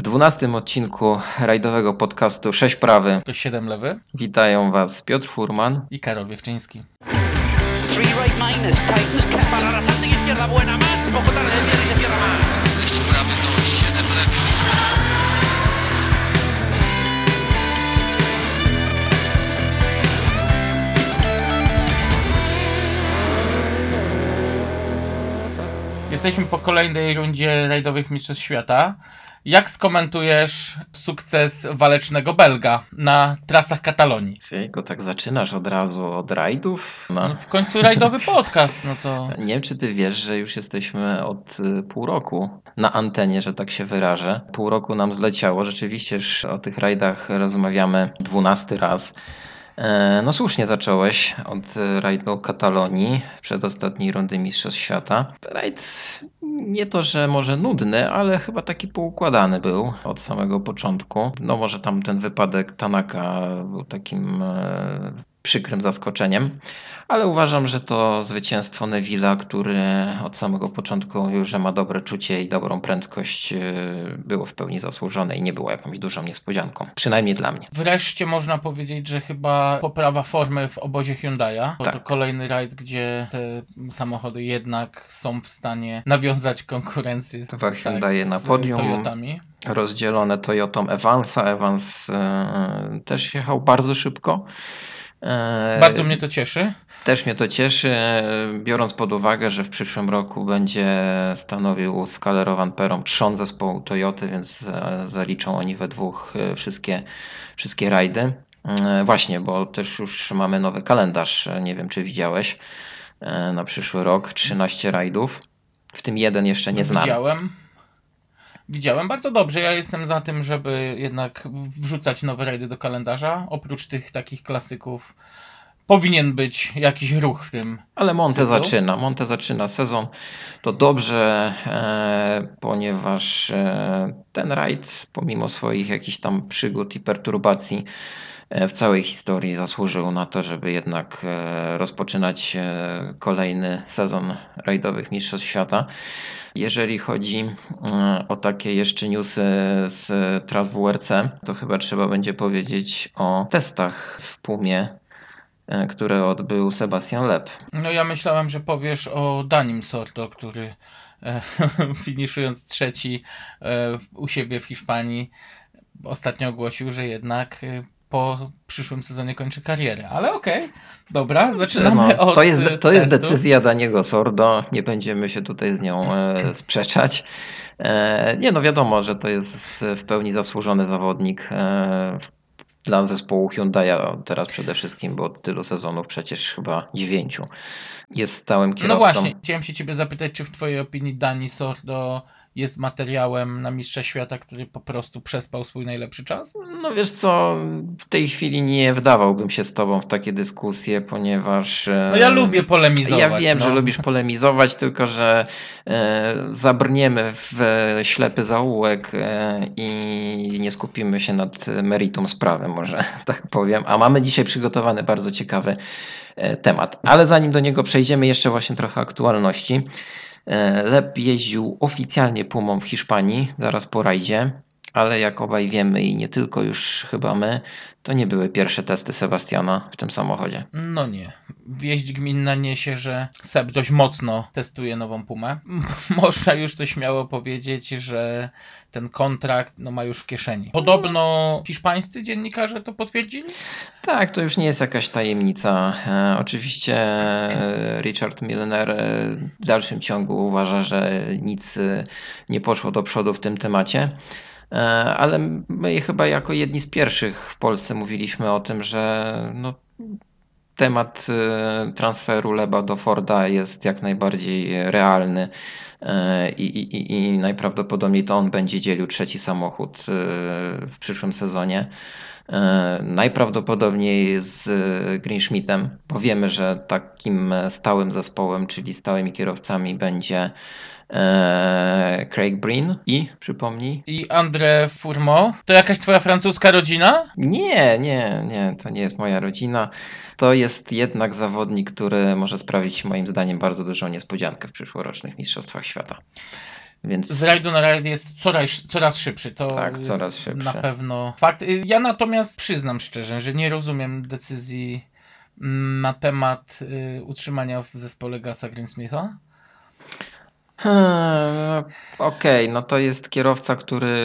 W dwunastym odcinku rajdowego podcastu 6 prawy To 7 lewy witają Was Piotr Furman i Karol Wiechczyński. Y más. Jesteśmy po kolejnej rundzie rajdowych Mistrzostw Świata. Jak skomentujesz sukces walecznego Belga na trasach Katalonii? Go tak zaczynasz od razu od rajdów? No. No, w końcu rajdowy podcast, no to... Nie wiem, czy ty wiesz, że już jesteśmy od y, pół roku na antenie, że tak się wyrażę. Pół roku nam zleciało. Rzeczywiście już o tych rajdach rozmawiamy dwunasty raz. E, No słusznie zacząłeś od y, rajdu Katalonii, przedostatniej rundy Mistrzostw Świata. Rajd nie to, że może nudny, ale chyba taki poukładany był od samego początku. No może tam ten wypadek Tanaka był takim e, przykrym zaskoczeniem, ale uważam, że to zwycięstwo Neville'a, który od samego początku już ma dobre czucie i dobrą prędkość, e, było w pełni zasłużone i nie było jakąś dużą niespodzianką. Przynajmniej dla mnie. Wreszcie można powiedzieć, że chyba poprawa formy w obozie Hyundai'a. Tak. To kolejny rajd, gdzie te samochody jednak są w stanie nawiązać konkurencję Dwa Hyundai na z podium. Toyotami. rozdzielone Toyotą Evansa. Evans e, też jechał bardzo szybko. E, Bardzo mnie to cieszy. Też mnie to cieszy, biorąc pod uwagę, że w przyszłym roku będzie stanowił z Calerovan Perą trzon zespołu Toyoty, więc e, zaliczą oni we dwóch e, wszystkie, wszystkie rajdy. E, Właśnie, bo też już mamy nowy kalendarz, nie wiem czy widziałeś, na przyszły rok 13 rajdów, w tym jeden jeszcze nie znany. Widziałem. Widziałem bardzo dobrze. Ja jestem za tym, żeby jednak wrzucać nowe rajdy do kalendarza. Oprócz tych takich klasyków powinien być jakiś ruch w tym. Ale Monte cyklu. zaczyna. Monte zaczyna sezon. To dobrze, e, ponieważ e, ten rajd, pomimo swoich jakichś tam przygód i perturbacji, e, w całej historii zasłużył na to, żeby jednak e, rozpoczynać e, kolejny sezon rajdowych Mistrzostw Świata. Jeżeli chodzi o takie jeszcze newsy z tras WRC, to chyba trzeba będzie powiedzieć o testach w Pumie, które odbył Sebastian Lep. No ja myślałem, że powiesz o Danim Sordo, który e, finiszując trzeci e, u siebie w Hiszpanii ostatnio ogłosił, że jednak e, po przyszłym sezonie kończy karierę. Ale okej, dobra, zaczynamy No, od to jest, e, to jest decyzja Daniego Sordo, nie będziemy się tutaj z nią e, sprzeczać. E, nie no wiadomo, że to jest w pełni zasłużony zawodnik e, dla zespołu Hyundai'a teraz przede wszystkim, bo od tylu sezonów przecież chyba dziewięciu jest stałym No kierowcą. właśnie, chciałem się ciebie zapytać, czy w twojej opinii Dani Sordo jest materiałem na mistrza świata, który po prostu przespał swój najlepszy czas? No wiesz co, w tej chwili nie wdawałbym się z tobą w takie dyskusje, ponieważ... e, No ja lubię polemizować. Ja wiem, no. że lubisz polemizować, tylko że e, zabrniemy w ślepy zaułek e, i nie skupimy się nad meritum sprawy, może tak powiem. A mamy dzisiaj przygotowany bardzo ciekawy temat. Ale zanim do niego przejdziemy, jeszcze właśnie trochę aktualności. E, Lep jeździł oficjalnie Pumą w Hiszpanii, zaraz po rajdzie. Ale jak obaj wiemy i nie tylko już chyba my, to nie były pierwsze testy Sebastiana w tym samochodzie. No nie. Wieść gminna niesie, że Seb dość mocno testuje nową Pumę. Można już to śmiało powiedzieć, że ten kontrakt no, ma już w kieszeni. Podobno hiszpańscy dziennikarze to potwierdzili? Tak, to już nie jest jakaś tajemnica. E, oczywiście e, Richard Milner e, w dalszym ciągu uważa, że nic e, nie poszło do przodu w tym temacie. E, ale my chyba jako jedni z pierwszych w Polsce mówiliśmy o tym, że no, temat e, transferu Leba do Forda jest jak najbardziej realny. E, I, i, i- najprawdopodobniej to on będzie dzielił trzeci samochód w przyszłym sezonie. Najprawdopodobniej z Green Schmidtem, bo wiemy, że takim stałym zespołem, czyli stałymi kierowcami będzie e, Craig Breen i przypomnij. I André Fourmont? To jakaś twoja francuska rodzina? Nie, nie, nie, to nie jest moja rodzina. To jest jednak zawodnik, który może sprawić moim zdaniem bardzo dużą niespodziankę w przyszłorocznych Mistrzostwach Świata. Więc Z rajdu na rajd jest coraz, coraz szybszy. To Tak, coraz szybszy. na pewno fakt. Ja natomiast przyznam szczerze, że nie rozumiem decyzji mm, na temat y, utrzymania w zespole Gasa Greensmitha. Hmm, Okej, no to jest kierowca, który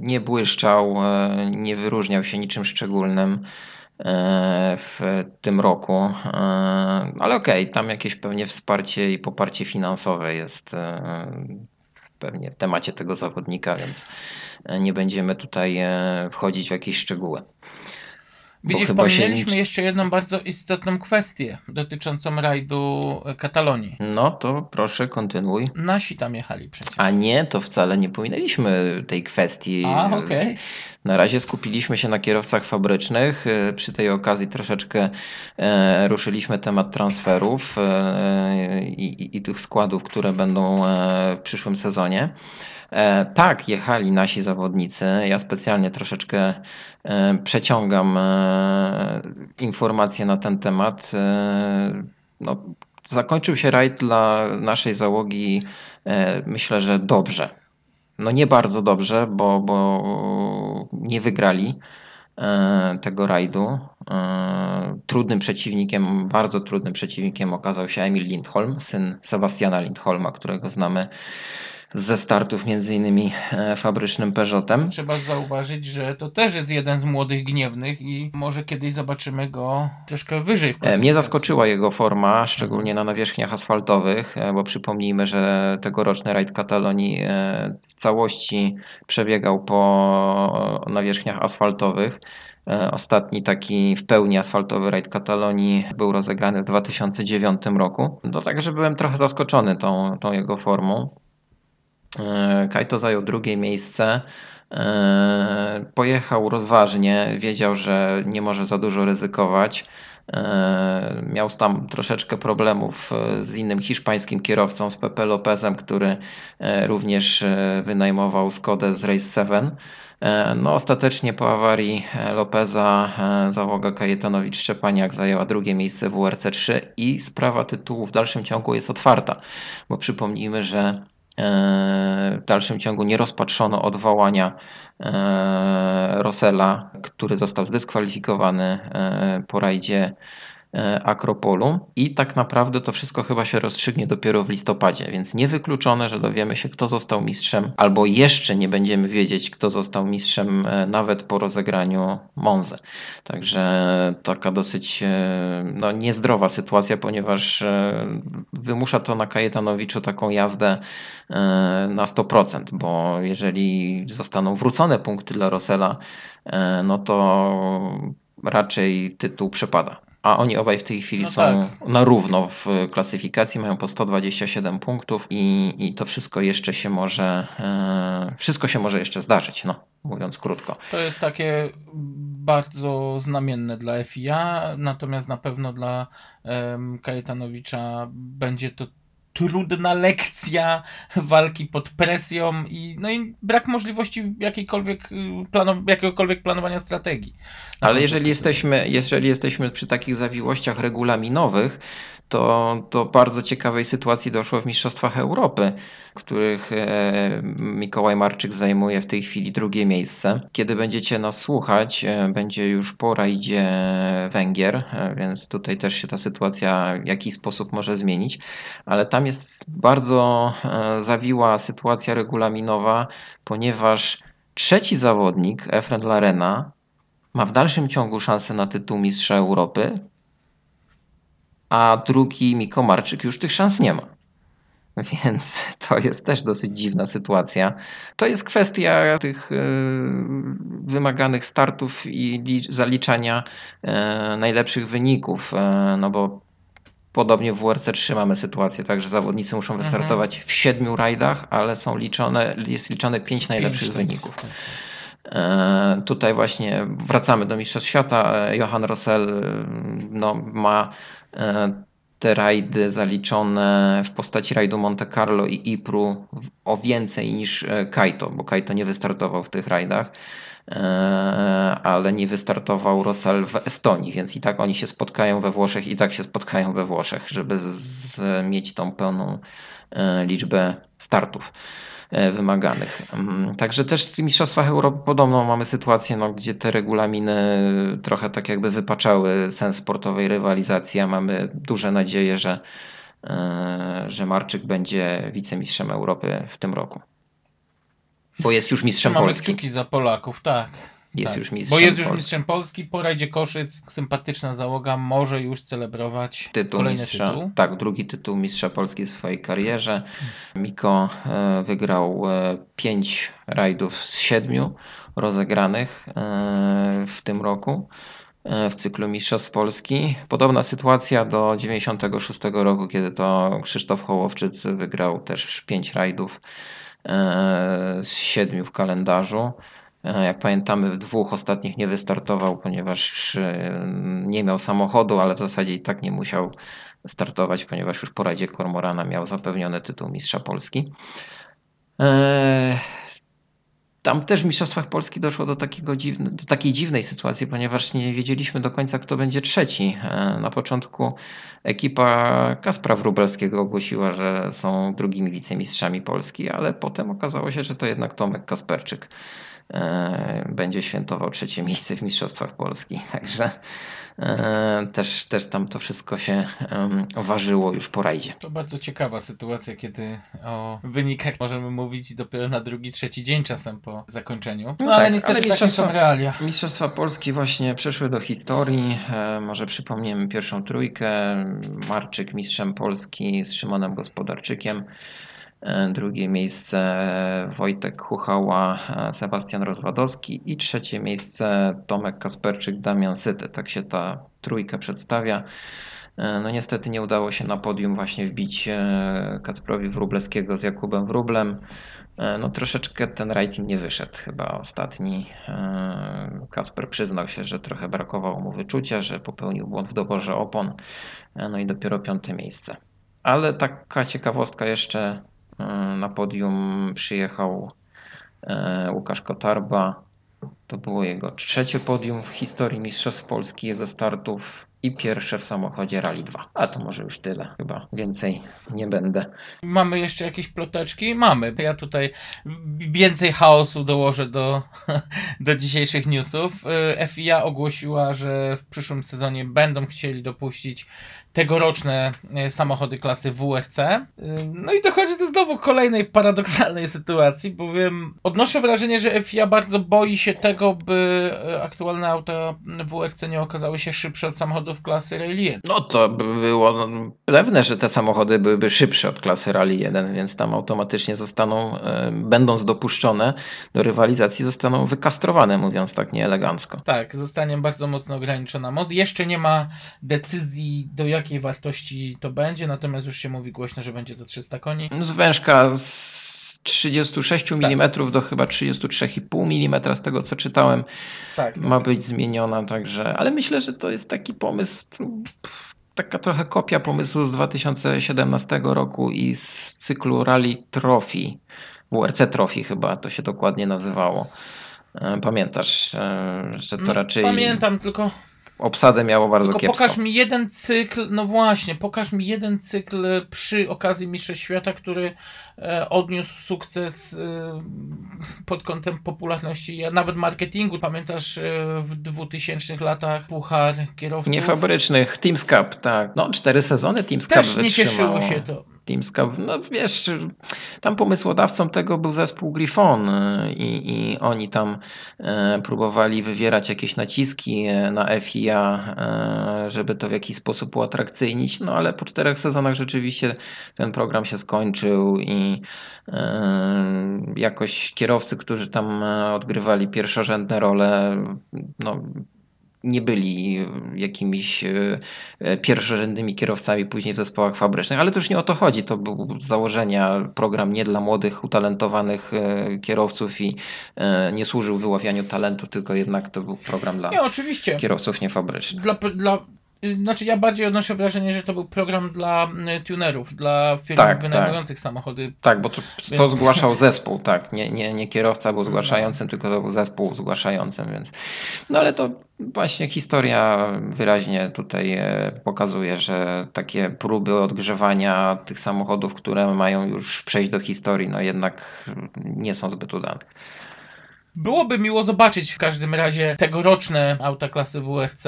nie błyszczał, e, nie wyróżniał się niczym szczególnym e, w tym roku, e, ale okej, tam jakieś pewnie wsparcie i poparcie finansowe jest pewnie w temacie tego zawodnika, więc nie będziemy tutaj wchodzić w jakieś szczegóły. Widzisz, pominęliśmy nic- jeszcze jedną bardzo istotną kwestię dotyczącą rajdu e, Katalonii. No to proszę, kontynuuj. Nasi tam jechali przecież. A nie, to wcale nie pominęliśmy tej kwestii. A, okej. Na razie skupiliśmy się na kierowcach fabrycznych. E, Przy tej okazji troszeczkę e, ruszyliśmy temat transferów i, i, i tych składów, które będą w przyszłym sezonie. E, tak, jechali nasi zawodnicy. Ja specjalnie troszeczkę e, przeciągam e, informacje na ten temat. No, zakończył się rajd dla naszej załogi, myślę, że dobrze. No nie bardzo dobrze, bo, bo nie wygrali tego rajdu. Trudnym przeciwnikiem, bardzo trudnym przeciwnikiem okazał się Emil Lindholm, syn Sebastiana Lindholma, którego znamy ze startów między innymi e, fabrycznym Peugeotem. Trzeba zauważyć, że to też jest jeden z młodych gniewnych i może kiedyś zobaczymy go troszkę wyżej w E, klasyfikacji. Mnie zaskoczyła jego forma, szczególnie na nawierzchniach asfaltowych, e, bo przypomnijmy, że tegoroczny rajd Katalonii w całości przebiegał po nawierzchniach asfaltowych. Ostatni taki w pełni asfaltowy rajd Katalonii był rozegrany w 2009 roku. No także byłem trochę zaskoczony tą, tą jego formą. E, Kajto zajął drugie miejsce. E, Pojechał rozważnie, wiedział, że nie może za dużo ryzykować. E, Miał tam troszeczkę problemów z innym hiszpańskim kierowcą, z Pepe Lopezem, który również wynajmował Skodę z Race 7. E, No, ostatecznie po awarii Lopeza załoga Kajetanowicz-Szczepaniak zajęła drugie miejsce w WRC3 i sprawa tytułu w dalszym ciągu jest otwarta, bo przypomnijmy, że w dalszym ciągu nie rozpatrzono odwołania e, Rosella, który został zdyskwalifikowany e, po rajdzie e, Akropolu i tak naprawdę to wszystko chyba się rozstrzygnie dopiero w listopadzie, więc niewykluczone, że dowiemy się kto został mistrzem, albo jeszcze nie będziemy wiedzieć kto został mistrzem e, nawet po rozegraniu Monzy. Także taka dosyć e, no, niezdrowa sytuacja, ponieważ e, wymusza to na Kajetanowiczu taką jazdę e, na 100%, bo jeżeli zostaną wrócone punkty dla Rosella, e, no to raczej tytuł przepada. A oni obaj w tej chwili No są tak. na równo w klasyfikacji, mają po 127 punktów i, i to wszystko jeszcze się może, e, wszystko się może jeszcze zdarzyć, no, mówiąc krótko. To jest takie bardzo znamienne dla FIA, natomiast na pewno dla um, Kajetanowicza będzie to trudna lekcja walki pod presją i, no i brak możliwości jakiejkolwiek, y, planow- jakiegokolwiek planowania strategii. Ale jeżeli jesteśmy, jeżeli jesteśmy przy takich zawiłościach regulaminowych, to do bardzo ciekawej sytuacji doszło w Mistrzostwach Europy, których e, Mikołaj Marczyk zajmuje w tej chwili drugie miejsce. Kiedy będziecie nas słuchać, e, będzie już po rajdzie Węgier, e, więc tutaj też się ta sytuacja w jakiś sposób może zmienić, ale tam jest bardzo zawiła sytuacja regulaminowa, ponieważ trzeci zawodnik, Efren Larena, ma w dalszym ciągu szansę na tytuł Mistrza Europy, a drugi Miko Marczyk już tych szans nie ma. Więc to jest też dosyć dziwna sytuacja. To jest kwestia tych e, wymaganych startów i li- zaliczania e, najlepszych wyników, e, no bo podobnie w WRC3 mamy sytuację tak, że zawodnicy muszą Mhm. wystartować w siedmiu rajdach, ale są liczone, jest liczone pięć najlepszych tak. wyników. Tak. E, Tutaj właśnie wracamy do Mistrzostw Świata. Johan Rossell no, ma te rajdy zaliczone w postaci rajdu Monte Carlo i Ypru o więcej niż e, Kaito, bo Kaito nie wystartował w tych rajdach, e, ale nie wystartował Rossell w Estonii, więc i tak oni się spotkają we Włoszech, i tak się spotkają we Włoszech, żeby mieć tą pełną e, liczbę startów. e, wymaganych. Mm, Także też w tych Mistrzostwach Europy podobną mamy sytuację, no, gdzie te regulaminy trochę tak jakby wypaczały sens sportowej rywalizacji, a mamy duże nadzieje, że, e, że Marczyk będzie wicemistrzem Europy w tym roku. Bo jest już mistrzem Mamy Polski. kciuki za Polaków, tak. Jest tak. już mistrzem Bo jest już Polski. mistrzem Polski, po rajdzie Koszyc sympatyczna załoga może już celebrować tytuł kolejny mistrza, tytuł. tak, drugi tytuł mistrza Polski w swojej karierze. Miko e, wygrał 5 rajdów z 7 rozegranych e, w tym roku e, w cyklu Mistrzostw Polski. Podobna sytuacja do 96 roku, kiedy to Krzysztof Hołowczyc wygrał też 5 rajdów e, z 7 w kalendarzu. E, Jak pamiętamy, w dwóch ostatnich nie wystartował, ponieważ e, nie miał samochodu, ale w zasadzie i tak nie musiał startować, ponieważ już po Radzie Kormorana miał zapewniony tytuł Mistrza Polski. E, Tam też w Mistrzostwach Polski doszło do, takiego dziwne, do takiej dziwnej sytuacji, ponieważ nie wiedzieliśmy do końca, kto będzie trzeci. Na początku ekipa Kaspra Wróbelskiego ogłosiła, że są drugimi wicemistrzami Polski, ale potem okazało się, że to jednak Tomek Kasperczyk będzie świętował trzecie miejsce w Mistrzostwach Polski. Także e, też, też tam to wszystko się ważyło już po rajdzie. To bardzo ciekawa sytuacja, kiedy o wynikach możemy mówić dopiero na drugi, trzeci dzień czasem po zakończeniu. No, No ale tak, niestety ale takie mistrzostwa- są realia. Mistrzostwa Polski właśnie przeszły do historii. E, Może przypomniemy pierwszą trójkę. Marczyk mistrzem Polski z Szymonem Gospodarczykiem. E, Drugie miejsce Wojtek Chuchała, e, Sebastian Rozwadowski i trzecie miejsce Tomek Kasperczyk, Damian Syty. Tak się ta trójka przedstawia. E, No niestety nie udało się na podium właśnie wbić Kacprowi Wróblewskiego z Jakubem Wróblem. No troszeczkę ten im nie wyszedł chyba ostatni. Kasper przyznał się, że trochę brakowało mu wyczucia, że popełnił błąd w doborze opon. No i dopiero piąte miejsce. Ale taka ciekawostka jeszcze na podium przyjechał e, Łukasz Kotarba. To było jego trzecie podium w historii Mistrzostw Polski, jego startów i pierwsze w samochodzie Rally 2. A to może już tyle, chyba więcej nie będę. Mamy jeszcze jakieś ploteczki? Mamy. Ja tutaj więcej chaosu dołożę do, do dzisiejszych newsów. Y, FIA ogłosiła, że w przyszłym sezonie będą chcieli dopuścić tegoroczne y, samochody klasy WRC. Y, No i dochodzi do znowu kolejnej paradoksalnej sytuacji, bowiem odnoszę wrażenie, że FIA bardzo boi się tego, by y, aktualne auta WRC nie okazały się szybsze od samochodów klasy Rally 1. No to by było pewne, że te samochody byłyby szybsze od klasy Rally 1, więc tam automatycznie zostaną, e, będąc dopuszczone do rywalizacji, zostaną wykastrowane, mówiąc tak nieelegancko. Tak, zostanie bardzo mocno ograniczona moc. Jeszcze nie ma decyzji, do jakiej wartości to będzie, natomiast już się mówi głośno, że będzie to 300 koni. Z wężka z 36 mm do chyba 33,5 mm, z tego co czytałem, Tak, tak. ma być zmieniona, także, ale myślę, że to jest taki pomysł, taka trochę kopia pomysłu z 2017 roku i z cyklu Rally Trophy, WRC Trophy chyba to się dokładnie nazywało. E, Pamiętasz, e, że to Mm, raczej Pamiętam, tylko, obsadę miało bardzo tylko kiepsko. pokaż mi jeden cykl, no właśnie, pokaż mi jeden cykl przy okazji Mistrzostw Świata, który e, odniósł sukces e, pod kątem popularności, nawet marketingu. Pamiętasz e, w 2000 latach puchar kierowców? Niefabrycznych, Teams Cup, tak. No, cztery sezony Teams Cup Też nie wytrzymało. cieszyło się to. Teams Cup, no wiesz, tam pomysłodawcą tego był zespół Griffon y, i, i oni tam e, próbowali wywierać jakieś naciski e, na FIA, żeby to w jakiś sposób uatrakcyjnić, no ale po czterech sezonach rzeczywiście ten program się skończył i jakoś kierowcy, którzy tam odgrywali pierwszorzędne role, no nie byli jakimiś e, e, pierwszorzędnymi kierowcami później w zespołach fabrycznych, ale to już nie o to chodzi. To był z założenia program nie dla młodych, utalentowanych e, kierowców i e, nie służył wyławianiu talentu, tylko jednak to był program dla Nie, kierowców niefabrycznych. Dla, dla Znaczy ja bardziej odnoszę wrażenie, że to był program dla y, tunerów, dla firm Tak, wynajmujących samochody. Tak, bo to, to Więc- zgłaszał zespół, tak. Nie, nie, nie kierowca był zgłaszającym, tylko to był zespół zgłaszającym, więc. No ale to właśnie historia wyraźnie tutaj e, pokazuje, że takie próby odgrzewania tych samochodów, które mają już przejść do historii, no jednak nie są zbyt udane. Byłoby miło zobaczyć w każdym razie tegoroczne auta klasy WRC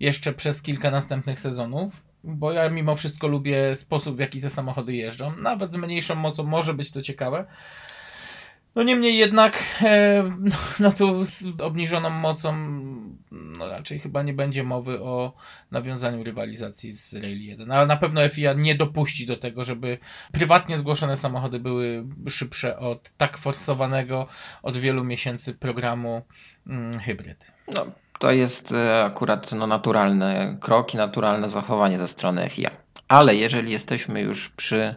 jeszcze przez kilka następnych sezonów. Bo ja mimo wszystko lubię sposób, w jaki te samochody jeżdżą. Nawet z mniejszą mocą może być to ciekawe. No niemniej jednak, e, no, no tu z obniżoną mocą no raczej chyba nie będzie mowy o nawiązaniu rywalizacji z Rail 1. Ale na pewno FIA nie dopuści do tego, żeby prywatnie zgłoszone samochody były szybsze od tak forsowanego od wielu miesięcy programu mm, hybryd. No, to jest e, akurat no, naturalny krok i naturalne zachowanie ze strony FIA. Ale jeżeli jesteśmy już przy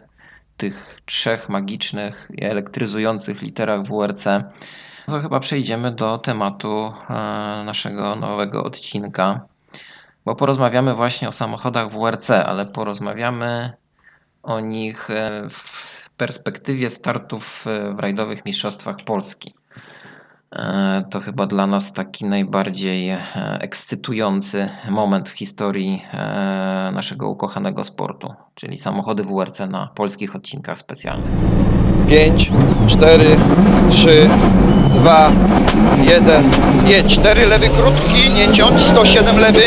tych trzech magicznych i elektryzujących literach WRC, to chyba przejdziemy do tematu e, naszego nowego odcinka, bo porozmawiamy właśnie o samochodach WRC, ale porozmawiamy o nich e, w perspektywie startów e, w rajdowych mistrzostwach Polski. E, To chyba dla nas taki najbardziej e, ekscytujący moment w historii e, naszego ukochanego sportu, czyli samochody WRC na polskich odcinkach specjalnych. 5, 4, 3, 2, 1, jedź. 4 lewy krótki, nie ciąć, 107 lewy.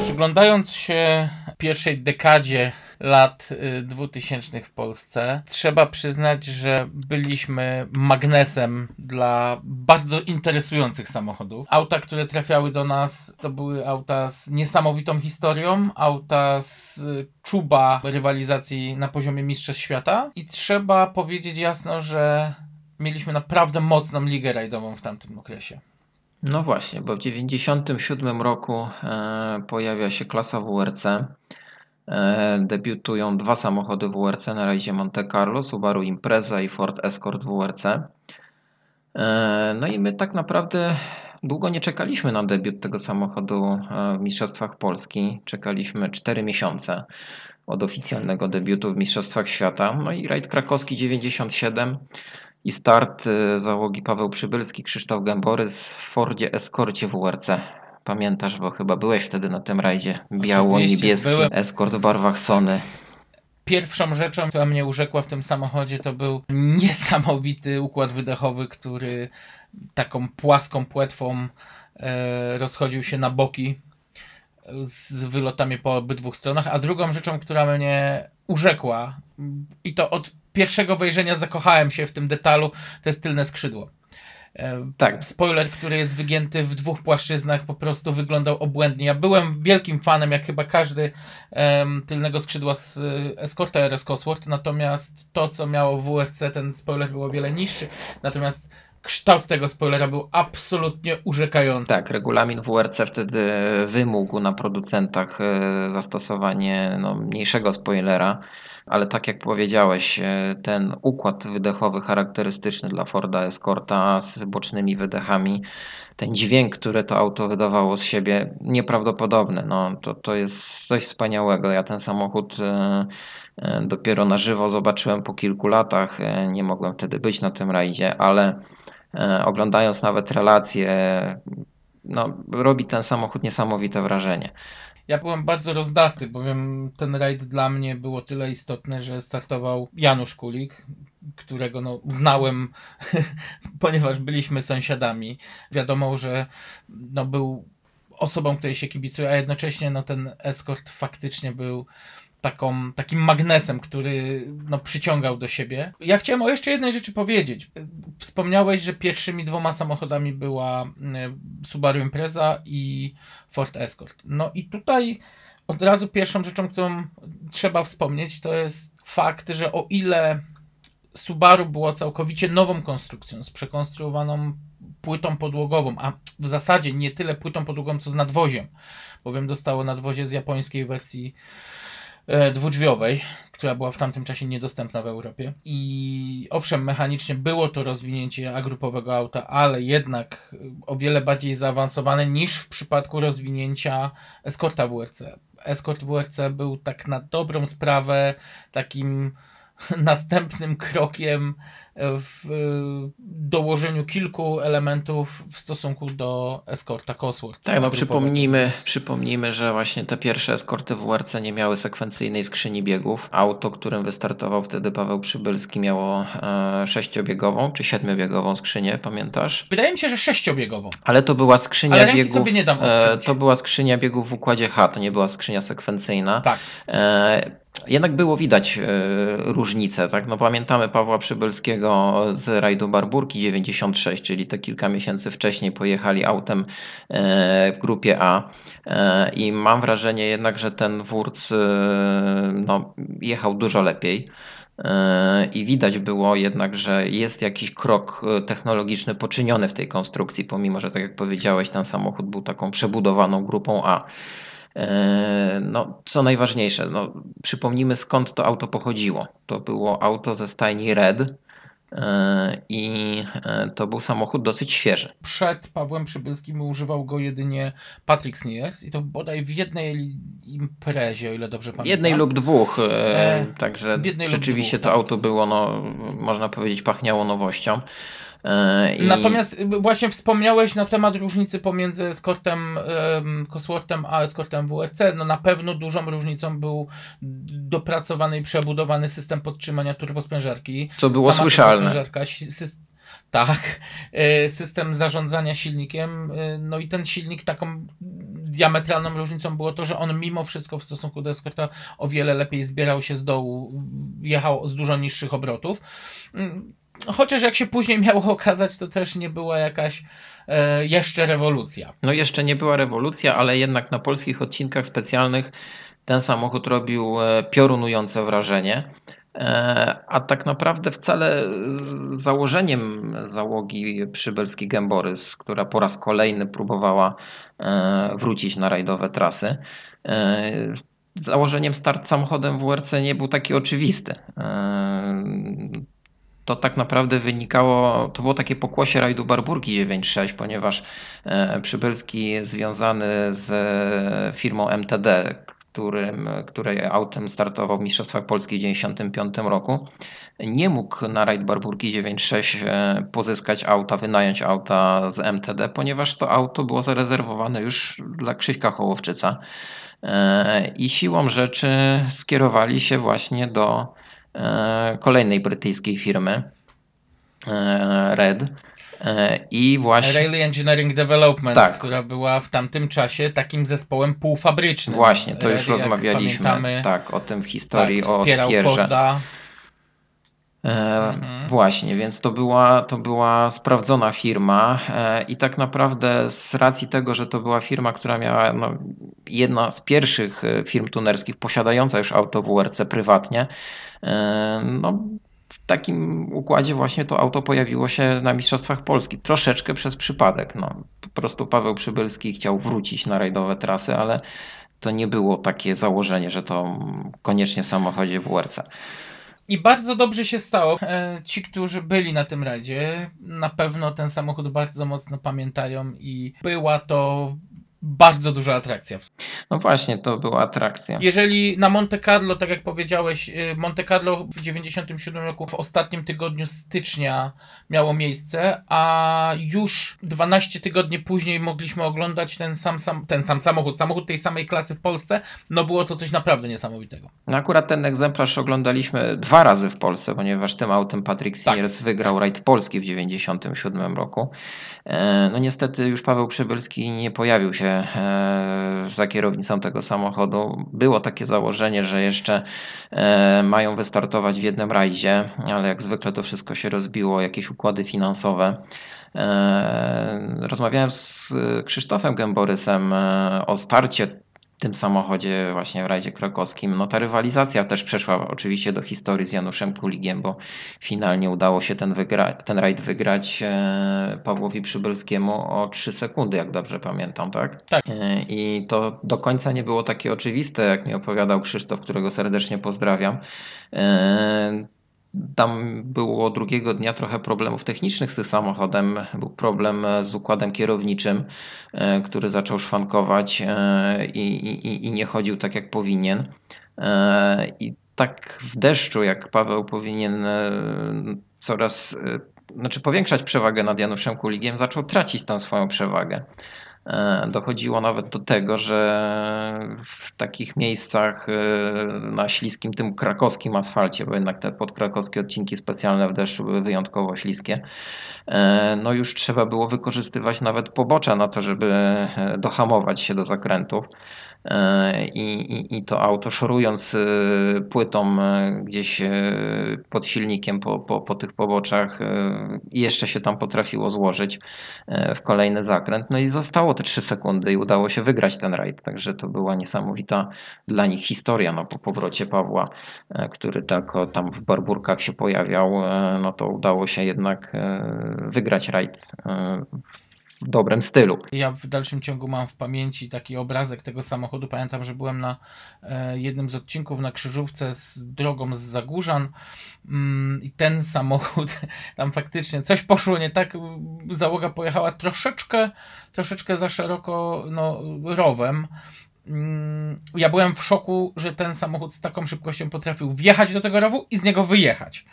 Przyglądając się pierwszej dekadzie lat y, 2000 w Polsce, trzeba przyznać, że byliśmy magnesem dla bardzo interesujących samochodów. Auta, które trafiały do nas, to były auta z niesamowitą historią, auta z y, czuba rywalizacji na poziomie Mistrzostw Świata i trzeba powiedzieć jasno, że mieliśmy naprawdę mocną ligę rajdową w tamtym okresie. No właśnie, bo w 1997 roku e, pojawia się klasa WRC. E, debiutują dwa samochody WRC na rajdzie Monte Carlo, Subaru Impreza i Ford Escort WRC. E, no i my tak naprawdę długo nie czekaliśmy na debiut tego samochodu w Mistrzostwach Polski. Czekaliśmy 4 miesiące od oficjalnego debiutu w Mistrzostwach Świata. No i rajd krakowski 97 i start y, załogi Paweł Przybylski, Krzysztof Gęborys w Fordzie Escorcie WRC. Pamiętasz, bo chyba byłeś wtedy na tym rajdzie. Biało-niebieski. Escort w barwach Sony. Pierwszą rzeczą, która mnie urzekła w tym samochodzie, to był niesamowity układ wydechowy, który taką płaską płetwą e, rozchodził się na boki z wylotami po obydwu stronach. A drugą rzeczą, która mnie urzekła, i to od pierwszego wejrzenia zakochałem się w tym detalu, to jest tylne skrzydło. E, Tak. Spoiler, który jest wygięty w dwóch płaszczyznach, po prostu wyglądał obłędnie. Ja byłem wielkim fanem, jak chyba każdy, em, tylnego skrzydła z e, Escorta RS Cosworth, natomiast to, co miało w WRC, ten spoiler był o wiele niższy, natomiast kształt tego spoilera był absolutnie urzekający. Tak, regulamin WRC wtedy wymógł na producentach e, zastosowanie no, mniejszego spoilera, ale tak jak powiedziałeś, e, ten układ wydechowy charakterystyczny dla Forda Escorta z bocznymi wydechami, ten dźwięk, który to auto wydawało z siebie, nieprawdopodobny. No, to, to jest coś wspaniałego. Ja ten samochód e, e, dopiero na żywo zobaczyłem po kilku latach. Nie mogłem wtedy być na tym rajdzie, ale oglądając nawet relacje, no, robi ten samochód niesamowite wrażenie. Ja byłem bardzo rozdarty, bowiem ten rajd dla mnie było tyle istotny, że startował Janusz Kulik, którego no, znałem, ponieważ byliśmy sąsiadami. Wiadomo, że no, był osobą, której się kibicuje, a jednocześnie no, ten eskort faktycznie był taką, takim magnesem, który no, przyciągał do siebie. Ja chciałem o jeszcze jednej rzeczy powiedzieć. Wspomniałeś, że pierwszymi dwoma samochodami była mm, Subaru Impreza i Ford Escort. No i tutaj od razu pierwszą rzeczą, którą trzeba wspomnieć, to jest fakt, że o ile Subaru było całkowicie nową konstrukcją, z przekonstruowaną płytą podłogową, a w zasadzie nie tyle płytą podłogową, co z nadwoziem, bowiem dostało nadwozie z japońskiej wersji dwudrzwiowej, która była w tamtym czasie niedostępna w Europie. I owszem, mechanicznie było to rozwinięcie agrupowego auta, ale jednak e, o wiele bardziej zaawansowane niż w przypadku rozwinięcia Escorta WRC. Escort WRC był tak na dobrą sprawę takim następnym krokiem w y, dołożeniu kilku elementów w stosunku do Escorta Cosworth. Tak, no przypomnijmy, przypomnijmy, że właśnie te pierwsze eskorty WRC nie miały sekwencyjnej skrzyni biegów. Auto, którym wystartował wtedy Paweł Przybylski miało e, sześciobiegową czy siedmiobiegową skrzynię, pamiętasz? Wydaje mi się, że sześciobiegową. Ale to była skrzynia Ale biegów. sobie nie dam e, to była skrzynia biegów w układzie H, to nie była skrzynia sekwencyjna. Tak. E, jednak było widać e, różnicę, tak? No pamiętamy Pawła Przybylskiego z rajdu Barburki 96, czyli te kilka miesięcy wcześniej pojechali autem e, w grupie A e, i mam wrażenie jednak, że ten Wurz e, no, jechał dużo lepiej. I widać było jednak, że jest jakiś krok technologiczny poczyniony w tej konstrukcji, pomimo że, tak jak powiedziałeś, ten samochód był taką przebudowaną grupą A. E, No, co najważniejsze, no, przypomnijmy skąd to auto pochodziło. To było auto ze stajni Red e, i e, to był samochód dosyć świeży. Przed Pawłem Przybylskim używał go jedynie Patrick Sneers i to bodaj w jednej imprezie, o ile dobrze pamiętam. Jednej lub dwóch, e, także rzeczywiście dwóch, to tak. auto było, no, można powiedzieć, pachniało nowością. E, i- Natomiast właśnie wspomniałeś na temat różnicy pomiędzy eskortem um, Cosworthem a eskortem WRC. No na pewno dużą różnicą był dopracowany i przebudowany system podtrzymania turbosprężarki. Co było Sama słyszalne. tak, y, system zarządzania silnikiem. y, No i ten silnik taką diametralną różnicą było to, że on mimo wszystko w stosunku do eskorta o wiele lepiej zbierał się z dołu, jechał z dużo niższych obrotów. Chociaż jak się później miało okazać, to też nie była jakaś e, jeszcze rewolucja. No jeszcze nie była rewolucja, ale jednak na polskich odcinkach specjalnych ten samochód robił e, piorunujące wrażenie. E, A tak naprawdę wcale założeniem załogi przybelski Gęborys, która po raz kolejny próbowała e, wrócić na rajdowe trasy, założeniem start samochodem WRC nie był taki oczywisty. To tak naprawdę wynikało, to było takie pokłosie rajdu Barburki 9.6, ponieważ e, Przybylski związany z e, firmą MTD, którym, której autem startował w Mistrzostwach Polski w 1995 roku, nie mógł na rajd Barburki 9.6 e, pozyskać auta, wynająć auta z MTD, ponieważ to auto było zarezerwowane już dla Krzyśka Hołowczyca i siłą rzeczy skierowali się właśnie do kolejnej brytyjskiej firmy e, Red E, i właśnie Rally Engineering Development, Tak. która była w tamtym czasie takim zespołem półfabrycznym. właśnie to już Rally, jak rozmawialiśmy pamiętamy, tak o tym w historii tak, o Sierze. Forda. E, Mhm. Właśnie, więc to była, to była sprawdzona firma e, i tak naprawdę z racji tego, że to była firma, która miała no, jedna z pierwszych e, firm tunerskich posiadająca już auto WRC prywatnie, e, no, w takim układzie właśnie to auto pojawiło się na Mistrzostwach Polski. Troszeczkę przez przypadek. No, po prostu Paweł Przybylski chciał wrócić na rajdowe trasy, ale to nie było takie założenie, że to koniecznie w samochodzie WRC. I bardzo dobrze się stało. E, Ci, którzy byli na tym rajdzie, na pewno ten samochód bardzo mocno pamiętają i była to bardzo duża atrakcja. No właśnie, to była atrakcja. Jeżeli na Monte Carlo, tak jak powiedziałeś, y, Monte Carlo w 97 roku w ostatnim tygodniu stycznia miało miejsce, a już 12 tygodni później mogliśmy oglądać ten sam, sam, ten sam samochód, samochód tej samej klasy w Polsce, no było to coś naprawdę niesamowitego. No akurat ten egzemplarz oglądaliśmy dwa razy w Polsce, ponieważ tym autem Patrick Sears wygrał rajd Polski w 97 roku. E, No niestety już Paweł Przybylski nie pojawił się e, za kierownicą tego samochodu. Było takie założenie, że jeszcze e, mają wystartować w jednym rajdzie, ale jak zwykle to wszystko się rozbiło, jakieś układy finansowe. E, Rozmawiałem z Krzysztofem Gęborysem o starcie tym samochodzie właśnie w rajdzie krakowskim. No ta rywalizacja też przeszła oczywiście do historii z Januszem Kuligiem, bo finalnie udało się ten, wygra- ten rajd wygrać e, Pawłowi Przybylskiemu o 3 sekundy, jak dobrze pamiętam, tak? Tak. E, I to do końca nie było takie oczywiste, jak mi opowiadał Krzysztof, którego serdecznie pozdrawiam. Tam było drugiego dnia trochę problemów technicznych z tym samochodem. Był problem z układem kierowniczym, e, który zaczął szwankować e, i, i, i nie chodził tak jak powinien. E, I tak w deszczu, jak Paweł powinien coraz, znaczy powiększać przewagę nad Januszem Kuligiem, zaczął tracić tą swoją przewagę. E, Dochodziło nawet do tego, że w takich miejscach e, na śliskim, tym krakowskim asfalcie, bo jednak te podkrakowskie odcinki specjalne w deszczu były wyjątkowo śliskie, e, no już trzeba było wykorzystywać nawet pobocze na to, żeby dohamować się do zakrętów. E, I, i, to auto szorując e, płytą e, gdzieś pod silnikiem po, po, po tych poboczach jeszcze się tam potrafiło złożyć w kolejny zakręt. No i zostało te 3 sekundy i udało się wygrać ten rajd. Także to była niesamowita dla nich historia. No, po powrocie Pawła, który tylko tam w Barburkach się pojawiał, no to udało się jednak wygrać rajd dobrym stylu. Ja w dalszym ciągu mam w pamięci taki obrazek tego samochodu. Pamiętam, że byłem na e, jednym z odcinków na krzyżówce z drogą z Zagórzan mm, i ten samochód, tam faktycznie coś poszło nie tak, załoga pojechała troszeczkę, troszeczkę za szeroko no, rowem. Mm, Ja byłem w szoku, że ten samochód z taką szybkością potrafił wjechać do tego rowu i z niego wyjechać.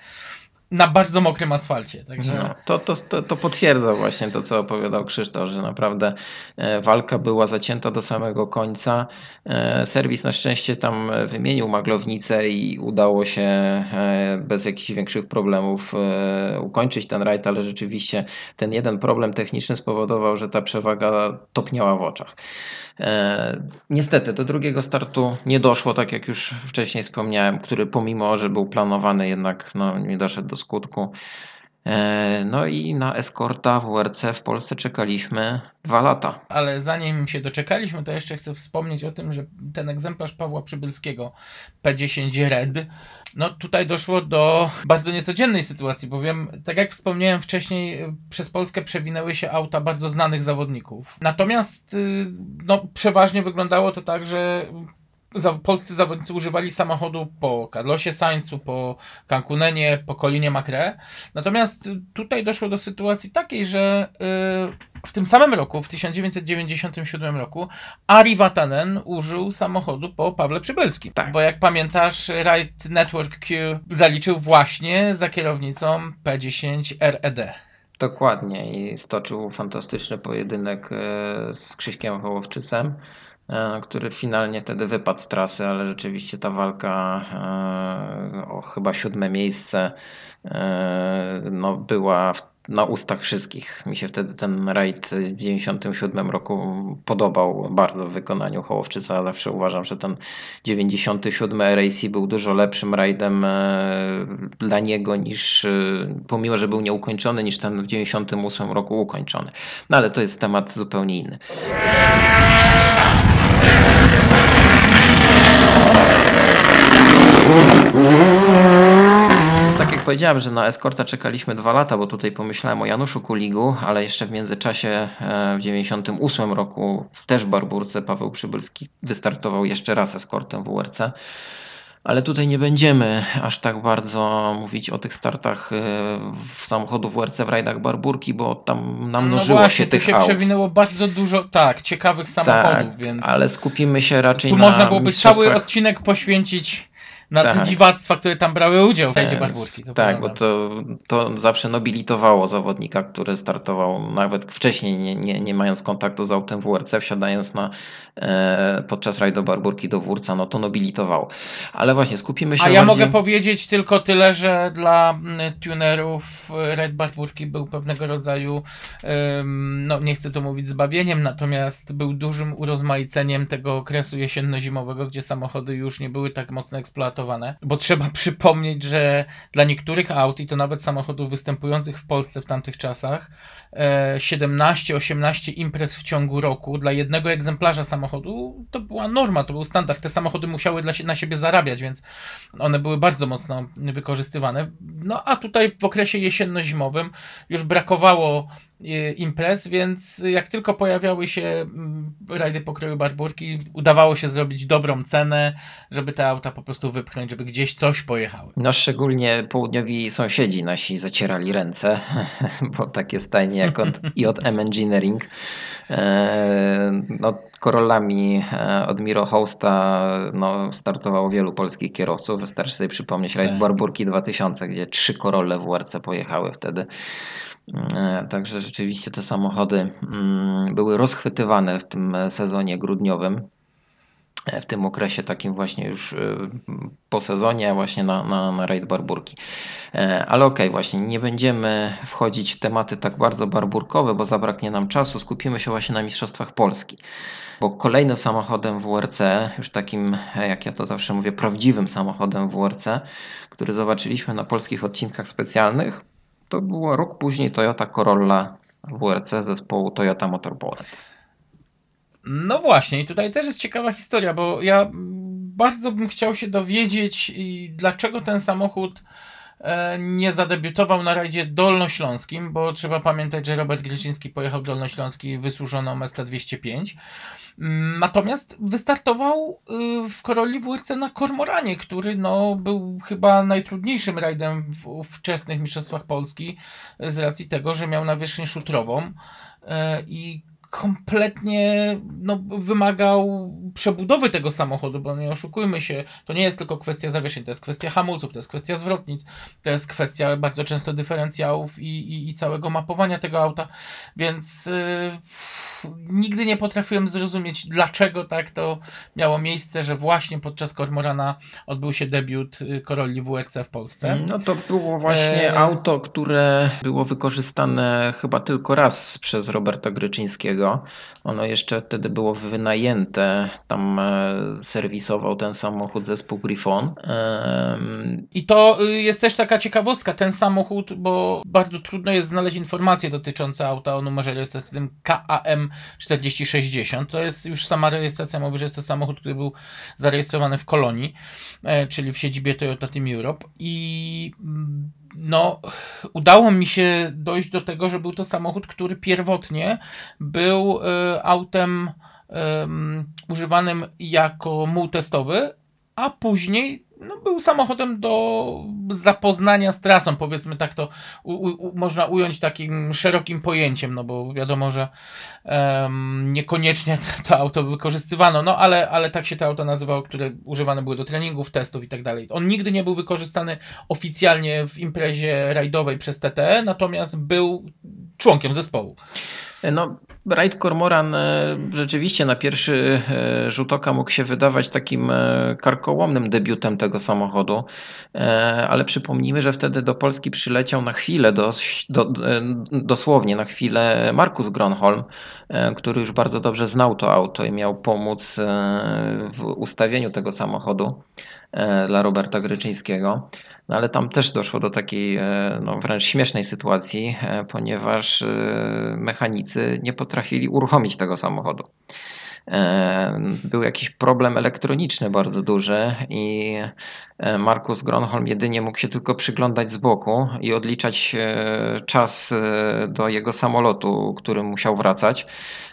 Na bardzo mokrym asfalcie. Także No, to, to, to, to potwierdza właśnie to, co opowiadał Krzysztof, że naprawdę e, walka była zacięta do samego końca. E, Serwis na szczęście tam wymienił maglownicę i udało się e, bez jakichś większych problemów e, ukończyć ten rajd, ale rzeczywiście ten jeden problem techniczny spowodował, że ta przewaga topniała w oczach. E, Niestety do drugiego startu nie doszło, tak jak już wcześniej wspomniałem, który pomimo, że był planowany, jednak no, nie doszedł do skutku. E, No i na eskorta WRC w Polsce czekaliśmy dwa lata. Ale zanim się doczekaliśmy, to jeszcze chcę wspomnieć o tym, że ten egzemplarz Pawła Przybylskiego P10 Red, no tutaj doszło do bardzo niecodziennej sytuacji, bowiem, tak jak wspomniałem wcześniej, przez Polskę przewinęły się auta bardzo znanych zawodników. Natomiast y, no, przeważnie wyglądało to tak, że za, polscy zawodnicy używali samochodu po Carlosie Sainzu, po Cancunenie, po Colinie Macre. Natomiast y, tutaj doszło do sytuacji takiej, że y, w tym samym roku, w 1997 roku, Ari Vatanen użył samochodu po Pawle Przybylskim. Tak. Bo jak pamiętasz, Ride Network Q zaliczył właśnie za kierownicą P10 RED. Dokładnie i stoczył fantastyczny pojedynek e, z Krzyśkiem Wołowczycem, e, który finalnie wtedy wypadł z trasy, ale rzeczywiście ta walka e, o chyba siódme miejsce e, no, była w na ustach wszystkich. Mi się wtedy ten rajd w 97 roku podobał bardzo w wykonaniu Hołowczyca. Zawsze uważam, że ten 97 RAC był dużo lepszym rajdem e, dla niego niż, e, pomimo, że był nieukończony, niż ten w 98 roku ukończony. No ale to jest temat zupełnie inny. Tak jak powiedziałem, że na eskorta czekaliśmy dwa lata, bo tutaj pomyślałem o Januszu Kuligu, ale jeszcze w międzyczasie e, w 98 roku też w Barburce Paweł Przybylski wystartował jeszcze raz eskortem WRC. Ale tutaj nie będziemy aż tak bardzo mówić o tych startach e, w samochodów WRC w rajdach Barburki, bo tam namnożyło no właśnie, się tych tu się aut. przewinęło bardzo dużo, tak, ciekawych samochodów, Tak, więc ale skupimy się raczej tu na można byłoby cały odcinek poświęcić na te Tak. dziwactwa, które tam brały udział w rajdzie E, Barburki. Tak, bo to, to zawsze nobilitowało zawodnika, który startował nawet wcześniej, nie, nie, nie mając kontaktu z autem WRC, wsiadając na, e, podczas rajdu Barburki do Wórca, no to nobilitowało. Ale właśnie skupimy się A ja bardziej... mogę powiedzieć tylko tyle, że dla tunerów Red Barburki był pewnego rodzaju, no nie chcę to mówić zbawieniem, natomiast był dużym urozmaiceniem tego okresu jesienno-zimowego, gdzie samochody już nie były tak mocno eksploatowane bo trzeba przypomnieć, że dla niektórych aut i to nawet samochodów występujących w Polsce w tamtych czasach, 17-18 imprez w ciągu roku dla jednego egzemplarza samochodu to była norma, to był standard. Te samochody musiały dla, na siebie zarabiać, więc one były bardzo mocno wykorzystywane. No a tutaj w okresie jesienno-zimowym już brakowało e, imprez, więc jak tylko pojawiały się mm, rajdy pokroju barburki, udawało się zrobić dobrą cenę, żeby te auta po prostu wypchnąć, żeby gdzieś coś pojechały. No szczególnie południowi sąsiedzi nasi zacierali ręce, bo takie stajnie jak od, i od M Engineering, e, no Corollami e, od Miro Hosta no, startowało wielu polskich kierowców. Wystarczy sobie przypomnieć rajd Tak. Barburki 2000, gdzie trzy Corolle WRC pojechały wtedy. E, Także rzeczywiście te samochody mm, były rozchwytywane w tym sezonie grudniowym. W tym okresie takim właśnie już e, po sezonie właśnie na, na, na rajd Barburki. E, Ale okej, właśnie nie będziemy wchodzić w tematy tak bardzo barburkowe, bo zabraknie nam czasu. Skupimy się właśnie na Mistrzostwach Polski. Bo kolejnym samochodem WRC, już takim, e, jak ja to zawsze mówię, prawdziwym samochodem WRC, który zobaczyliśmy na polskich odcinkach specjalnych, to było rok później Toyota Corolla WRC zespołu Toyota Motor Poland. No właśnie, i tutaj też jest ciekawa historia, bo ja bardzo bym chciał się dowiedzieć, dlaczego ten samochód e, nie zadebiutował na rajdzie dolnośląskim, bo trzeba pamiętać, że Robert Gryciński pojechał dolnośląski wysłużoną ST205. Mm, Natomiast wystartował y, w Koroli WRC na Kormoranie, który no, był chyba najtrudniejszym rajdem w wczesnych Mistrzostwach Polski z racji tego, że miał nawierzchnię szutrową e, i kompletnie no, wymagał przebudowy tego samochodu, bo nie oszukujmy się, to nie jest tylko kwestia zawieszeń, to jest kwestia hamulców, to jest kwestia zwrotnic, to jest kwestia bardzo często dyferencjałów i, i, i całego mapowania tego auta, więc yy, nigdy nie potrafiłem zrozumieć, dlaczego tak to miało miejsce, że właśnie podczas Kormorana odbył się debiut y, Corolli WRC w Polsce. No to było właśnie E, auto, które było wykorzystane chyba tylko raz przez Roberta Gryczyńskiego. Ono jeszcze wtedy było wynajęte. Tam e, serwisował ten samochód zespół Griffon. I to y, jest też taka ciekawostka, ten samochód, bo bardzo trudno jest znaleźć informacje dotyczące auta o numerze rejestracyjnym KAM 4060. To jest już sama rejestracja mówi, że jest to samochód, który był zarejestrowany w Kolonii, e, czyli w siedzibie Toyota Team Europe i mm, no, udało mi się dojść do tego, że był to samochód, który pierwotnie był e, autem em, używanym jako muł testowy, a później no, był samochodem do zapoznania z trasą, powiedzmy tak to u, u, można ująć takim szerokim pojęciem, no bo wiadomo, że em, niekoniecznie to, to auto wykorzystywano, no ale, ale tak się te auta nazywało, które używane były do treningów, testów i tak dalej. On nigdy nie był wykorzystany oficjalnie w imprezie rajdowej przez TTE, natomiast był członkiem zespołu. No, Raid Cormoran e, rzeczywiście na pierwszy e, rzut oka mógł się wydawać takim e, karkołomnym debiutem tego samochodu, ale przypomnijmy, że wtedy do Polski przyleciał na chwilę, do, dosłownie na chwilę Markus Gronholm, który już bardzo dobrze znał to auto i miał pomóc w ustawieniu tego samochodu dla Roberta Gryczyńskiego. No ale tam też doszło do takiej e, no, wręcz śmiesznej sytuacji, e, ponieważ e, mechanicy nie potrafili uruchomić tego samochodu. Był jakiś problem elektroniczny bardzo duży i Markus Gronholm jedynie mógł się tylko przyglądać z boku i odliczać e, czas e, do jego samolotu, którym musiał wracać.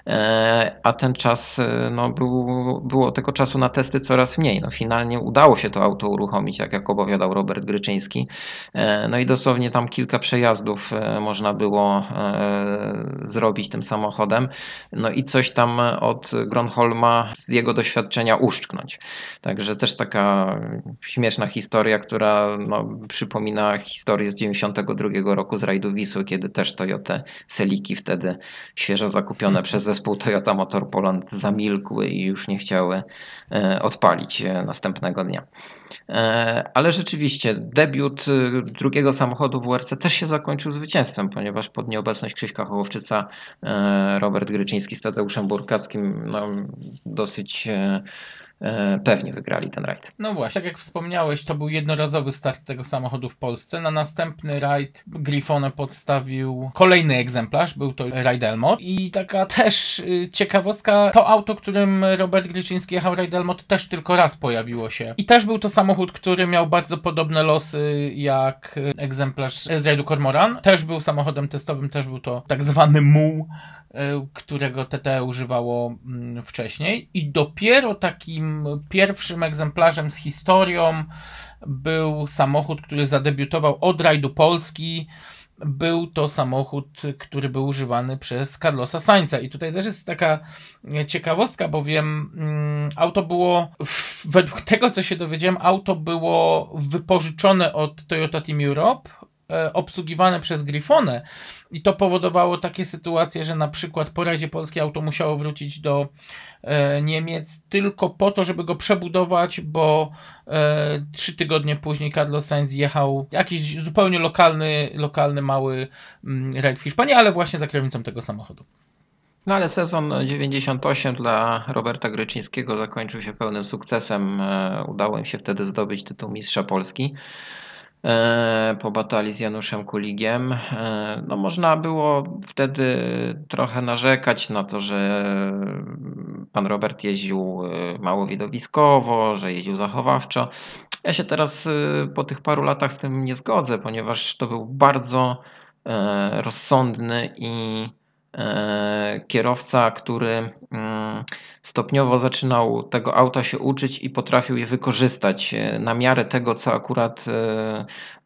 E, A ten czas, e, no, był, było tego czasu na testy coraz mniej. No, finalnie udało się to auto uruchomić, jak, jak opowiadał Robert Gryczyński. E, No i dosłownie tam kilka przejazdów e, można było e, zrobić tym samochodem. No i coś tam od Gronholma z jego doświadczenia uszczknąć. Także też taka śmieszna historia, która no, przypomina historię z 92 roku z rajdu Wisły, kiedy też Toyota Seliki wtedy świeżo zakupione przez zespół Toyota Motor Poland zamilkły i już nie chciały e, odpalić e, następnego dnia. E, Ale rzeczywiście debiut drugiego samochodu WRC też się zakończył zwycięstwem, ponieważ pod nieobecność Krzyśka Hołowczyca Robert Gryczyński z Tadeuszem Burkackim no, dosyć pewnie wygrali ten rajd. No właśnie, tak jak wspomniałeś, to był jednorazowy start tego samochodu w Polsce. Na następny rajd Grifone podstawił kolejny egzemplarz, był to Raid Elmot. I taka też y, ciekawostka, to auto, którym Robert Gryczyński jechał Raid Elmot też tylko raz pojawiło się. I też był to samochód, który miał bardzo podobne losy jak y, egzemplarz z rajdu Cormoran. Też był samochodem testowym, też był to tak zwany muł którego TT używało mm, wcześniej. I dopiero takim pierwszym egzemplarzem z historią był samochód, który zadebiutował od rajdu Polski. Był to samochód, który był używany przez Carlosa Sainza. I tutaj też jest taka ciekawostka, bowiem mm, auto było, według tego co się dowiedziałem, auto było wypożyczone od Toyota Team Europe, e, obsługiwane przez Grifone i to powodowało takie sytuacje, że na przykład po rajdzie polskie auto musiało wrócić do e, Niemiec tylko po to, żeby go przebudować, bo e, trzy tygodnie później Carlos Sainz jechał jakiś zupełnie lokalny, lokalny mały mm, rajd w Hiszpanii, ale właśnie za kierownicą tego samochodu. No ale sezon 98 dla Roberta Gryczyńskiego zakończył się pełnym sukcesem. E, Udało im się wtedy zdobyć tytuł Mistrza Polski e, po batalii z Januszem Kuligiem. E, No można było wtedy trochę narzekać na to, że pan Robert jeździł e, mało widowiskowo, że jeździł zachowawczo. Ja się teraz e, po tych paru latach z tym nie zgodzę, ponieważ to był bardzo e, rozsądny i e, kierowca, który mm, stopniowo zaczynał tego auta się uczyć i potrafił je wykorzystać e, na miarę tego, co akurat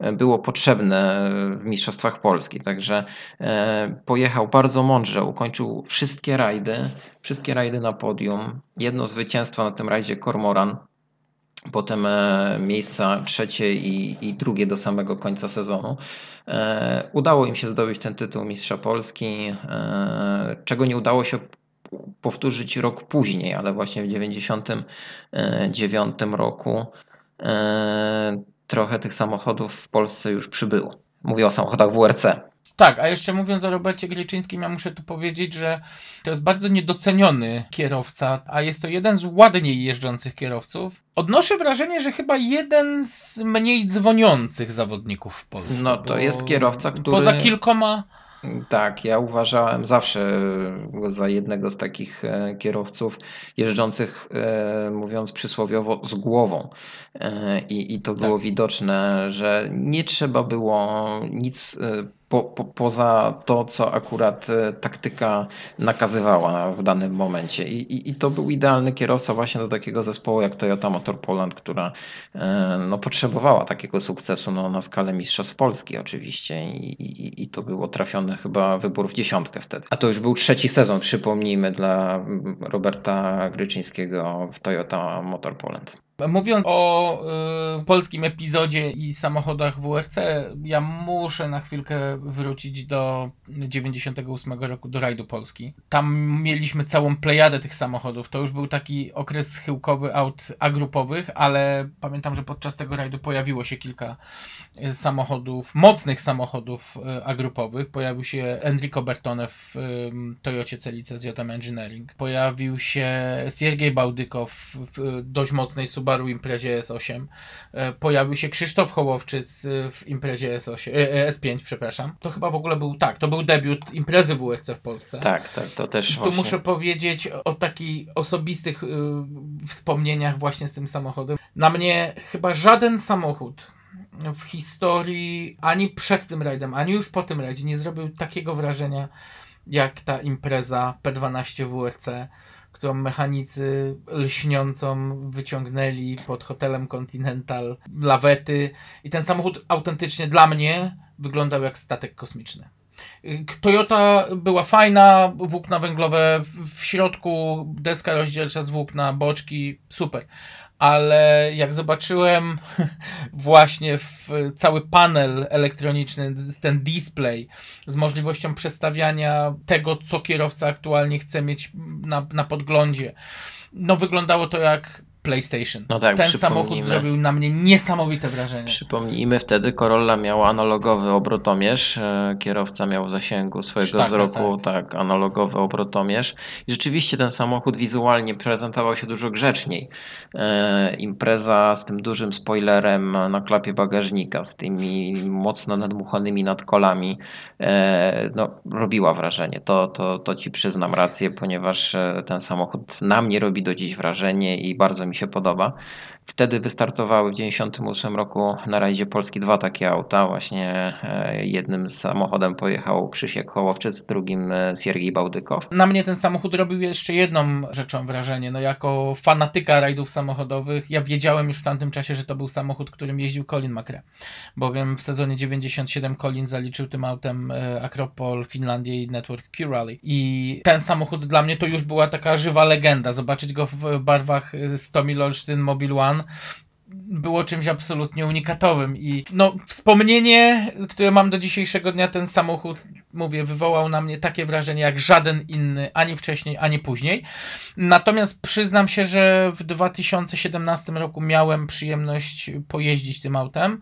e, było potrzebne w Mistrzostwach Polski. Także e, pojechał bardzo mądrze, ukończył wszystkie rajdy, wszystkie rajdy na podium. Jedno zwycięstwo na tym rajdzie Cormoran, potem e, miejsca trzecie i, i drugie do samego końca sezonu. E, Udało im się zdobyć ten tytuł Mistrza Polski, e, czego nie udało się powtórzyć rok później, ale właśnie w 1999 roku trochę tych samochodów w Polsce już przybyło. Mówię o samochodach WRC. Tak, a jeszcze mówiąc o Robercie Gryczyńskim, ja muszę tu powiedzieć, że to jest bardzo niedoceniony kierowca, a jest to jeden z ładniej jeżdżących kierowców. Odnoszę wrażenie, że chyba jeden z mniej dzwoniących zawodników w Polsce. No, to jest kierowca, który- Poza kilkoma. Tak, ja uważałem zawsze go za jednego z takich e, kierowców jeżdżących, e, mówiąc przysłowiowo, z głową. E, I, i to było widoczne, że nie trzeba było nic e, po, po, poza to, co akurat e, taktyka nakazywała w danym momencie. I, i, I to był idealny kierowca właśnie do takiego zespołu jak Toyota Motor Poland, która e, no, potrzebowała takiego sukcesu no, na skalę Mistrzostw Polski oczywiście I, i, to było trafiony chyba wybór w dziesiątkę wtedy. A to już był trzeci sezon, przypomnijmy, dla Roberta Gryczyńskiego w Toyota Motor Poland. Mówiąc o y, polskim epizodzie i samochodach WRC, ja muszę na chwilkę wrócić do 98 roku, do rajdu Polski. Tam mieliśmy całą plejadę tych samochodów. To już był taki okres schyłkowy aut agrupowych, ale pamiętam, że podczas tego rajdu pojawiło się kilka y, samochodów, mocnych samochodów y, agrupowych. Pojawił się Enrico Bertone w y, Toyocie Celice z JM Engineering. Pojawił się Siergiej Bałdykow w y, dość mocnej Subaru Imprezie S8. E, Pojawił się Krzysztof Hołowczyc y, w imprezie S8, e, e, S5, przepraszam. To chyba w ogóle był, tak, to był debiut imprezy WRC w Polsce. Tak, tak, to też Tu muszę powiedzieć o takich osobistych y, wspomnieniach właśnie z tym samochodem. Na mnie chyba żaden samochód w historii, ani przed tym rajdem, ani już po tym rajdzie nie zrobił takiego wrażenia jak ta impreza P12 WRC, którą mechanicy lśniącą wyciągnęli pod hotelem Continental lawety i ten samochód autentycznie dla mnie wyglądał jak statek kosmiczny. Toyota była fajna, włókna węglowe w środku, deska rozdzielcza z włókna, boczki, super. Ale jak zobaczyłem właśnie cały panel elektroniczny, ten display z możliwością przestawiania tego, co kierowca aktualnie chce mieć na, na podglądzie, no wyglądało to jak PlayStation. No tak, Ten samochód zrobił na mnie niesamowite wrażenie. Przypomnijmy, wtedy Corolla miała analogowy obrotomierz. e, Kierowca miał w zasięgu swojego Sztaka, wzroku tak. analogowy obrotomierz. I rzeczywiście ten samochód wizualnie prezentował się dużo grzeczniej. E, impreza z tym dużym spoilerem na klapie bagażnika, z tymi mocno nadmuchanymi nadkolami, e, no, robiła wrażenie. To, to, to ci przyznam rację, ponieważ e, ten samochód na mnie robi do dziś wrażenie i bardzo mi się podoba. Wtedy wystartowały w 1998 roku na rajdzie Polski dwa takie auta. Właśnie e, jednym samochodem pojechał Krzysiek Hołowczyc, drugim e, Siergiej Bałdykow. Na mnie ten samochód robił jeszcze jedną rzeczą wrażenie. No jako fanatyka rajdów samochodowych, ja wiedziałem już w tamtym czasie, że to był samochód, którym jeździł Colin McRae. Bowiem w sezonie 97 Colin zaliczył tym autem e, Acropol, Finlandię i Network Pure Rally. I ten samochód dla mnie to już była taka żywa legenda. Zobaczyć go w barwach 100 mil Olsztyn Mobile One było czymś absolutnie unikatowym i no wspomnienie, które mam do dzisiejszego dnia, ten samochód, mówię, wywołał na mnie takie wrażenie jak żaden inny, ani wcześniej, ani później. Natomiast przyznam się, że w 2017 roku miałem przyjemność pojeździć tym autem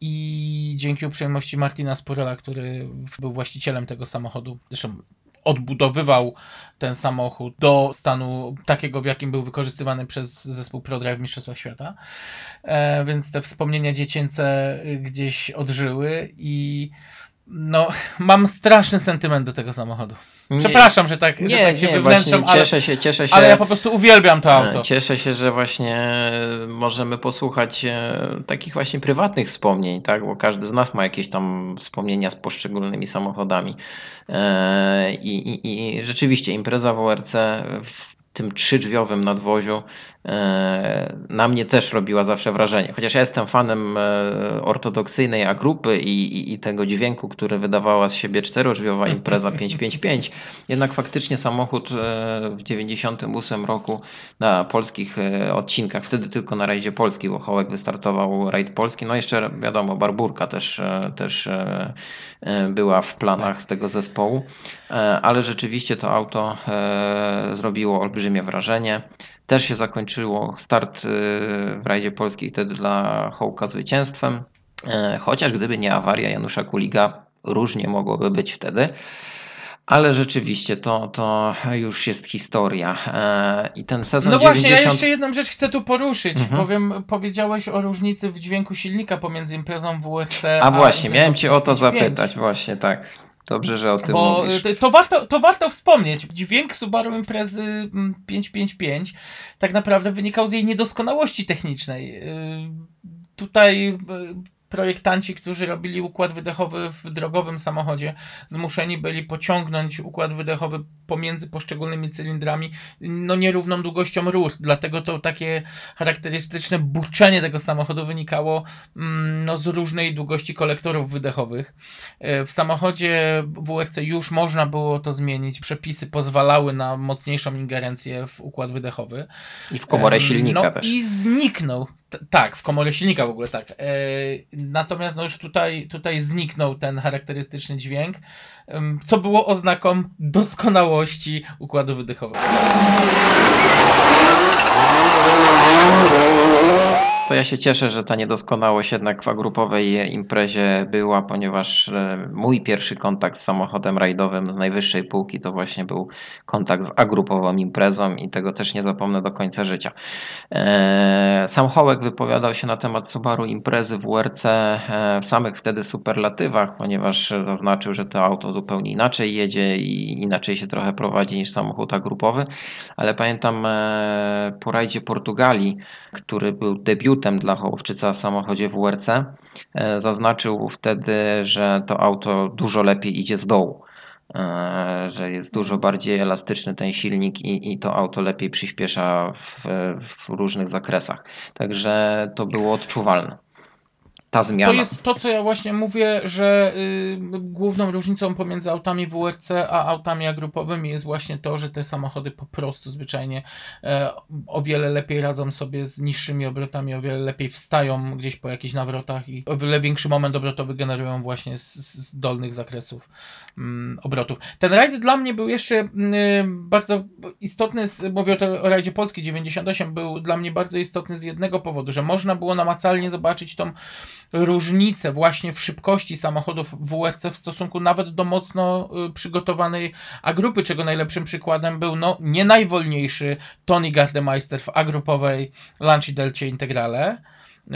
i dzięki uprzejmości Martina Sporola, który był właścicielem tego samochodu, zresztą odbudowywał ten samochód do stanu takiego, w jakim był wykorzystywany przez zespół ProDrive w Mistrzostwach Świata. E, więc te wspomnienia dziecięce gdzieś odżyły i no, mam straszny sentyment do tego samochodu. Nie- Przepraszam, że tak, że Nie, tak się nie, wewnętrzam, właśnie ale, cieszę się, cieszę się. ale ja po prostu uwielbiam to auto. E, Cieszę się, że właśnie możemy posłuchać e, takich właśnie prywatnych wspomnień, tak? Bo każdy z nas ma jakieś tam wspomnienia z poszczególnymi samochodami. E, I, i, i rzeczywiście impreza w ORC w tym trzydrzwiowym nadwoziu na mnie też robiła zawsze wrażenie. Chociaż ja jestem fanem e, ortodoksyjnej A-grupy i, i, i tego dźwięku, który wydawała z siebie czterodrzwiowa impreza 555, jednak faktycznie samochód e, w 98 roku na polskich e, odcinkach, wtedy tylko na rajdzie Polski, bo Hołek wystartował rajd Polski, no jeszcze wiadomo, Barburka też, e, też e, e, była w planach tego zespołu, E, ale rzeczywiście to auto e, zrobiło olbrzymie wrażenie. Też się zakończyło start e, w rajdzie Polski wtedy dla Hołka zwycięstwem, E, chociaż gdyby nie awaria Janusza Kuliga, różnie mogłoby być wtedy. Ale rzeczywiście to, to już jest historia. E, I ten sezon No właśnie, 90... ja jeszcze jedną rzecz chcę tu poruszyć, Mhm. bowiem powiedziałeś o różnicy w dźwięku silnika pomiędzy imprezą WRC a A właśnie, miałem cię o to 555. zapytać, właśnie tak. Dobrze, że o tym Bo mówisz. y, to warto, to warto wspomnieć. Dźwięk Subaru Imprezy mm, 555 tak naprawdę wynikał z jej niedoskonałości technicznej. Y, Tutaj y, projektanci, którzy robili układ wydechowy w drogowym samochodzie, zmuszeni byli pociągnąć układ wydechowy pomiędzy poszczególnymi cylindrami no nierówną długością rur. Dlatego to takie charakterystyczne burczenie tego samochodu wynikało mm, no, z różnej długości kolektorów wydechowych. E, W samochodzie WRC już można było to zmienić. Przepisy pozwalały na mocniejszą ingerencję w układ wydechowy. I w komorę Em, silnika no też. I zniknął. Tak, w komorę silnika w ogóle tak. E, natomiast no już tutaj, tutaj zniknął ten charakterystyczny dźwięk, co było oznaką doskonałości układu wydechowego. Ja się cieszę, że ta niedoskonałość jednak w agrupowej imprezie była, ponieważ e, mój pierwszy kontakt z samochodem rajdowym z najwyższej półki to właśnie był kontakt z agrupową imprezą i tego też nie zapomnę do końca życia. E, Sam Hołek wypowiadał się na temat Subaru imprezy w WRC e, w samych wtedy superlatywach, ponieważ zaznaczył, że to auto zupełnie inaczej jedzie i inaczej się trochę prowadzi niż samochód agrupowy, ale pamiętam po rajdzie Portugalii, który był debiutem dla Hołowczyca w samochodzie WRC, e, zaznaczył wtedy, że to auto dużo lepiej idzie z dołu. e, Że jest dużo bardziej elastyczny ten silnik i, i to auto lepiej przyspiesza w, w różnych zakresach. Także to było odczuwalne. Ta zmiana. To jest to, co ja właśnie mówię, że y, główną różnicą pomiędzy autami WRC a autami agrupowymi jest właśnie to, że te samochody po prostu zwyczajnie e, o wiele lepiej radzą sobie z niższymi obrotami, o wiele lepiej wstają gdzieś po jakichś nawrotach i o wiele większy moment obrotowy generują właśnie z, z dolnych zakresów mm, obrotów. Ten rajd dla mnie był jeszcze y, bardzo istotny, z, mówię o, te, o rajdzie Polski 98, był dla mnie bardzo istotny z jednego powodu, że można było namacalnie zobaczyć tą różnicę właśnie w szybkości samochodów WRC w stosunku nawet do mocno y, przygotowanej agrupy, czego najlepszym przykładem był no, nie najwolniejszy Tony Gardemeister w agrupowej Lancia Delcie Integrale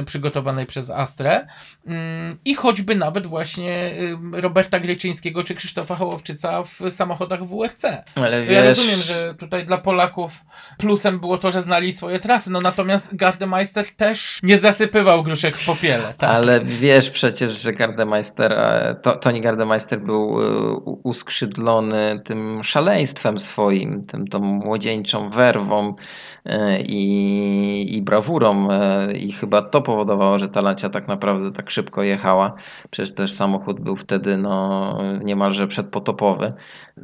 przygotowanej przez Astrę mm, i choćby nawet właśnie y, Roberta Gryczyńskiego czy Krzysztofa Hołowczyca w samochodach WRC. Ale Ja wiesz, rozumiem, że tutaj dla Polaków plusem było to, że znali swoje trasy, no natomiast Gardemeister też nie zasypywał gruszek w popiele. Tak? Ale wiesz przecież, że Gardemeister, e, to, Toni Gardemeister był e, uskrzydlony tym szaleństwem swoim, tym tą młodzieńczą werwą i, i brawurą e, i chyba to powodowało, że ta Lancia tak naprawdę tak szybko jechała. Przecież też samochód był wtedy no, niemalże przedpotopowy.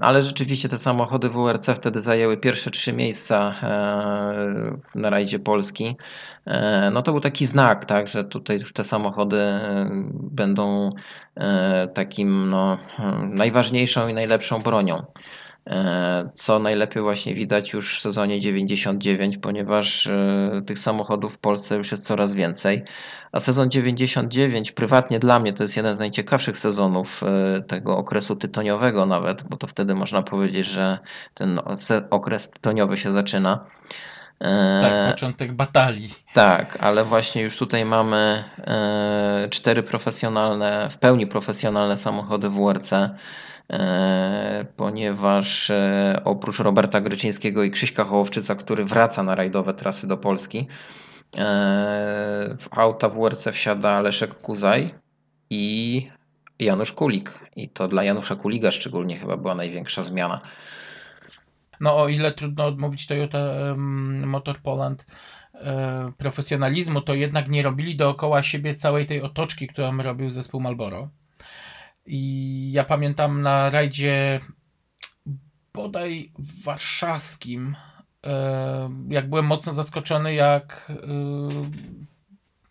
Ale rzeczywiście te samochody WRC wtedy zajęły pierwsze trzy miejsca e, na rajdzie Polski. E, No to był taki znak, tak, że tutaj już te samochody będą takim no, najważniejszą i najlepszą bronią. E, Co najlepiej właśnie widać już w sezonie 99, ponieważ e, tych samochodów w Polsce już jest coraz więcej. A sezon 99, prywatnie dla mnie, to jest jeden z najciekawszych sezonów e, tego okresu tytoniowego, nawet, bo to wtedy można powiedzieć, że ten okres tytoniowy się zaczyna. Tak, początek batalii. tak, ale właśnie już tutaj mamy cztery profesjonalne, w pełni profesjonalne samochody WRC, ponieważ e, oprócz Roberta Gryczyńskiego i Krzyśka Hołowczyca, który wraca na rajdowe trasy do Polski, e, w auta WRC wsiada Leszek Kuzaj i Janusz Kulik. I to dla Janusza Kuliga szczególnie chyba była największa zmiana. No o ile trudno odmówić Toyota Motor Poland e, profesjonalizmu, to jednak nie robili dookoła siebie całej tej otoczki, którą robił zespół Malboro. I ja pamiętam na rajdzie bodaj warszawskim, e, jak byłem mocno zaskoczony, jak e,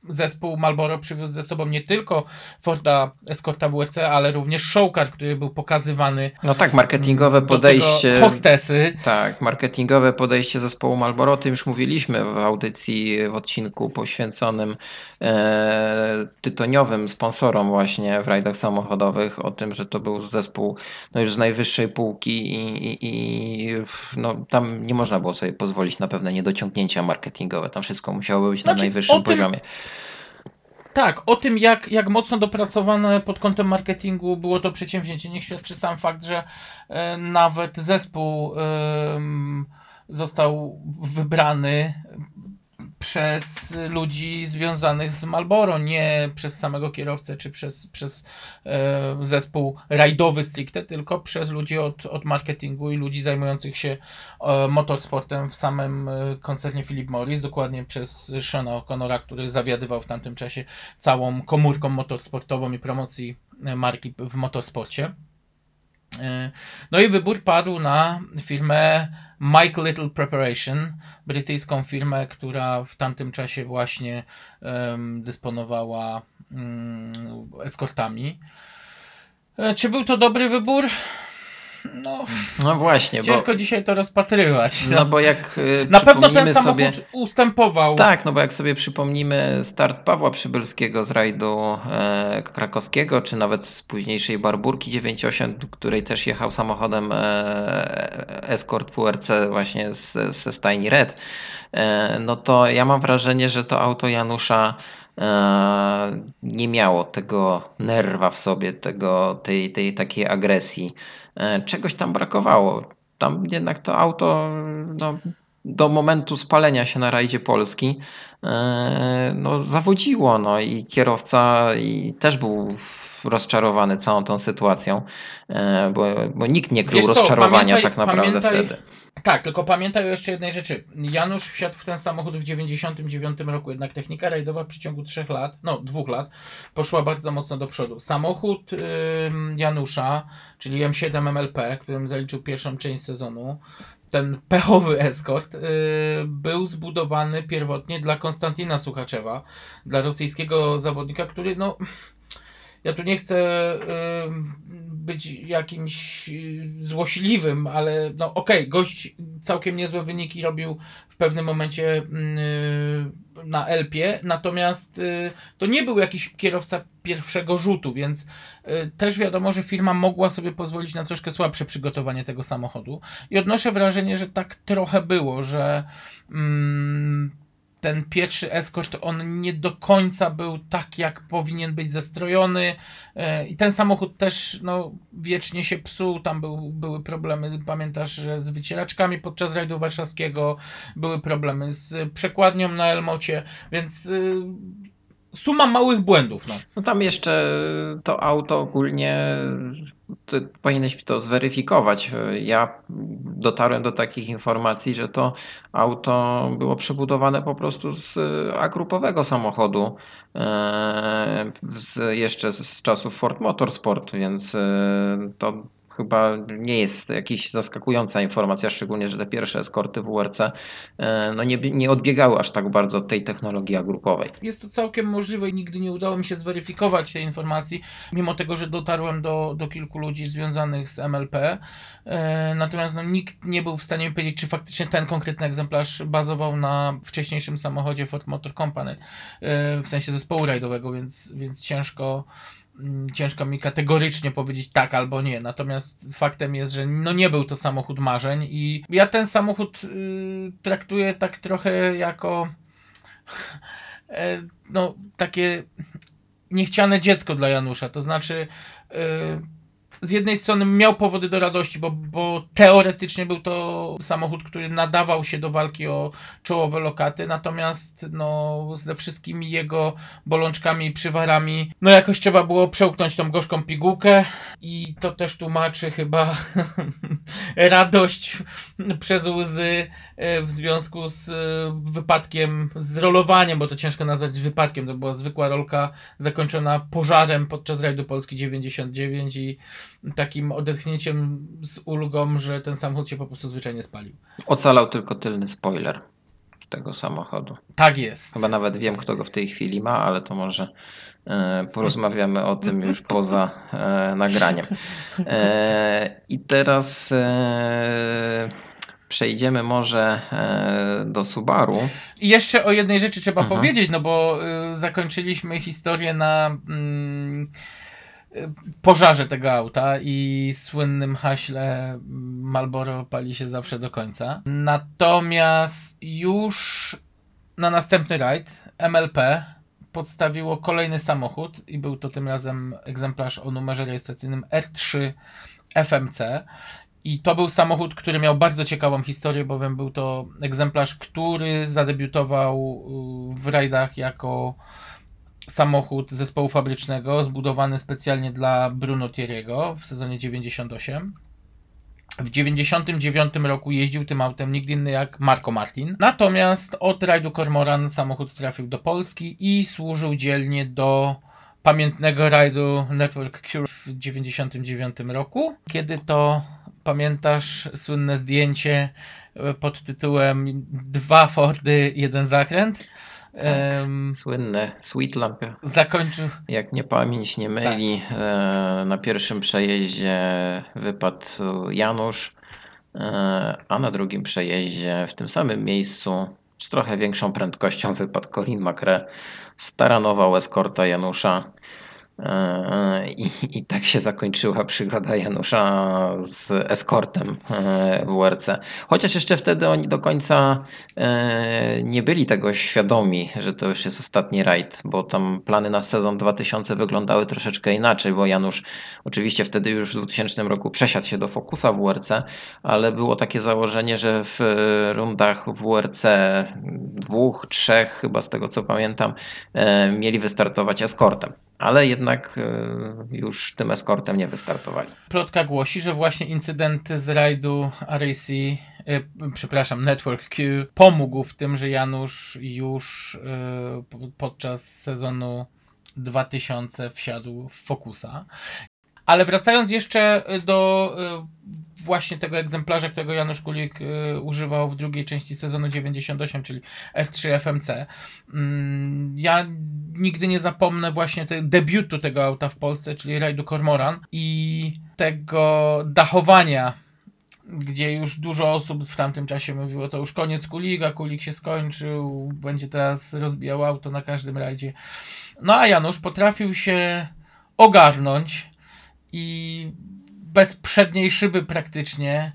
zespół Marlboro przywiózł ze sobą nie tylko Forda Escorta WRC, ale również showcar, który był pokazywany No tak, marketingowe podejście. hostesy. Tak, marketingowe podejście zespołu Marlboro, o tym już mówiliśmy w audycji, w odcinku poświęconym tytoniowym sponsorom właśnie w rajdach samochodowych, o tym, że to był zespół no już z najwyższej półki i, i, i no, tam nie można było sobie pozwolić na pewne niedociągnięcia marketingowe, tam wszystko musiało być Znaczy, na najwyższym tym- poziomie. Tak, o tym jak, jak mocno dopracowane pod kątem marketingu było to przedsięwzięcie, niech świadczy sam fakt, że e, nawet zespół em, został wybrany przez ludzi związanych z Malboro, nie przez samego kierowcę czy przez, przez e, zespół rajdowy stricte, tylko przez ludzi od, od marketingu i ludzi zajmujących się e, motorsportem w samym e, koncernie Philip Morris, dokładnie przez Shona O'Connora, który zawiadywał w tamtym czasie całą komórką motorsportową i promocji e, marki w motorsporcie. E, No i wybór padł na firmę Mike Little Preparation, brytyjską firmę, która w tamtym czasie właśnie em, dysponowała mm, eskortami. E, Czy był to dobry wybór? No, No właśnie, bo, ciężko dzisiaj to rozpatrywać. no bo jak e, Na pewno ten samochód sobie... ustępował. Tak, no bo jak sobie przypomnimy start Pawła Przybylskiego z rajdu e, krakowskiego, czy nawet z późniejszej Barburki 98, której też jechał samochodem e, Escort WRC właśnie z- ze stajni Red, e, no to ja mam wrażenie, że to auto Janusza e, nie miało tego nerwa w sobie, tego, tej, tej takiej agresji. E, Czegoś tam brakowało. Tam jednak to auto no, do momentu spalenia się na rajdzie Polski e, no, zawodziło. No, I kierowca i też był rozczarowany całą tą sytuacją, e, bo, bo nikt nie krył Wiesz co, rozczarowania pamiętaj- tak naprawdę pamiętaj- wtedy. Tak, tylko pamiętaj o jeszcze jednej rzeczy. Janusz wsiadł w ten samochód w 99 roku, jednak technika rajdowa w przeciągu 3 lat, no dwóch lat, poszła bardzo mocno do przodu. Samochód Janusza, czyli M7 MLP, którym zaliczył pierwszą część sezonu, ten pechowy Escort, yy, był zbudowany pierwotnie dla Konstantina Suchaczewa, dla rosyjskiego zawodnika, który no ja tu nie chcę być jakimś y, złośliwym, ale no okej, okay, gość całkiem niezłe wyniki robił w pewnym momencie y, na Elpie, natomiast y, to nie był jakiś kierowca pierwszego rzutu, więc też wiadomo, że firma mogła sobie pozwolić na troszkę słabsze przygotowanie tego samochodu. I odnoszę wrażenie, że tak trochę było, że mm, ten pierwszy Escort, on nie do końca był tak, jak powinien być zestrojony. E, i ten samochód też no, wiecznie się psuł, tam był, były problemy, pamiętasz, że z wycieraczkami podczas rajdu warszawskiego, były problemy z przekładnią na Elmocie, więc y, suma małych błędów. No. no tam jeszcze to auto ogólnie ty powinieneś to zweryfikować. Ja dotarłem do takich informacji, że to auto było przebudowane po prostu z agrupowego samochodu e, z, jeszcze z czasów Ford Motorsport, więc e, to chyba nie jest jakaś zaskakująca informacja, szczególnie, że te pierwsze eskorty WRC e, no nie, nie odbiegały aż tak bardzo od tej technologii agrupowej. Jest to całkiem możliwe i nigdy nie udało mi się zweryfikować tej informacji, mimo tego, że dotarłem do, do kilku ludzi związanych z MLP. E, natomiast no, nikt nie był w stanie mi powiedzieć, czy faktycznie ten konkretny egzemplarz bazował na wcześniejszym samochodzie Ford Motor Company, e, w sensie zespołu rajdowego, więc, więc ciężko ciężko mi kategorycznie powiedzieć tak albo nie. Natomiast faktem jest, że no nie był to samochód marzeń i ja ten samochód y, traktuję tak trochę jako e, no takie niechciane dziecko dla Janusza. To znaczy y, z jednej strony miał powody do radości, bo, bo teoretycznie był to samochód, który nadawał się do walki o czołowe lokaty, natomiast no, ze wszystkimi jego bolączkami i przywarami, no jakoś trzeba było przełknąć tą gorzką pigułkę i to też tłumaczy chyba radość przez łzy e, w związku z e, wypadkiem, z rolowaniem, bo to ciężko nazwać wypadkiem, to była zwykła rolka zakończona pożarem podczas rajdu Polski 99 i takim odetchnięciem z ulgą, że ten samochód się po prostu zwyczajnie spalił. Ocalał tylko tylny spoiler tego samochodu. Tak jest. Chyba nawet wiem, kto go w tej chwili ma, ale to może e, porozmawiamy o tym już poza e, nagraniem. E, I teraz przejdziemy może do Subaru. I jeszcze o jednej rzeczy trzeba mhm. powiedzieć, no bo zakończyliśmy historię na. Mm, pożarze tego auta i słynnym haśle Malboro pali się zawsze do końca. Natomiast już na następny rajd MLP podstawiło kolejny samochód i był to tym razem egzemplarz o numerze rejestracyjnym R3 FMC. I to był samochód, który miał bardzo ciekawą historię, bowiem był to egzemplarz, który zadebiutował w rajdach jako samochód zespołu fabrycznego zbudowany specjalnie dla Bruno Thierry'ego w sezonie 98. W 99 roku jeździł tym autem nikt inny jak Marco Martin. Natomiast od rajdu Cormoran samochód trafił do Polski i służył dzielnie do pamiętnego rajdu Network Cure w 99 roku, kiedy to pamiętasz słynne zdjęcie pod tytułem Dwa Fordy, jeden zakręt. Tak, um, słynne Sweet Lampy. Zakończył. Jak nie pamięć nie myli, tak. e, na pierwszym przejeździe wypadł Janusz, e, a na drugim przejeździe w tym samym miejscu z trochę większą prędkością wypadł Colin Macre. Staranował eskorta Janusza. I, I, tak się zakończyła przygoda Janusza z eskortem e, w WRC. Chociaż jeszcze wtedy oni do końca e, nie byli tego świadomi, że to już jest ostatni rajd, bo tam plany na sezon 2000 wyglądały troszeczkę inaczej, bo Janusz oczywiście wtedy już w 2000 roku przesiadł się do Focusa w WRC, ale było takie założenie, że w rundach WRC dwóch, trzech chyba z tego co pamiętam, e, mieli wystartować eskortem ale jednak e, już tym eskortem nie wystartowali. Plotka głosi, że właśnie incydenty z rajdu RAC e, przepraszam, Network Q pomógł w tym, że Janusz już e, po- podczas sezonu 2000 wsiadł w Focusa. Ale wracając jeszcze do e, właśnie tego egzemplarza, którego Janusz Kulik e, używał w drugiej części sezonu 98, czyli S3 FMC. Mm, Ja nigdy nie zapomnę właśnie te, debiutu tego auta w Polsce, czyli rajdu Cormoran i tego dachowania gdzie już dużo osób w tamtym czasie mówiło, to już koniec Kuliga, Kulik się skończył, będzie teraz rozbijał auto na każdym rajdzie. No a Janusz potrafił się ogarnąć i bez przedniej szyby praktycznie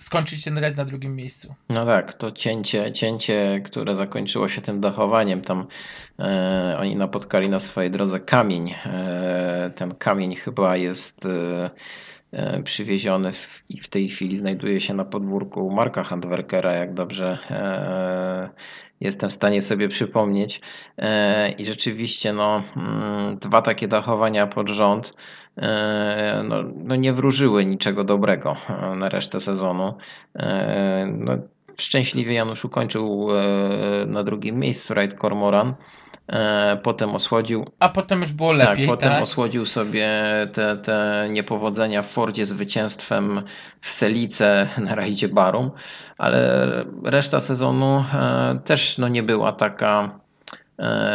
skończyć ten rajd na drugim miejscu. No tak, to cięcie, cięcie, które zakończyło się tym dachowaniem, tam e, oni napotkali na swojej drodze kamień. E, ten kamień chyba jest e, e, przywieziony w, i w tej chwili znajduje się na podwórku Marka Handwerkera, jak dobrze e, jestem w stanie sobie przypomnieć. E, I rzeczywiście no, mm, dwa takie dachowania pod rząd no, no nie wróżyły niczego dobrego e, na resztę sezonu. E, No, szczęśliwie Janusz ukończył e, na drugim miejscu rajd Cormoran. E, Potem osłodził, A potem już było lepiej, tak, tak? potem osłodził sobie te, te niepowodzenia w Fordzie zwycięstwem w Selice na rajdzie Barum, ale reszta sezonu e, też no, nie była taka e,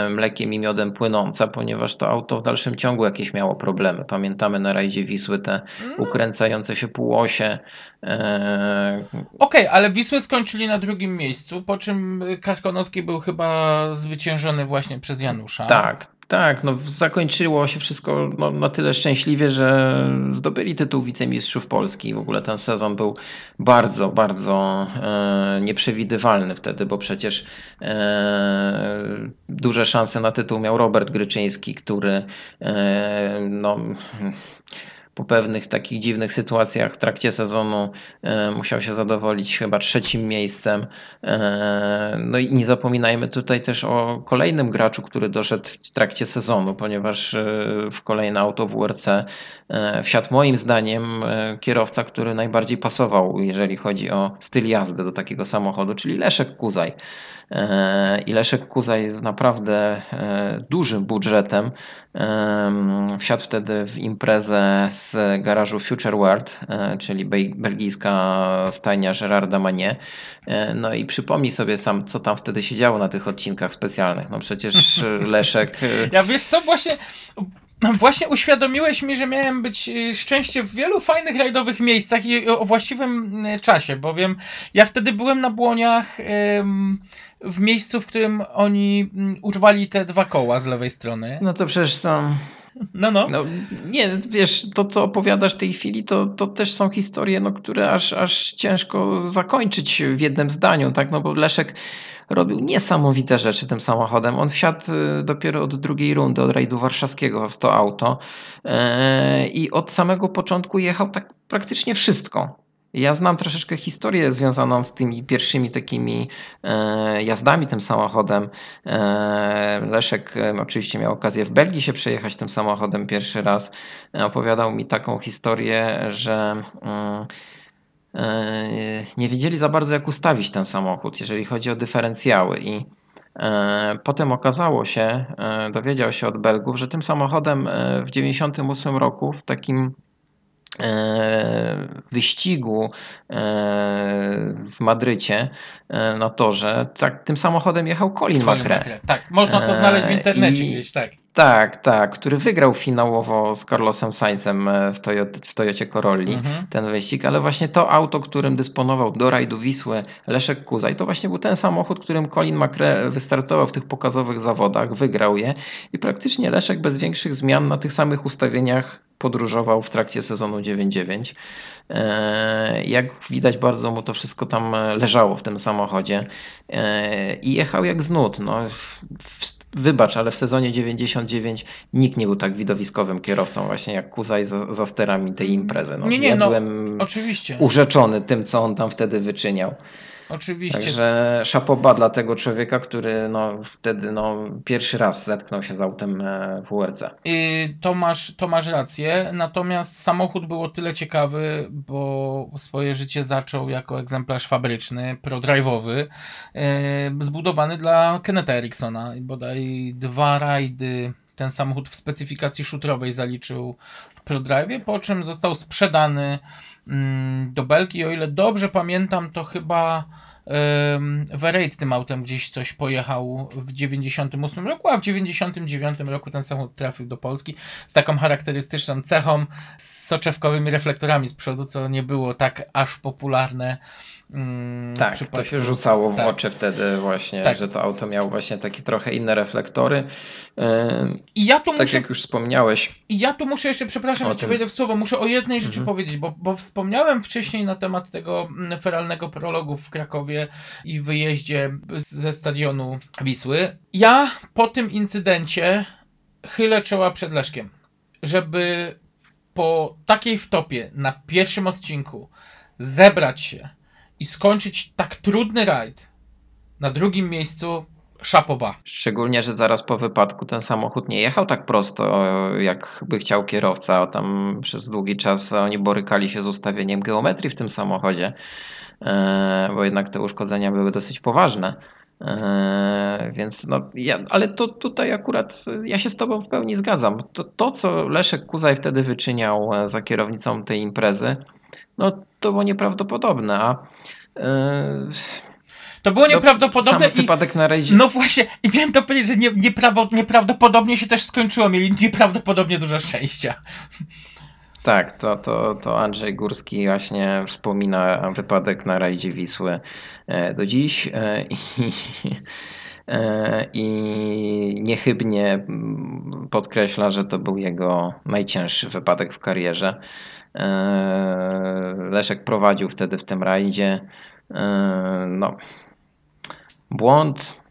mlekiem i miodem płynąca, ponieważ to auto w dalszym ciągu jakieś miało problemy. Pamiętamy na rajdzie Wisły te ukręcające się półosie. E, Okej, ale Wisły skończyli na drugim miejscu, po czym Karkonoski był chyba zwyciężony właśnie przez Janusza. Tak, tak. No, zakończyło się wszystko no, na tyle szczęśliwie, że zdobyli tytuł wicemistrzów Polski. W ogóle ten sezon był bardzo, bardzo e, nieprzewidywalny wtedy, bo przecież e, duże szanse na tytuł miał Robert Gryczyński, który e, no, po pewnych takich dziwnych sytuacjach w trakcie sezonu e, musiał się zadowolić chyba trzecim miejscem. E, No i nie zapominajmy tutaj też o kolejnym graczu, który doszedł w trakcie sezonu, ponieważ e, w kolejne auto WRC e, wsiadł moim zdaniem kierowca, który najbardziej pasował, jeżeli chodzi o styl jazdy do takiego samochodu, czyli Leszek Kuzaj. E, I Leszek Kuzaj z naprawdę e, dużym budżetem em, wsiadł wtedy w imprezę z garażu Future World, e, czyli belgijska stajnia Gerarda Manie. E, No i przypomnij sobie sam, co tam wtedy się działo na tych odcinkach specjalnych. No przecież e, Leszek... e, Ja wiesz co, właśnie, właśnie uświadomiłeś mi, że miałem być y, szczęście w wielu fajnych rajdowych miejscach i o właściwym y, czasie, bowiem ja wtedy byłem na Błoniach w miejscu, w którym oni mm, urwali te dwa koła z lewej strony. No to przecież są... No, no. No, nie, wiesz, to co opowiadasz w tej chwili, to, to też są historie, no, które aż, aż ciężko zakończyć w jednym zdaniu, tak? No bo Leszek robił niesamowite rzeczy tym samochodem. On wsiadł y, dopiero od drugiej rundy, od rajdu warszawskiego w to auto e, i od samego początku jechał tak praktycznie wszystko. Ja znam troszeczkę historię związaną z tymi pierwszymi takimi e, jazdami tym samochodem. Leszek oczywiście miał okazję w Belgii się przejechać tym samochodem pierwszy raz. Opowiadał mi taką historię, że mm, nie wiedzieli za bardzo jak ustawić ten samochód, jeżeli chodzi o dyferencjały i e, Potem okazało się, e, dowiedział się od Belgów, że tym samochodem e, w 98 roku w takim e, wyścigu e, w Madrycie e, na torze, tak, tym samochodem jechał Colin McRae. Tak, można to znaleźć w internecie i- gdzieś, tak. Tak, tak, który wygrał finałowo z Carlosem Sainzem e, w, Toyota, w Toyocie Corolli Mhm. ten wyścig, ale właśnie to auto, którym dysponował do rajdu Wisły Leszek Kuzaj, to właśnie był ten samochód, którym Colin McRae wystartował w tych pokazowych zawodach, wygrał je i praktycznie Leszek bez większych zmian na tych samych ustawieniach podróżował w trakcie sezonu 9-9. E, Jak widać, bardzo mu to wszystko tam e, leżało w tym samochodzie i jechał jak z nut. No, wybacz, ale w sezonie 99 nikt nie był tak widowiskowym kierowcą właśnie jak Kuzaj za, za sterami tej imprezy. No, Nie, nie, ja no, byłem Oczywiście. urzeczony tym, co on tam wtedy wyczyniał. Oczywiście. Także szapoba dla tego człowieka, który no, wtedy no, pierwszy raz zetknął się z autem e, WRC. Y, To masz, to masz rację, natomiast samochód był o tyle ciekawy, bo swoje życie zaczął jako egzemplarz fabryczny, prodrive'owy, y, zbudowany dla Kenneta Ericssona i bodaj dwa rajdy ten samochód w specyfikacji shooterowej zaliczył w prodrive'ie, po czym został sprzedany do Belgii. O ile dobrze pamiętam, to chyba Verade tym autem gdzieś coś pojechał w 98 roku, a w 99 roku ten samochód trafił do Polski z taką charakterystyczną cechą, z soczewkowymi reflektorami z przodu, co nie było tak aż popularne. W Tak, to przypadku- się rzucało w tak. oczy wtedy właśnie, Tak. że to auto miało właśnie takie trochę inne reflektory. E, I ja tu Tak muszę jak już wspomniałeś, I ja tu muszę jeszcze, przepraszam, że ci wejdę w słowo, muszę o jednej rzeczy Mhm. powiedzieć, bo, bo wspomniałem wcześniej na temat tego mm, feralnego prologu w Krakowie i wyjeździe ze stadionu Wisły. Ja po tym incydencie chylę czoła przed Leszkiem, żeby po takiej wtopie na pierwszym odcinku zebrać się i skończyć tak trudny rajd na drugim miejscu szapoba. szczególnie, że zaraz po wypadku ten samochód nie jechał tak prosto, jak by chciał kierowca. Tam przez długi czas oni borykali się z ustawieniem geometrii w tym samochodzie, e, bo jednak te uszkodzenia były dosyć poważne. E, Więc no, ja, ale to tutaj akurat ja się z Tobą w pełni zgadzam. To, to co Leszek Kuzaj wtedy wyczyniał e, za kierownicą tej imprezy, no to było nieprawdopodobne. A e, To było no, nieprawdopodobne sam wypadek na rejdzie. No właśnie, i miałem to powiedzieć, że nie, nieprawo, nieprawdopodobnie się też skończyło. Mieli nieprawdopodobnie dużo szczęścia. Tak, to, to, to Andrzej Górski właśnie wspomina wypadek na rajdzie Wisły e, do dziś e, i, i niechybnie podkreśla, że to był jego najcięższy wypadek w karierze. E, Leszek prowadził wtedy w tym rajdzie. E, No, błąd,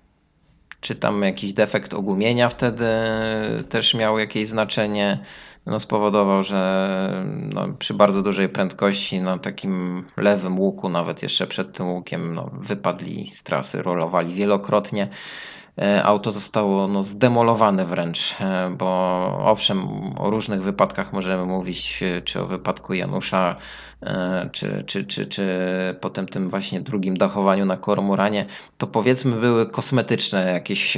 czy tam jakiś defekt ogumienia wtedy też miał jakieś znaczenie no, spowodował, że no, przy bardzo dużej prędkości, na takim lewym łuku, nawet jeszcze przed tym łukiem, no, wypadli z trasy, rolowali wielokrotnie. E, Auto zostało no, zdemolowane wręcz, e, bo owszem, o różnych wypadkach możemy mówić, e, czy o wypadku Janusza, czy, czy, czy, czy potem tym właśnie drugim dachowaniu na Kormoranie, to powiedzmy były kosmetyczne jakieś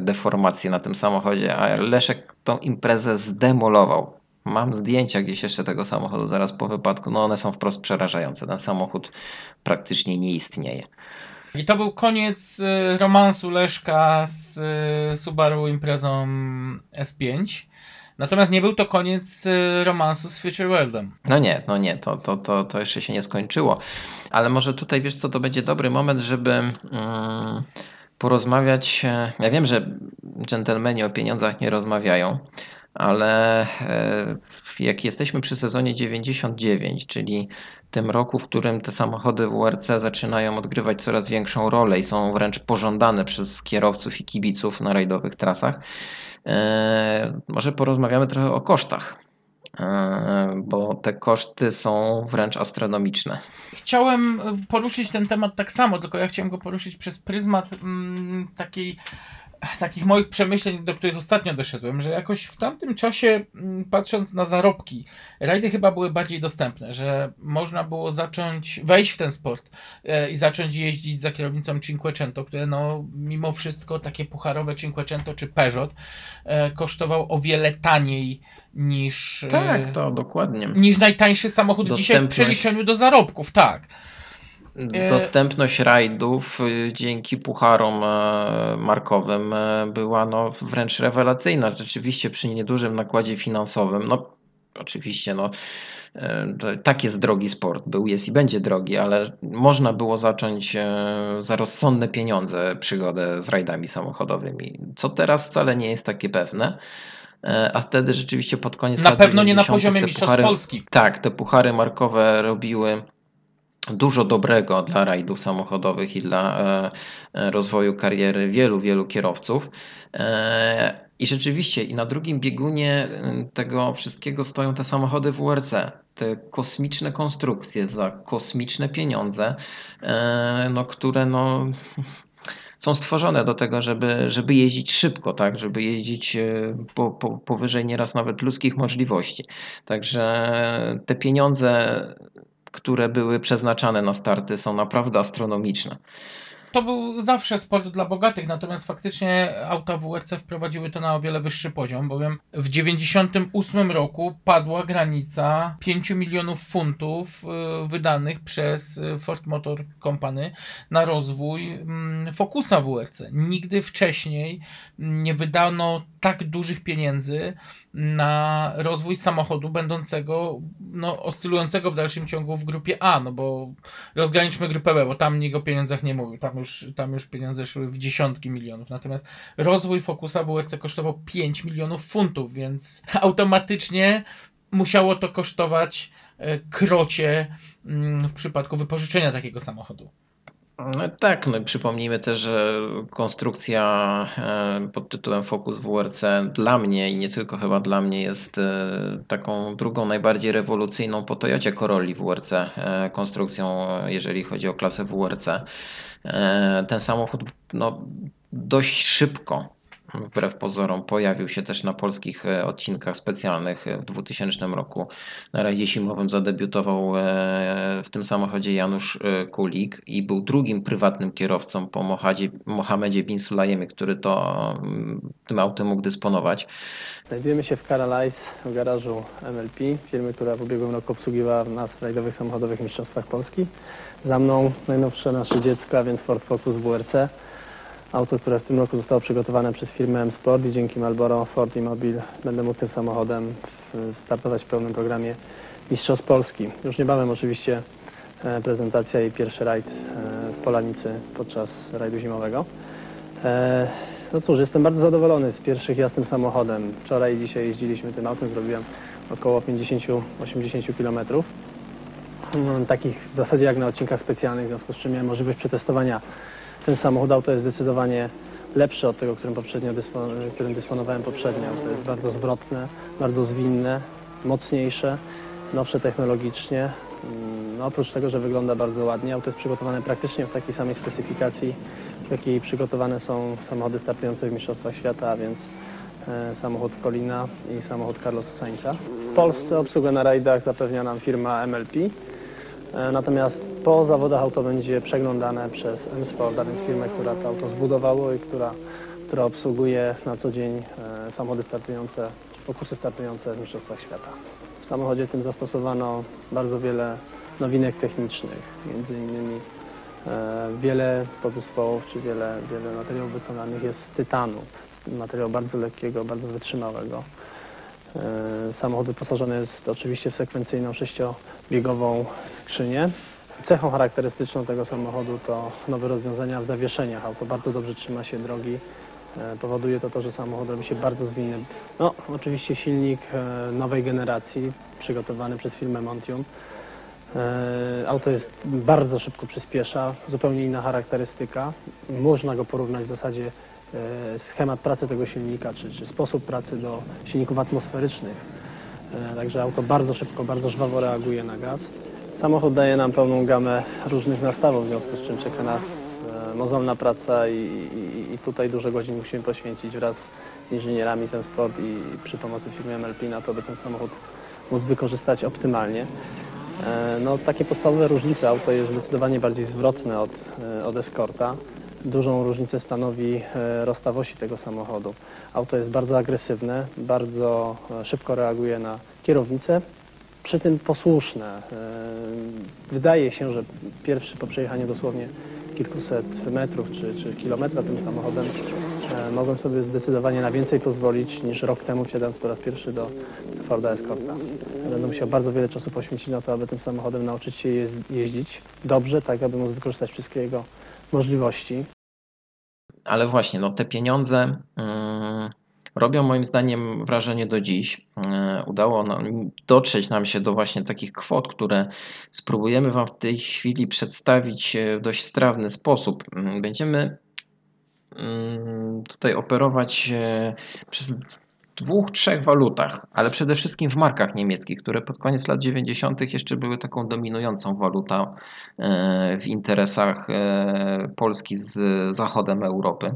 deformacje na tym samochodzie, a Leszek tą imprezę zdemolował. Mam zdjęcia gdzieś jeszcze tego samochodu zaraz po wypadku, no one są wprost przerażające. Ten samochód praktycznie nie istnieje. I to był koniec y, romansu Leszka z y, Subaru imprezą S5. Natomiast nie był to koniec y, romansu z Future Worldem. No nie, no nie, to, to, to, to jeszcze się nie skończyło. Ale może tutaj, wiesz co, to będzie dobry moment, żeby mm, porozmawiać. e, Ja wiem, że dżentelmeni o pieniądzach nie rozmawiają, ale e, jak jesteśmy przy sezonie 99, czyli tym roku, w którym te samochody WRC zaczynają odgrywać coraz większą rolę i są wręcz pożądane przez kierowców i kibiców na rajdowych trasach, e, może porozmawiamy trochę o kosztach. E, bo te koszty są wręcz astronomiczne. Chciałem y, poruszyć ten temat tak samo, tylko ja chciałem go poruszyć przez pryzmat mm, takiej takich moich przemyśleń, do których ostatnio doszedłem, że jakoś w tamtym czasie, mm, patrząc na zarobki, rajdy chyba były bardziej dostępne, że można było zacząć, wejść w ten sport e, i zacząć jeździć za kierownicą Cinquecento, które no mimo wszystko takie pucharowe Cinquecento czy Peugeot e, kosztował o wiele taniej niż, e, Tak, to dokładnie. niż najtańszy samochód dzisiaj w przeliczeniu do zarobków, tak. E, Dostępność rajdów y, dzięki pucharom e, markowym e, była no, wręcz rewelacyjna. Rzeczywiście przy niedużym nakładzie finansowym, no oczywiście no, tak jest drogi sport, był, jest i będzie drogi, ale można było zacząć za rozsądne pieniądze przygodę z rajdami samochodowymi, co teraz wcale nie jest takie pewne. A wtedy rzeczywiście pod koniec Na pewno nie na 90. poziomie Mistrzostw Polski. tak, te puchary markowe robiły dużo dobrego dla rajdów samochodowych i dla e, e, rozwoju kariery wielu, wielu kierowców. E, I rzeczywiście, i na drugim biegunie tego wszystkiego stoją te samochody WRC. Te kosmiczne konstrukcje za kosmiczne pieniądze, no, które no, są stworzone do tego, żeby, żeby jeździć szybko, tak? żeby jeździć po, po, powyżej nieraz nawet ludzkich możliwości. Także te pieniądze, które były przeznaczane na starty, są naprawdę astronomiczne to był zawsze sport dla bogatych, natomiast faktycznie auta WRC wprowadziły to na o wiele wyższy poziom, bowiem w 98 roku padła granica 5 milionów funtów y, wydanych przez y, Ford Motor Company na rozwój mm, Focusa WRC. Nigdy wcześniej nie wydano tak dużych pieniędzy na rozwój samochodu będącego, no, oscylującego w dalszym ciągu w grupie A, no bo rozgraniczmy grupę B, bo tam nikt o pieniądzach nie mówił, tam już, tam już pieniądze szły w dziesiątki milionów, natomiast rozwój Focusa WRC kosztował 5 milionów funtów, więc automatycznie musiało to kosztować e, krocie mm, w przypadku wypożyczenia takiego samochodu. No tak, no przypomnijmy też, że konstrukcja e, pod tytułem Focus WRC dla mnie i nie tylko chyba dla mnie jest e, taką drugą najbardziej rewolucyjną po Toyocie Corolli WRC e, konstrukcją, jeżeli chodzi o klasę WRC. Ten samochód no, dość szybko wbrew pozorom pojawił się też na polskich e, odcinkach specjalnych e, w 2000 roku. Na rajdzie zimowym zadebiutował e, w tym samochodzie Janusz Kulik i był drugim prywatnym kierowcą po Mohamedzie Bin który to mm, tym autem mógł dysponować. Znajdujemy się w Caralize w garażu MLP, firmy, która w ubiegłym roku obsługiwała nas w rajdowych samochodowych mistrzostwach Polski. Za mną najnowsze nasze dziecko, a więc Ford Focus WRC. Auto, które w tym roku zostało przygotowane przez firmę M-Sport i dzięki Marlboro Ford i Mobil będę mógł tym samochodem startować w pełnym programie Mistrzostw Polski. Już niebawem oczywiście e, prezentacja i pierwszy rajd e, w Polanicy podczas rajdu zimowego. E, no cóż, jestem bardzo zadowolony z pierwszych jazd tym samochodem. Wczoraj i dzisiaj jeździliśmy tym autem, zrobiłem około 50-80 km. Mm, takich w zasadzie jak na odcinkach specjalnych, w związku z czym miałem możliwość przetestowania ten samochód auto jest zdecydowanie lepszy od tego, którym, poprzednio którym dysponowałem poprzednio. To jest bardzo zwrotne, bardzo zwinne, mocniejsze, nowsze technologicznie. Mm, no, oprócz tego, że wygląda bardzo ładnie, auto jest przygotowane praktycznie w takiej samej specyfikacji, w jakiej przygotowane są samochody startujące w Mistrzostwach Świata, więc e, samochód Colina i samochód Carlosa Sainza. W Polsce obsługę na rajdach zapewnia nam firma MLP. E, natomiast po zawodach auto będzie przeglądane przez M-Sport, a więc firmę, która to auto zbudowało i która, która obsługuje na co dzień e, samochody startujące, pokusy startujące w Mistrzostwach Świata. W samochodzie tym zastosowano bardzo wiele nowinek technicznych, między innymi e, wiele podzespołów czy wiele, wiele materiałów wykonanych jest z tytanu, materiału bardzo lekkiego, bardzo wytrzymałego. Samochód wyposażony jest oczywiście w sekwencyjną sześciobiegową skrzynię. Cechą charakterystyczną tego samochodu to nowe rozwiązania w zawieszeniach. Auto bardzo dobrze trzyma się drogi. E, powoduje to to, że samochód robi się bardzo zwinny. No, oczywiście silnik e, nowej generacji, przygotowany przez firmę Montium. Auto jest bardzo szybko przyspiesza, zupełnie inna charakterystyka. Można go porównać w zasadzie E, schemat pracy tego silnika, czy, czy sposób pracy do silników atmosferycznych. E, także auto bardzo szybko, bardzo żwawo reaguje na gaz. Samochód daje nam pełną gamę różnych nastawów, w związku z czym czeka nas e, mozolna praca i, i, i tutaj dużo godzin musimy poświęcić wraz z inżynierami z Sport i przy pomocy firmy MLP na to, by ten samochód móc wykorzystać optymalnie. No, takie podstawowe różnice. Auto jest zdecydowanie bardziej zwrotne od, od Escorta dużą różnicę stanowi e, rozstaw osi tego samochodu. Auto jest bardzo agresywne, bardzo e, szybko reaguje na kierownicę, przy tym posłuszne. E, wydaje się, że pierwszy po przejechaniu dosłownie kilkuset metrów czy, czy kilometra tym samochodem mogłem sobie zdecydowanie na więcej pozwolić niż rok temu wsiadając po raz pierwszy do Forda Escorta. Będę musiał bardzo wiele czasu poświęcić na to, aby tym samochodem nauczyć się jeździć dobrze, tak aby móc wykorzystać wszystkie jego możliwości. Ale właśnie, no te pieniądze mm, robią moim zdaniem wrażenie do dziś. Mm, udało nam, dotrzeć nam się do właśnie takich kwot, które spróbujemy Wam w tej chwili przedstawić w dość strawny sposób. Mm, będziemy tutaj operować e, dwóch, trzech walutach, ale przede wszystkim w markach niemieckich, które pod koniec lat 90. jeszcze były taką dominującą walutą e, w interesach e, Polski z zachodem Europy.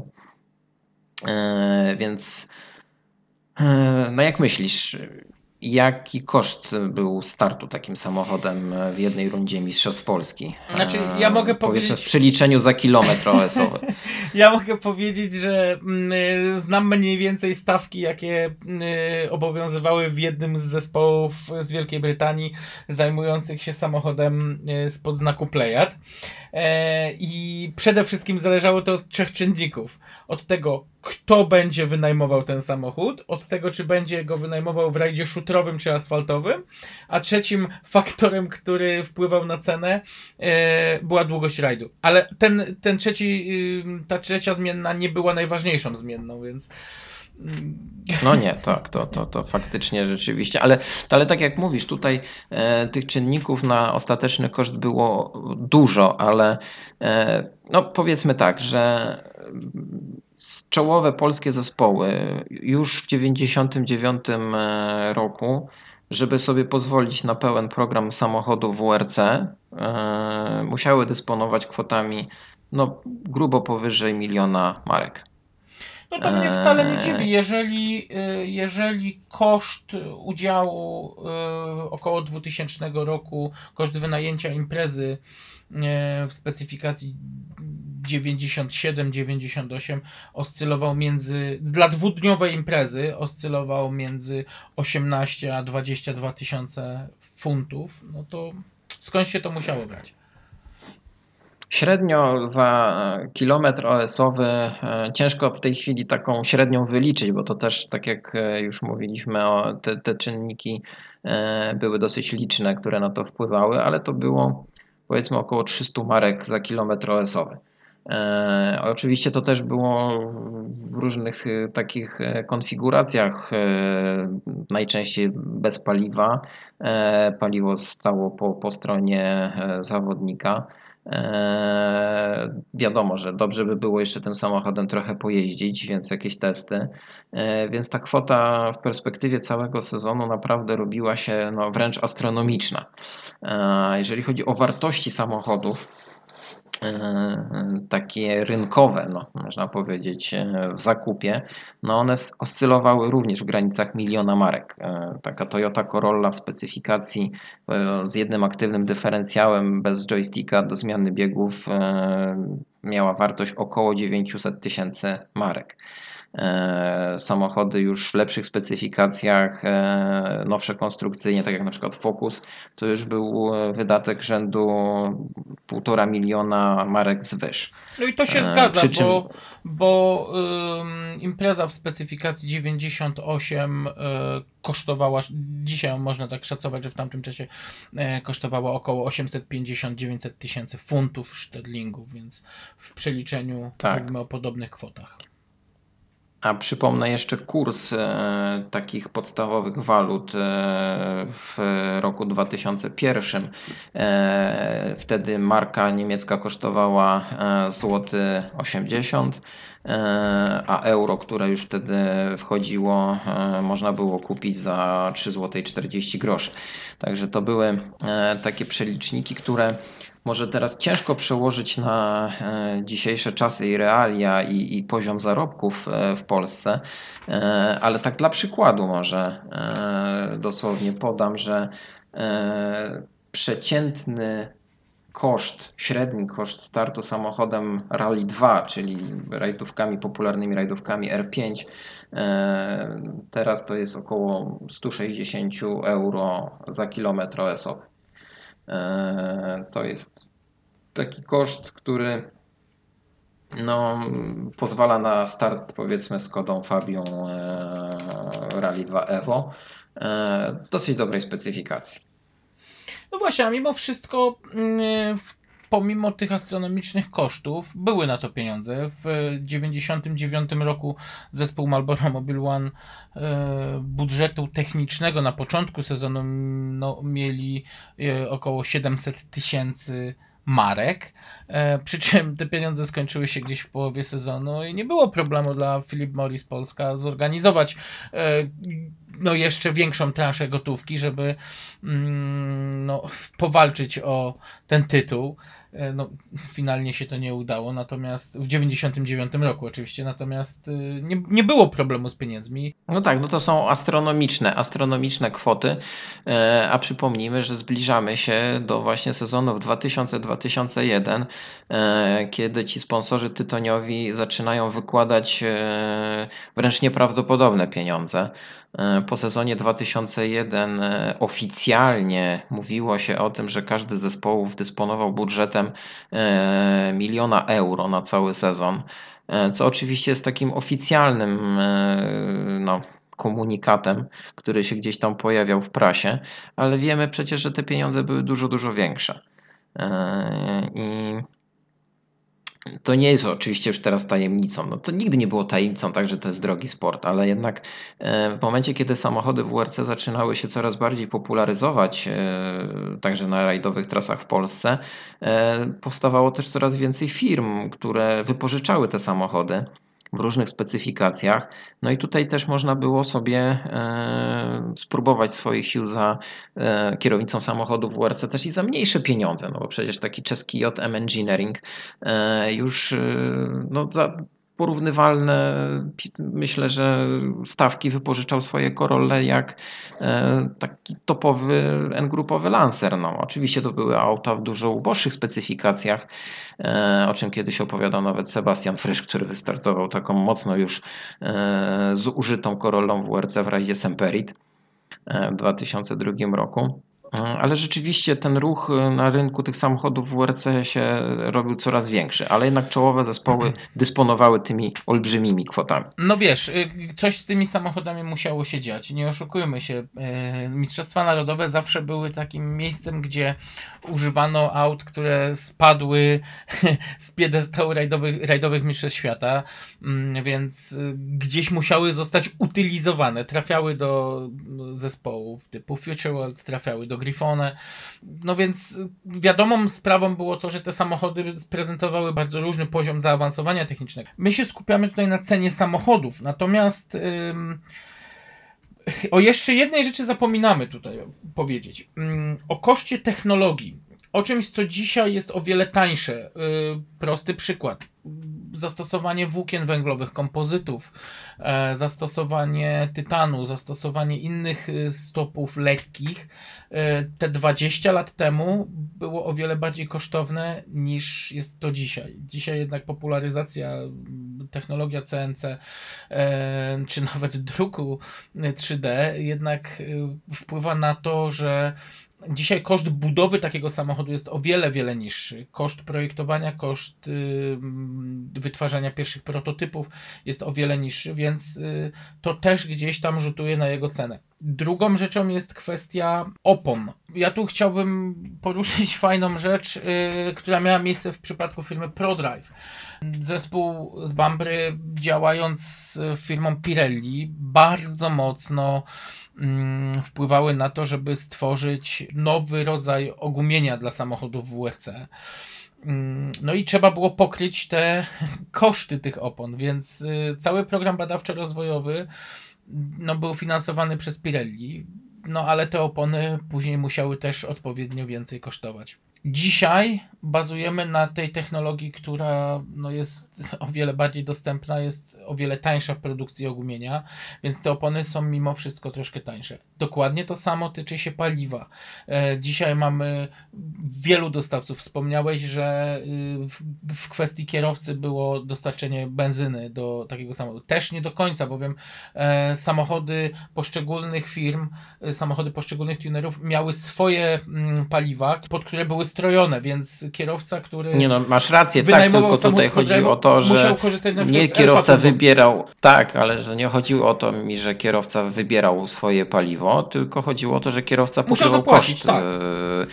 E, Więc no jak myślisz, jaki koszt był startu takim samochodem w jednej rundzie Mistrzostw Polski? Znaczy, ja mogę Powiedzmy powiedzieć- w przeliczeniu za kilometr OS-owy. Ja mogę powiedzieć, że mm, y, znam mniej więcej stawki, jakie y, obowiązywały w jednym z zespołów z Wielkiej Brytanii zajmujących się samochodem y, spod znaku Playad. E, I przede wszystkim zależało to od trzech czynników. Od tego, kto będzie wynajmował ten samochód, od tego, czy będzie go wynajmował w rajdzie szutrowym czy asfaltowym, a trzecim faktorem, który wpływał na cenę, e, była długość rajdu. Ale ten, ten trzeci, y, ta trzecia zmienna nie była najważniejszą zmienną, więc. mm, No nie, tak, to, to, to faktycznie rzeczywiście, ale, ale tak jak mówisz, tutaj e, tych czynników na ostateczny koszt było dużo, ale e, no powiedzmy tak, że czołowe polskie zespoły już w 1999 roku, żeby sobie pozwolić na pełen program samochodu WRC, e, musiały dysponować kwotami no, grubo powyżej miliona marek. No to mnie wcale nie Eee. dziwi, jeżeli, jeżeli koszt udziału około 2000 roku, koszt wynajęcia imprezy w specyfikacji 97-98 oscylował między, dla dwudniowej imprezy oscylował między 18 a 22 tysiące funtów, no to skąd się to musiało brać? Średnio za kilometr OS-owy e, ciężko w tej chwili taką średnią wyliczyć, bo to też, tak jak e, już mówiliśmy, te, te czynniki e, były dosyć liczne, które na to wpływały, ale to było powiedzmy około 300 marek za kilometr OS-owy. E, Oczywiście to też było w różnych e, takich e, konfiguracjach, najczęściej bez paliwa. Paliwo stało po, po stronie zawodnika. Wiadomo, że dobrze by było jeszcze tym samochodem trochę pojeździć, więc jakieś testy. Więc ta kwota w perspektywie całego sezonu naprawdę robiła się no, wręcz astronomiczna. Jeżeli chodzi o wartości samochodów, takie rynkowe, no, można powiedzieć, e, w zakupie, no one oscylowały również w granicach miliona marek. E, Taka Toyota Corolla w specyfikacji e, z jednym aktywnym dyferencjałem bez joysticka do zmiany biegów e, miała wartość około 900 tysięcy marek. E, Samochody już w lepszych specyfikacjach, e, nowsze konstrukcyjnie, tak jak na przykład Focus, to już był e, wydatek rzędu 1,5 miliona marek wzwyż. No i to się zgadza, czym- bo, bo ym, impreza w specyfikacji 98 y, kosztowała, dzisiaj można tak szacować, że w tamtym czasie e, kosztowała około 850-900 tysięcy funtów szterlingów, więc w przeliczeniu Tak. mówimy o podobnych kwotach. A przypomnę jeszcze kurs e, takich podstawowych walut e, w roku 2001. E, wtedy marka niemiecka kosztowała e, złoty 80, e, a euro, które już wtedy wchodziło, e, można było kupić za 3 zł 40 groszy. Także to były takie przeliczniki, które może teraz ciężko przełożyć na e, dzisiejsze czasy i realia i, i poziom zarobków e, w Polsce, e, ale tak dla przykładu może dosłownie podam, że przeciętny koszt, średni koszt startu samochodem Rally 2, czyli rajdówkami, popularnymi rajdówkami R5, e, teraz to jest około 160 euro za kilometr OS-owy. E, To jest taki koszt, który no, pozwala na start powiedzmy z Kodą Fabią e, Rally 2 Evo e, w dosyć dobrej specyfikacji. No właśnie, a mimo wszystko, mm, pomimo tych astronomicznych kosztów, były na to pieniądze. W 99 roku zespół Marlboro Mobile One e, budżetu technicznego na początku sezonu no, mieli e, około 700 tysięcy marek. E, przy czym te pieniądze skończyły się gdzieś w połowie sezonu i nie było problemu dla Philip Morris Polska zorganizować no jeszcze większą transzę gotówki, żeby mm, no, powalczyć o ten tytuł. E, No, finalnie się to nie udało, natomiast w 99 roku oczywiście, natomiast y, nie, nie było problemu z pieniędzmi. No tak, no to są astronomiczne, astronomiczne kwoty, e, a przypomnijmy, że zbliżamy się do właśnie sezonów 2000-2001, e, kiedy ci sponsorzy tytoniowi zaczynają wykładać wręcz nieprawdopodobne pieniądze. E, Po sezonie 2001 e, oficjalnie mówiło się o tym, że każdy z zespołów dysponował budżetem e, miliona euro na cały sezon, co oczywiście jest takim oficjalnym no, komunikatem, który się gdzieś tam pojawiał w prasie, ale wiemy przecież, że te pieniądze były dużo, dużo większe. I to nie jest oczywiście już teraz tajemnicą. No to nigdy nie było tajemnicą, tak, że to jest drogi sport, ale jednak e, w momencie, kiedy samochody WRC zaczynały się coraz bardziej popularyzować, e, także na rajdowych trasach w Polsce, e, powstawało też coraz więcej firm, które wypożyczały te samochody w różnych specyfikacjach. No i tutaj też można było sobie e, spróbować swoich sił za e, kierownicą samochodu WRC też i za mniejsze pieniądze, no bo przecież taki czeski JM Engineering e, już no, za porównywalne, myślę, że stawki wypożyczał swoje Corolle jak e, taki topowy N-grupowy Lancer. No, oczywiście to były auta w dużo uboższych specyfikacjach, e, o czym kiedyś opowiadał nawet Sebastian Frysz, który wystartował taką mocno już e, zużytą Corollą WRC w razie Semperit w 2002 roku. E, Ale rzeczywiście ten ruch e, na rynku tych samochodów WRC się robił coraz większy, ale jednak czołowe zespoły dysponowały tymi olbrzymimi kwotami. No wiesz, y, coś z tymi samochodami musiało się dziać. Nie oszukujmy się. y, Mistrzostwa Narodowe zawsze były takim miejscem, gdzie używano aut, które spadły z piedestału rajdowych, rajdowych mistrzostw świata, Mm, więc y, gdzieś musiały zostać utylizowane. Trafiały do zespołów typu Future World, trafiały do Griffone. No więc wiadomą sprawą było to, że te samochody prezentowały bardzo różny poziom zaawansowania technicznego. My się skupiamy tutaj na cenie samochodów, natomiast ym, o jeszcze jednej rzeczy zapominamy tutaj powiedzieć. Ym, O koszcie technologii. O czymś, co dzisiaj jest o wiele tańsze. Yy, prosty przykład. Zastosowanie włókien węglowych, kompozytów, e, zastosowanie tytanu, zastosowanie innych y, stopów lekkich. E, Te 20 lat temu było o wiele bardziej kosztowne niż jest to dzisiaj. Dzisiaj jednak popularyzacja, technologia CNC e, czy nawet druku 3D jednak wpływa na to, że Dzisiaj koszt budowy takiego samochodu jest o wiele, wiele niższy. Koszt projektowania, koszt y, wytwarzania pierwszych prototypów jest o wiele niższy, więc y, to też gdzieś tam rzutuje na jego cenę. Drugą rzeczą jest kwestia opon. Ja tu chciałbym poruszyć fajną rzecz, y, która miała miejsce w przypadku firmy ProDrive. Zespół z Bambry, działając z firmą Pirelli, bardzo mocno wpływały na to, żeby stworzyć nowy rodzaj ogumienia dla samochodów WRC. Mm, No i trzeba było pokryć te koszty tych opon, więc y, cały program badawczo-rozwojowy no, był finansowany przez Pirelli, no ale te opony później musiały też odpowiednio więcej kosztować. Dzisiaj bazujemy na tej technologii, która no, jest o wiele bardziej dostępna, jest o wiele tańsza w produkcji ogumienia, więc te opony są mimo wszystko troszkę tańsze. Dokładnie to samo tyczy się paliwa. E, Dzisiaj mamy wielu dostawców. Wspomniałeś, że y, w, kwestii kierowcy było dostarczenie benzyny do takiego samochodu. Też nie do końca, bowiem e, samochody poszczególnych firm, e, samochody poszczególnych tunerów miały swoje mm, paliwa, pod które były strojone, więc kierowca, który Nie no, masz rację, tak, tylko tutaj chodzi o to, że nie kierowca wybierał, tak, ale że nie chodziło o to mi, że kierowca wybierał swoje paliwo, tylko chodziło o to, że kierowca Musiał zapłacić, koszt. tak. e,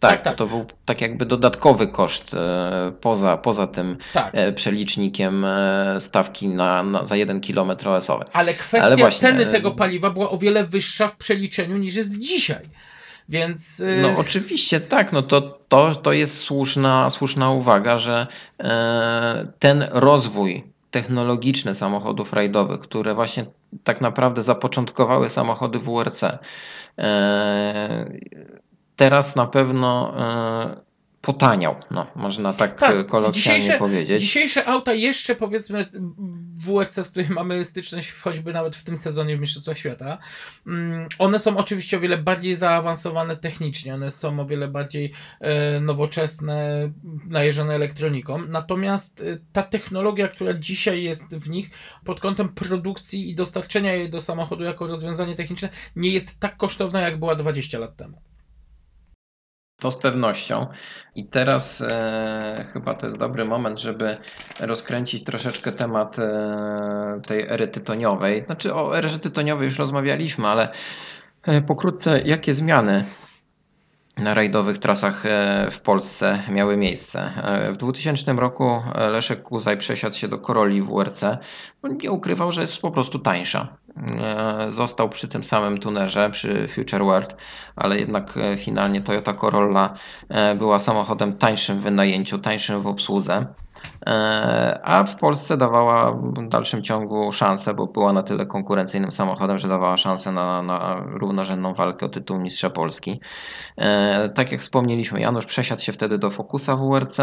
Tak, Tak, tak. to był tak jakby dodatkowy koszt e, poza, poza tym Tak. e, przelicznikiem stawki na, na, za 1 km OS-owy. Ale kwestia Ale właśnie, ceny tego paliwa była o wiele wyższa w przeliczeniu niż jest dzisiaj. Więc y, No oczywiście tak, no to, to, to jest słuszna, słuszna uwaga, że e, ten rozwój technologiczny samochodów rajdowych, które właśnie tak naprawdę zapoczątkowały samochody WRC, e, teraz na pewno e, potaniał, no, można tak, Tak, e, kolokwialnie powiedzieć. Dzisiejsze auta jeszcze powiedzmy WRC, z którymi mamy styczność choćby nawet w tym sezonie w Mistrzostwach Świata, mm, one są oczywiście o wiele bardziej zaawansowane technicznie, one są o wiele bardziej e, nowoczesne, najeżone elektroniką, natomiast e, ta technologia, która dzisiaj jest w nich pod kątem produkcji i dostarczenia jej do samochodu jako rozwiązanie techniczne nie jest tak kosztowna jak była 20 lat temu. To z pewnością. I teraz e, chyba to jest dobry moment, żeby rozkręcić troszeczkę temat e, tej ery tytoniowej. Znaczy o erze tytoniowej już rozmawialiśmy, ale e, pokrótce jakie zmiany na rajdowych trasach e, w Polsce miały miejsce. E, W 2000 roku e, Leszek Kuzaj przesiadł się do Corolli WRC. bo Nie ukrywał, że jest po prostu tańsza. Został przy tym samym tunerze, przy Future World, ale jednak finalnie Toyota Corolla była samochodem tańszym w wynajęciu, tańszym w obsłudze. E, A w Polsce dawała w dalszym ciągu szansę, bo była na tyle konkurencyjnym samochodem, że dawała szansę na, na równorzędną walkę o tytuł Mistrza Polski. E, Tak jak wspomnieliśmy, Janusz przesiadł się wtedy do Focusa WRC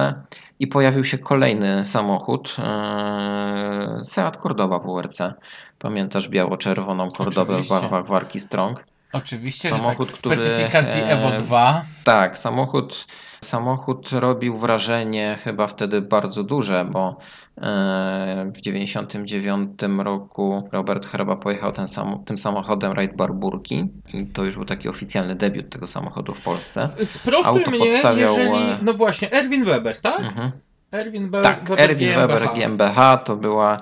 i pojawił się kolejny samochód, e, Seat Cordoba WRC. Pamiętasz biało-czerwoną Cordobę w barwach warki Strong? Oczywiście, Samochód, że tak, w który, specyfikacji e, Evo 2 Tak, samochód, samochód robił wrażenie chyba wtedy bardzo duże, bo e, w 99 roku Robert Herba pojechał sam, tym samochodem Raid Barburki i to już był taki oficjalny debiut tego samochodu w Polsce. Sprostuj Auto mnie, podstawiał, jeżeli... e, No właśnie, Erwin Weber, tak? Mhm. Erwin Be- Tak, Weber Erwin GmbH. Weber GmbH to była,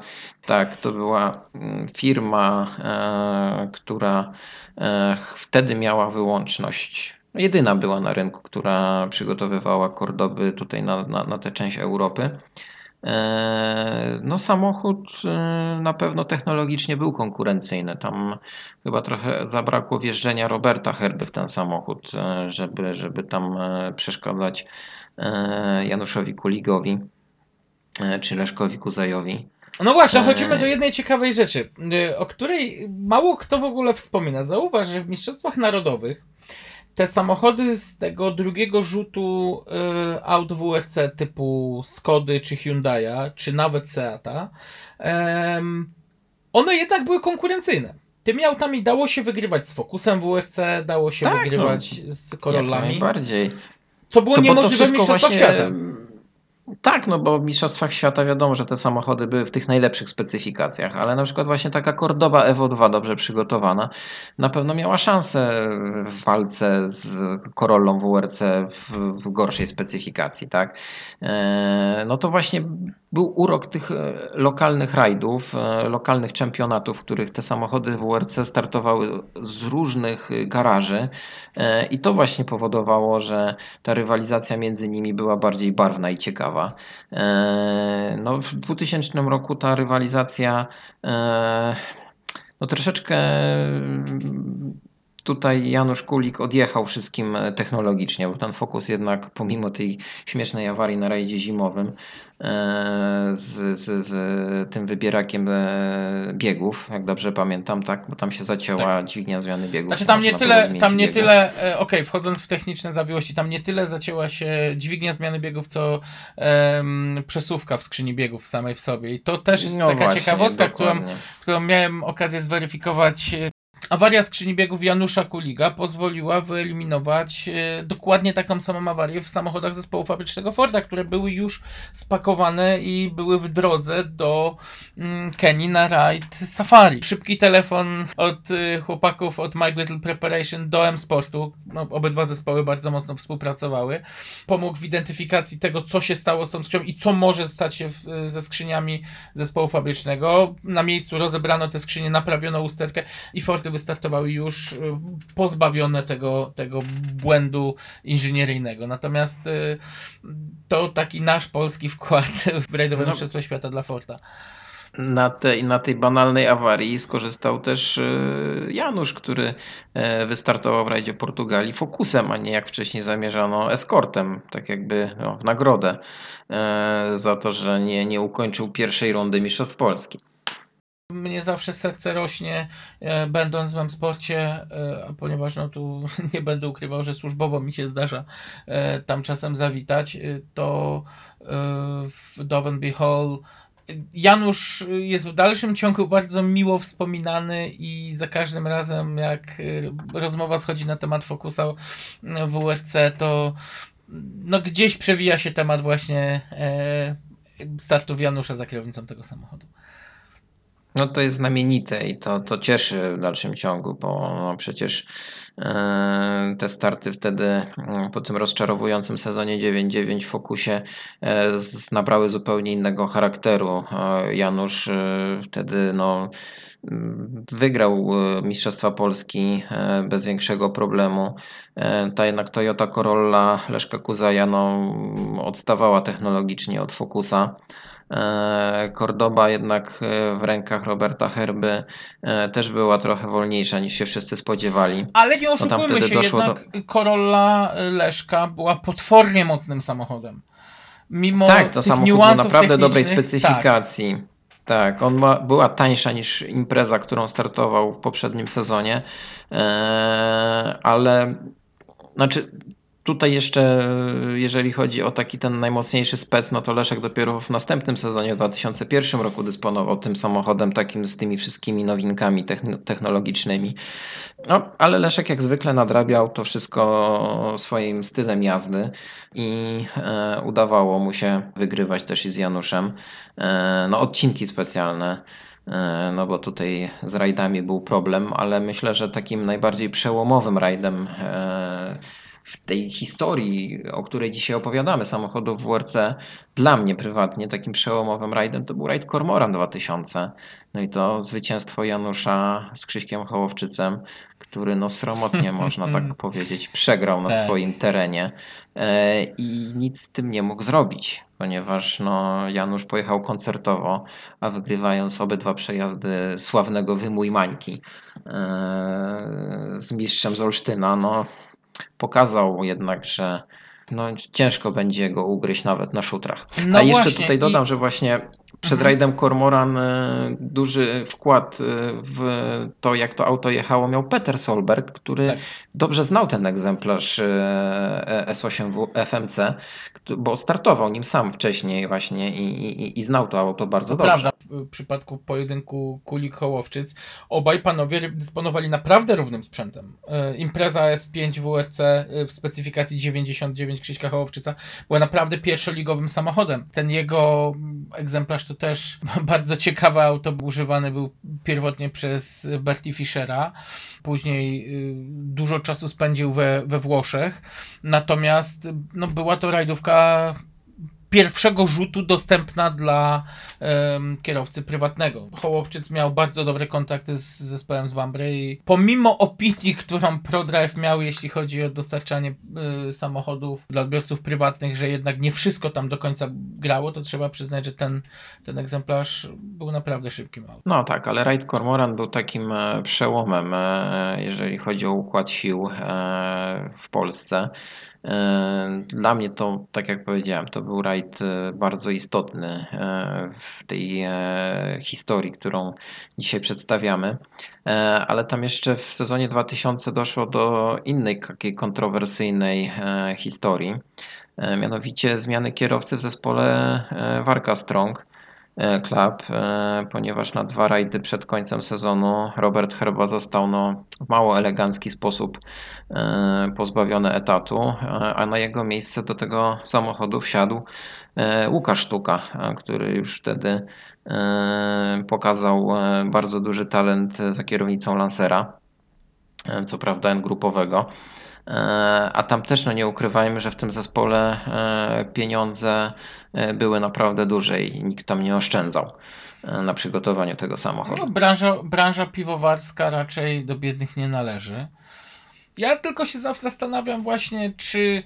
tak, to była mm, firma, e, która e, wtedy miała wyłączność. Jedyna była na rynku, która przygotowywała kordoby tutaj na, na, na tę część Europy. E, No, samochód e, na pewno technologicznie był konkurencyjny. Tam chyba trochę zabrakło wjeżdżenia Roberta Herby w ten samochód, e, żeby, żeby tam przeszkadzać Januszowi Kuligowi czy Leszkowi Kuzajowi. No właśnie, chodzimy do jednej ciekawej rzeczy, o której mało kto w ogóle wspomina. Zauważ, że w Mistrzostwach Narodowych te samochody z tego drugiego rzutu y, aut WRC typu Skody czy Hyundai'a, czy nawet Seata, one jednak były konkurencyjne. Tymi autami dało się wygrywać z Focusem WRC, dało się Tak, wygrywać z Jak Corollami, najbardziej. co było To, niemożliwe w Mistrzostwach właśnie. Świata. Tak, no bo w Mistrzostwach Świata wiadomo, że te samochody były w tych najlepszych specyfikacjach, ale na przykład właśnie taka Cordoba Evo 2 dobrze przygotowana na pewno miała szansę w walce z Corollą WRC w, w gorszej specyfikacji, tak? E, No to właśnie był urok tych e, lokalnych rajdów, e, lokalnych czempionatów, w których te samochody WRC startowały z różnych garaży i to właśnie powodowało, że ta rywalizacja między nimi była bardziej barwna i ciekawa. E, No, w 2000 roku ta rywalizacja e, no, troszeczkę tutaj Janusz Kulik odjechał wszystkim e, technologicznie, bo ten Focus jednak pomimo tej śmiesznej awarii na rajdzie zimowym e, z, z, z tym wybierakiem e, biegów, jak dobrze pamiętam, tak? Bo tam się zacięła dźwignia zmiany biegów. Znaczy tam nie tyle, tam nie biegi. tyle, okej, wchodząc w techniczne zawiłości, tam nie tyle zacięła się dźwignia zmiany biegów, co em, przesuwka w skrzyni biegów samej w sobie. I to też jest No taka właśnie, ciekawostka, którą, którą miałem okazję zweryfikować. E, Awaria skrzyni biegów Janusza Kuliga pozwoliła wyeliminować e, dokładnie taką samą awarię w samochodach zespołu fabrycznego Forda, które były już spakowane i były w drodze do mm, Kenii na rajd Safari. Szybki telefon od y, chłopaków od My Little Preparation do M-Sportu. No, obydwa zespoły bardzo mocno współpracowały. Pomógł w identyfikacji tego, co się stało z tą skrzynią i co może stać się w, ze skrzyniami zespołu fabrycznego. Na miejscu rozebrano te skrzynie, naprawiono usterkę i Fordy wystartowały już y, pozbawione tego, tego błędu inżynieryjnego. Natomiast y, to taki nasz polski wkład w rajdowe No. Mistrzostwo Świata dla Forda. Na tej, na tej banalnej awarii skorzystał też e, Janusz, który e, wystartował w rajdzie Portugalii fokusem, a nie jak wcześniej zamierzano eskortem, tak jakby no, w nagrodę e, za to, że nie, nie ukończył pierwszej rundy Mistrzostw Polski. Mnie zawsze serce rośnie, e, będąc w M sporcie, e, ponieważ no tu nie będę ukrywał, że służbowo mi się zdarza e, tam czasem zawitać, to w Dovenby Hall Janusz jest w dalszym ciągu bardzo miło wspominany i za każdym razem jak rozmowa schodzi na temat Focusa WRC, to no gdzieś przewija się temat właśnie startów Janusza za kierownicą tego samochodu. No to jest znamienite i to, to cieszy w dalszym ciągu, bo no przecież e, te starty wtedy mm, po tym rozczarowującym sezonie 9-9 w Fokusie e, nabrały zupełnie innego charakteru. E, Janusz wtedy no, mm, wygrał Mistrzostwa Polski bez większego problemu. Ta jednak Toyota Corolla Leszka Kuzaja no, odstawała technologicznie od Fokusa. E, Cordoba jednak e, w rękach Roberta Herby e, też była trochę wolniejsza niż się wszyscy spodziewali. Ale nie tam oszukujmy wtedy się, jednak Corolla Leszka była potwornie mocnym samochodem. Mimo Tak, to samochód był naprawdę dobrej technicznych, specyfikacji. Tak, on ma, była tańsza niż impreza, którą startował w poprzednim sezonie, e, ale znaczy tutaj jeszcze, jeżeli chodzi o taki ten najmocniejszy spec, no to Leszek dopiero w następnym sezonie, w 2001 roku dysponował tym samochodem takim z tymi wszystkimi nowinkami techn- technologicznymi. No, ale Leszek jak zwykle nadrabiał to wszystko swoim stylem jazdy i e, udawało mu się wygrywać też i z Januszem. E, no, odcinki specjalne. e, No bo tutaj z rajdami był problem, ale myślę, że takim najbardziej przełomowym rajdem e, w tej historii, o której dzisiaj opowiadamy, samochodów WRC, dla mnie prywatnie takim przełomowym rajdem to był rajd Cormoran 2000. No i to zwycięstwo Janusza z Krzyśkiem Hołowczycem, który no sromotnie można tak powiedzieć przegrał na Tak. swoim terenie e, i nic z tym nie mógł zrobić, ponieważ no Janusz pojechał koncertowo, a wygrywając obydwa przejazdy sławnego Wymuj Mańki e, z mistrzem z Olsztyna, no pokazał jednak, że no, ciężko będzie go ugryźć nawet na szutrach. No A jeszcze właśnie, tutaj dodam, i- że właśnie przed Mhm. rajdem Cormoran e, duży wkład e, w to, jak to auto jechało, miał Peter Solberg, który Tak. dobrze znał ten egzemplarz e, S8 FMC, bo startował nim sam wcześniej właśnie i, i, i znał to auto bardzo To dobrze. prawda, w przypadku pojedynku Kulik Hołowczyc obaj panowie dysponowali naprawdę równym sprzętem. Impreza S5 WRC w specyfikacji 99 Krzyśka Hołowczyca była naprawdę pierwszoligowym samochodem. Ten jego mm, egzemplarz to też bardzo ciekawe auto, używany był pierwotnie przez Bertie Fischera. Później y, dużo czasu spędził we, we Włoszech. Natomiast no, była to rajdówka pierwszego rzutu dostępna dla em, kierowcy prywatnego. Hołowczyc miał bardzo dobre kontakty z zespołem z Wambry i pomimo opinii, którą ProDrive miał, jeśli chodzi o dostarczanie y, samochodów dla odbiorców prywatnych, że jednak nie wszystko tam do końca grało, to trzeba przyznać, że ten, ten egzemplarz był naprawdę szybkim autem. No tak, ale Raid Cormoran był takim e, przełomem, e, jeżeli chodzi o układ sił e, w Polsce. Dla mnie to, tak jak powiedziałem, to był rajd e, bardzo istotny e, w tej e, historii, którą dzisiaj przedstawiamy. Ale tam jeszcze w sezonie 2000 doszło do innej takiej kontrowersyjnej historii, mianowicie zmiany kierowcy w zespole Warka Strong. E, Club, e, ponieważ na dwa rajdy przed końcem sezonu Robert Herba został no, w mało elegancki sposób e, pozbawiony etatu, e, a na jego miejsce do tego samochodu wsiadł e, Łukasz Sztuka, e, który już wtedy e, pokazał e, bardzo duży talent za kierownicą Lancera, e, co prawda grupowego. E, A tam też, no nie ukrywajmy, że w tym zespole e, pieniądze e, były naprawdę duże i nikt tam nie oszczędzał na przygotowaniu tego samochodu. No, branża, branża piwowarska raczej do biednych nie należy. Ja tylko się zastanawiam właśnie, czy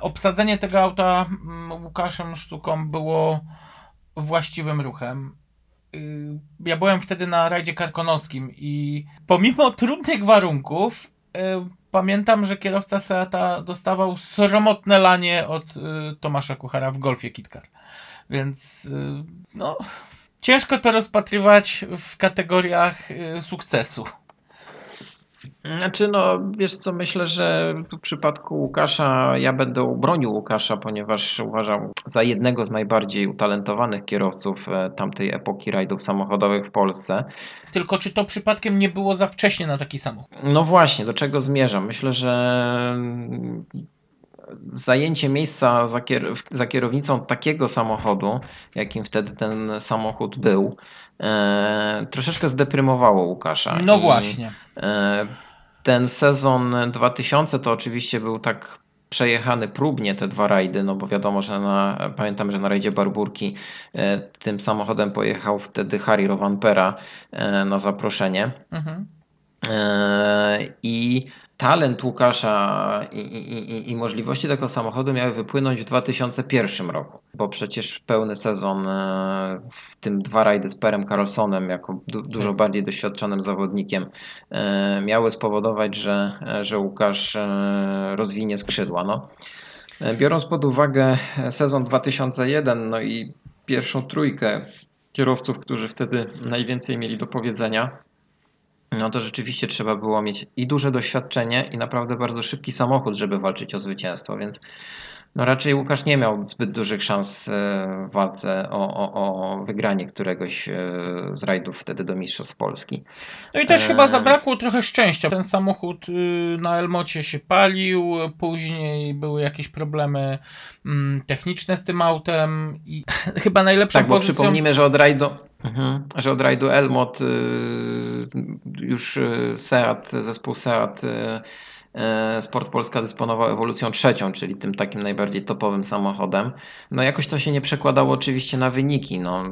obsadzenie tego auta mm, Łukaszem Sztuką było właściwym ruchem. y, ja byłem wtedy na rajdzie karkonoskim i pomimo trudnych warunków y, pamiętam, że kierowca Seata dostawał sromotne lanie od y, Tomasza Kuchara w golfie KitKar. Więc y, no, ciężko to rozpatrywać w kategoriach y, sukcesu. Znaczy, no wiesz co, myślę, że w przypadku Łukasza ja będę bronił Łukasza, ponieważ uważam za jednego z najbardziej utalentowanych kierowców e, tamtej epoki rajdów samochodowych w Polsce. Tylko czy to przypadkiem nie było za wcześnie na taki samochód? No właśnie, do czego zmierzam? Myślę, że zajęcie miejsca za kierownicą takiego samochodu, jakim wtedy ten samochód był, e, troszeczkę zdeprymowało Łukasza. No I, właśnie. e, ten sezon 2000 to oczywiście był tak przejechany próbnie te dwa rajdy, no bo wiadomo, że na, pamiętam, że na rajdzie Barburki e, tym samochodem pojechał wtedy Harry Rovanpera e, na zaproszenie. Mhm. E, I talent Łukasza i, i, i, możliwości tego samochodu miały wypłynąć w 2001 roku, bo przecież pełny sezon e, w tym dwa rajdy z Perem Carlsonem jako du, dużo bardziej doświadczonym zawodnikiem e, miały spowodować, że, że Łukasz e, rozwinie skrzydła. No. Biorąc pod uwagę sezon 2001 no i pierwszą trójkę kierowców, którzy wtedy najwięcej mieli do powiedzenia, no to rzeczywiście trzeba było mieć i duże doświadczenie, i naprawdę bardzo szybki samochód, żeby walczyć o zwycięstwo, więc no raczej Łukasz nie miał zbyt dużych szans e, w walce o, o, o wygranie któregoś e, z rajdów wtedy do Mistrzostw Polski. No i też Eee. chyba zabrakło trochę szczęścia. Ten samochód y, na Elmocie się palił, później były jakieś problemy mm, techniczne z tym autem i chyba najlepszą Tak, bo pozycją... przypomnijmy, że od rajdu, mhm, że od rajdu Elmot y, już y, Seat, zespół Seat y, Sport Polska dysponował ewolucją trzecią, czyli tym takim najbardziej topowym samochodem. No jakoś to się nie przekładało oczywiście na wyniki. No,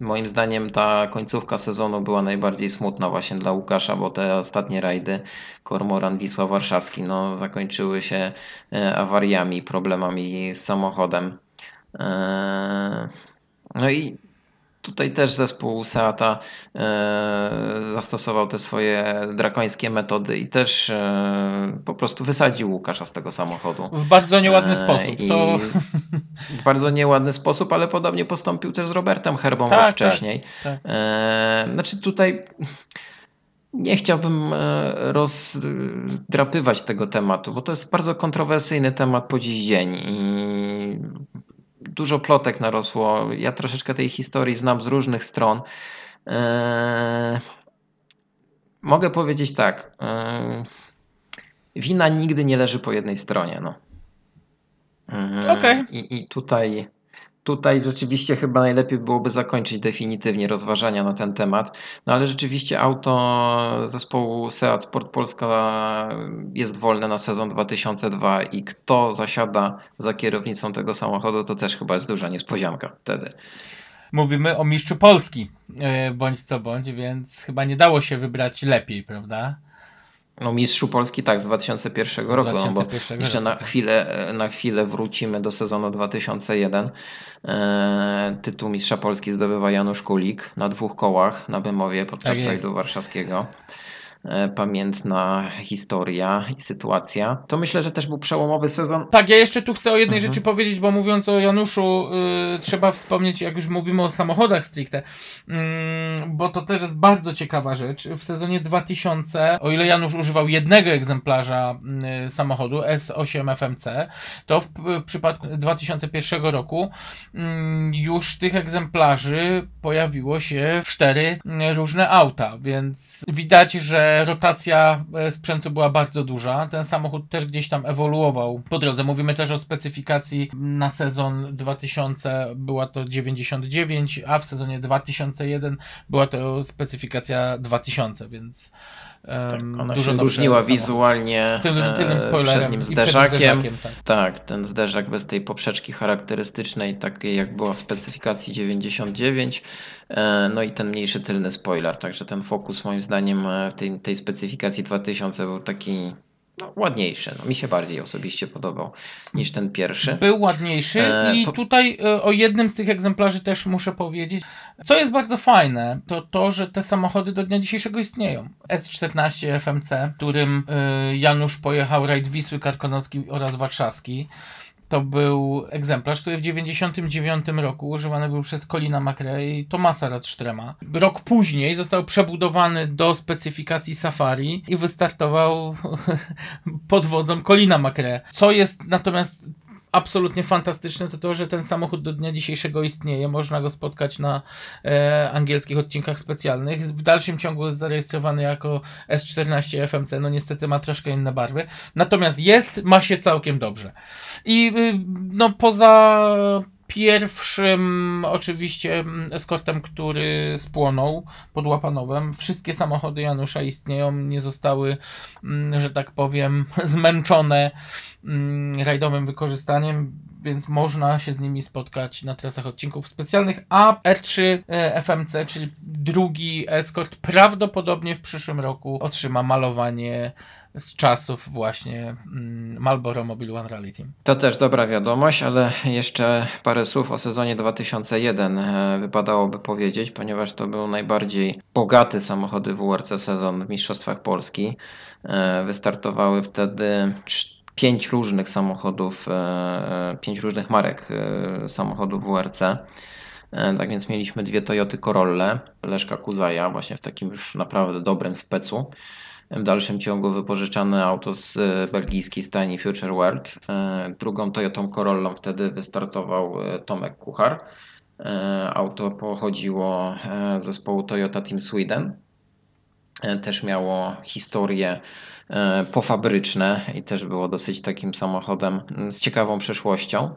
moim zdaniem ta końcówka sezonu była najbardziej smutna właśnie dla Łukasza, bo te ostatnie rajdy Kormoran, Wisła Warszawski no, zakończyły się awariami, problemami z samochodem. No i tutaj też zespół Seata e, zastosował te swoje drakońskie metody i też e, po prostu wysadził Łukasza z tego samochodu. W bardzo nieładny E, sposób. To W bardzo nieładny sposób, ale podobnie postąpił też z Robertem Herbą Tak, tak, wcześniej. tak. E, znaczy tutaj nie chciałbym rozdrapywać tego tematu, bo to jest bardzo kontrowersyjny temat po dziś dzień i dużo plotek narosło. Ja troszeczkę tej historii znam z różnych stron. E, mogę powiedzieć tak. E, wina nigdy nie leży po jednej stronie. No. Mhm. Okej. I, I tutaj, tutaj rzeczywiście chyba najlepiej byłoby zakończyć definitywnie rozważania na ten temat. No ale rzeczywiście auto zespołu Seat Sport Polska jest wolne na sezon 2002 i kto zasiada za kierownicą tego samochodu, to też chyba jest duża niespodzianka wtedy. mówimy o mistrzu Polski, e, bądź co bądź, więc chyba nie dało się wybrać lepiej, prawda? No mistrzu Polski tak, z 2001 Z roku, no bo 2001 jeszcze na chwilę, na chwilę wrócimy do sezonu 2001. E, tytuł mistrza Polski zdobywa Janusz Kulik na dwóch kołach na Bemowie podczas Tak rajdu warszawskiego. E, pamiętna historia i sytuacja. To myślę, że też był przełomowy sezon. Tak, ja jeszcze tu chcę o jednej Mhm. rzeczy powiedzieć, bo mówiąc o Januszu, y, trzeba wspomnieć, jak już mówimy o samochodach stricte, mm, bo to też jest bardzo ciekawa rzecz. W sezonie 2000, o ile Janusz używał jednego egzemplarza y, samochodu S8 FMC, to w, w przypadku 2001 roku mm, już tych egzemplarzy pojawiło się cztery mm, różne auta, więc widać, że rotacja e, sprzętu była bardzo duża. Ten samochód też gdzieś tam ewoluował po drodze. Mówimy też o specyfikacji na sezon 2000 była to 99, a w sezonie 2001 była to specyfikacja 2000, więc Tak, Ona dużo się różniła wizualnie Z tylnym, tylnym e, spoilerem przednim zderzakiem. tak. Tak, ten zderzak bez tej poprzeczki charakterystycznej, takiej jak była w specyfikacji 99, e, no i ten mniejszy tylny spoiler, także ten fokus moim zdaniem e, w tej, tej specyfikacji 2000 był taki no, ładniejszy. No, mi się bardziej osobiście podobał niż ten pierwszy. Był ładniejszy E, i po- tutaj e, o jednym z tych egzemplarzy też muszę powiedzieć. Co jest bardzo fajne, to to, że te samochody do dnia dzisiejszego istnieją. S14 FMC, którym e, Janusz pojechał rajd Wisły Karkonoski oraz Warszawski. To był egzemplarz, który w 1999 roku używany był przez Colina McRae i Tomasa Radstrema. Rok później został przebudowany do specyfikacji Safari i wystartował pod wodzą Colina McRae. Co jest natomiast absolutnie fantastyczne, to to, że ten samochód do dnia dzisiejszego istnieje. Można go spotkać na e, angielskich odcinkach specjalnych. W dalszym ciągu jest zarejestrowany jako S14 FMC. No niestety ma troszkę inne barwy. Natomiast jest, ma się całkiem dobrze. I y, no poza pierwszym oczywiście mm, eskortem, który spłonął pod Łapanowem, wszystkie samochody Janusza istnieją, nie zostały, mm, że tak powiem, zmęczone mm, rajdowym wykorzystaniem, więc można się z nimi spotkać na trasach odcinków specjalnych, a R3 e, FMC, czyli drugi eskort, prawdopodobnie w przyszłym roku otrzyma malowanie z czasów właśnie mm, Marlboro Mobile One Rally Team. To też dobra wiadomość, ale jeszcze parę słów o sezonie 2001 e, wypadałoby powiedzieć, ponieważ to był najbardziej bogaty samochody WRC sezon w Mistrzostwach Polski. E, Wystartowały wtedy cz- pięć różnych samochodów, e, e, pięć różnych marek e, samochodów WRC. Tak więc mieliśmy dwie Toyoty Corolle Leszka Kuzaja, właśnie w takim już naprawdę dobrym specu. W dalszym ciągu wypożyczane auto z belgijskiej stajni Future World. Drugą Toyotą Corollą wtedy wystartował Tomek Kuchar. Auto pochodziło z zespołu Toyota Team Sweden. Też miało historie e, pofabryczne i też było dosyć takim samochodem z ciekawą przeszłością.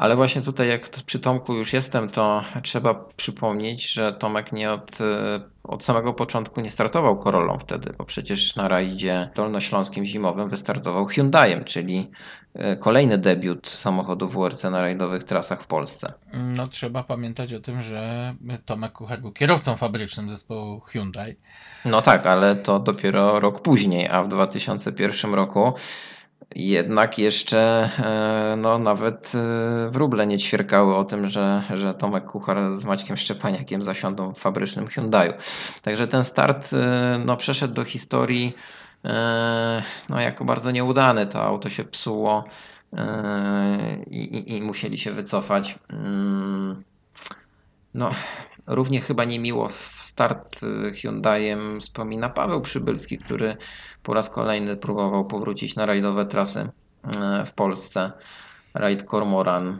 Ale właśnie tutaj, jak przy Tomku już jestem, to trzeba przypomnieć, że Tomek nie od, e, od samego początku nie startował Corollą wtedy, bo przecież na rajdzie dolnośląskim zimowym wystartował Hyundaiem, czyli e, kolejny debiut samochodu WRC na rajdowych trasach w Polsce. No trzeba pamiętać o tym, że Tomek Kuchar był kierowcą fabrycznym zespołu Hyundai. No tak, ale to dopiero rok później, a w 2001 roku jednak jeszcze e, no, nawet e, wróble nie ćwierkały o tym, że, że Tomek Kuchar z Maćkiem Szczepaniakiem zasiądą w fabrycznym Hyundaiu. Także ten start e, no, przeszedł do historii no, jako bardzo nieudany. To auto się psuło i, i, i musieli się wycofać. Mm, No, równie chyba niemiło start Hyundaiem wspomina Paweł Przybylski, który po raz kolejny próbował powrócić na rajdowe trasy y, w Polsce. Rajd Cormoran.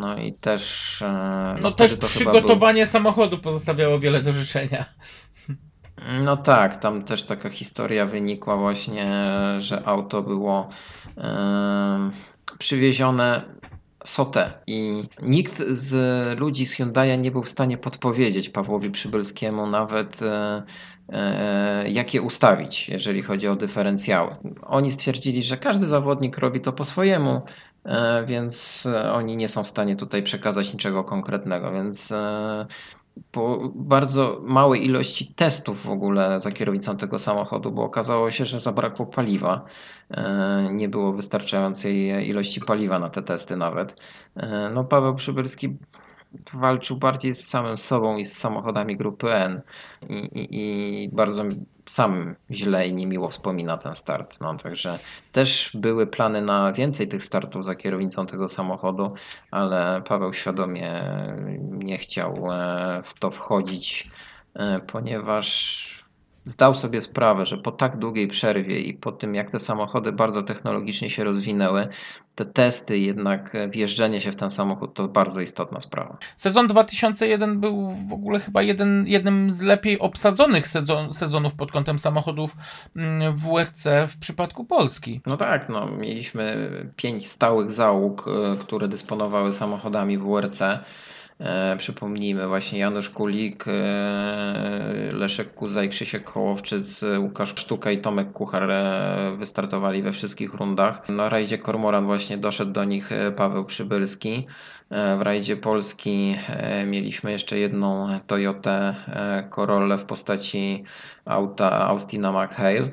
No i też. e, No wtedy też to chyba był- przygotowanie samochodu pozostawiało wiele do życzenia. No tak, tam też taka historia wynikła właśnie, że auto było em, przywiezione sotę i nikt z ludzi z Hyundai'a nie był w stanie podpowiedzieć Pawłowi Przybylskiemu nawet e, e, jak je ustawić, jeżeli chodzi o dyferencjały. Oni stwierdzili, że każdy zawodnik robi to po swojemu, e, więc e, oni nie są w stanie tutaj przekazać niczego konkretnego, więc e, po bardzo małej ilości testów w ogóle za kierownicą tego samochodu, bo okazało się, że zabrakło paliwa. E, Nie było wystarczającej ilości paliwa na te testy nawet. E, No Paweł Przybylski walczył bardziej z samym sobą i z samochodami grupy N i, i, i bardzo sam źle i niemiło wspomina ten start. No, także też były plany na więcej tych startów za kierownicą tego samochodu, ale Paweł świadomie nie chciał e, w to wchodzić, e, ponieważ zdał sobie sprawę, że po tak długiej przerwie i po tym, jak te samochody bardzo technologicznie się rozwinęły, te testy, jednak e, wjeżdżenie się w ten samochód to bardzo istotna sprawa. Sezon 2001 był w ogóle chyba jeden, jednym z lepiej obsadzonych sezon, sezonów pod kątem samochodów mm, WRC w przypadku Polski. No tak, no, mieliśmy pięć stałych załóg, e, które dysponowały samochodami WRC. E, przypomnijmy właśnie Janusz Kulik, e, Leszek Kuzaj, Krzysiek Hołowczyc, e, Łukasz Sztuka i Tomek Kuchar wystartowali we wszystkich rundach. Na rajdzie Kormoran właśnie doszedł do nich Paweł Przybylski. W rajdzie Polski mieliśmy jeszcze jedną Toyotę Corollę w postaci auta Austina McHale.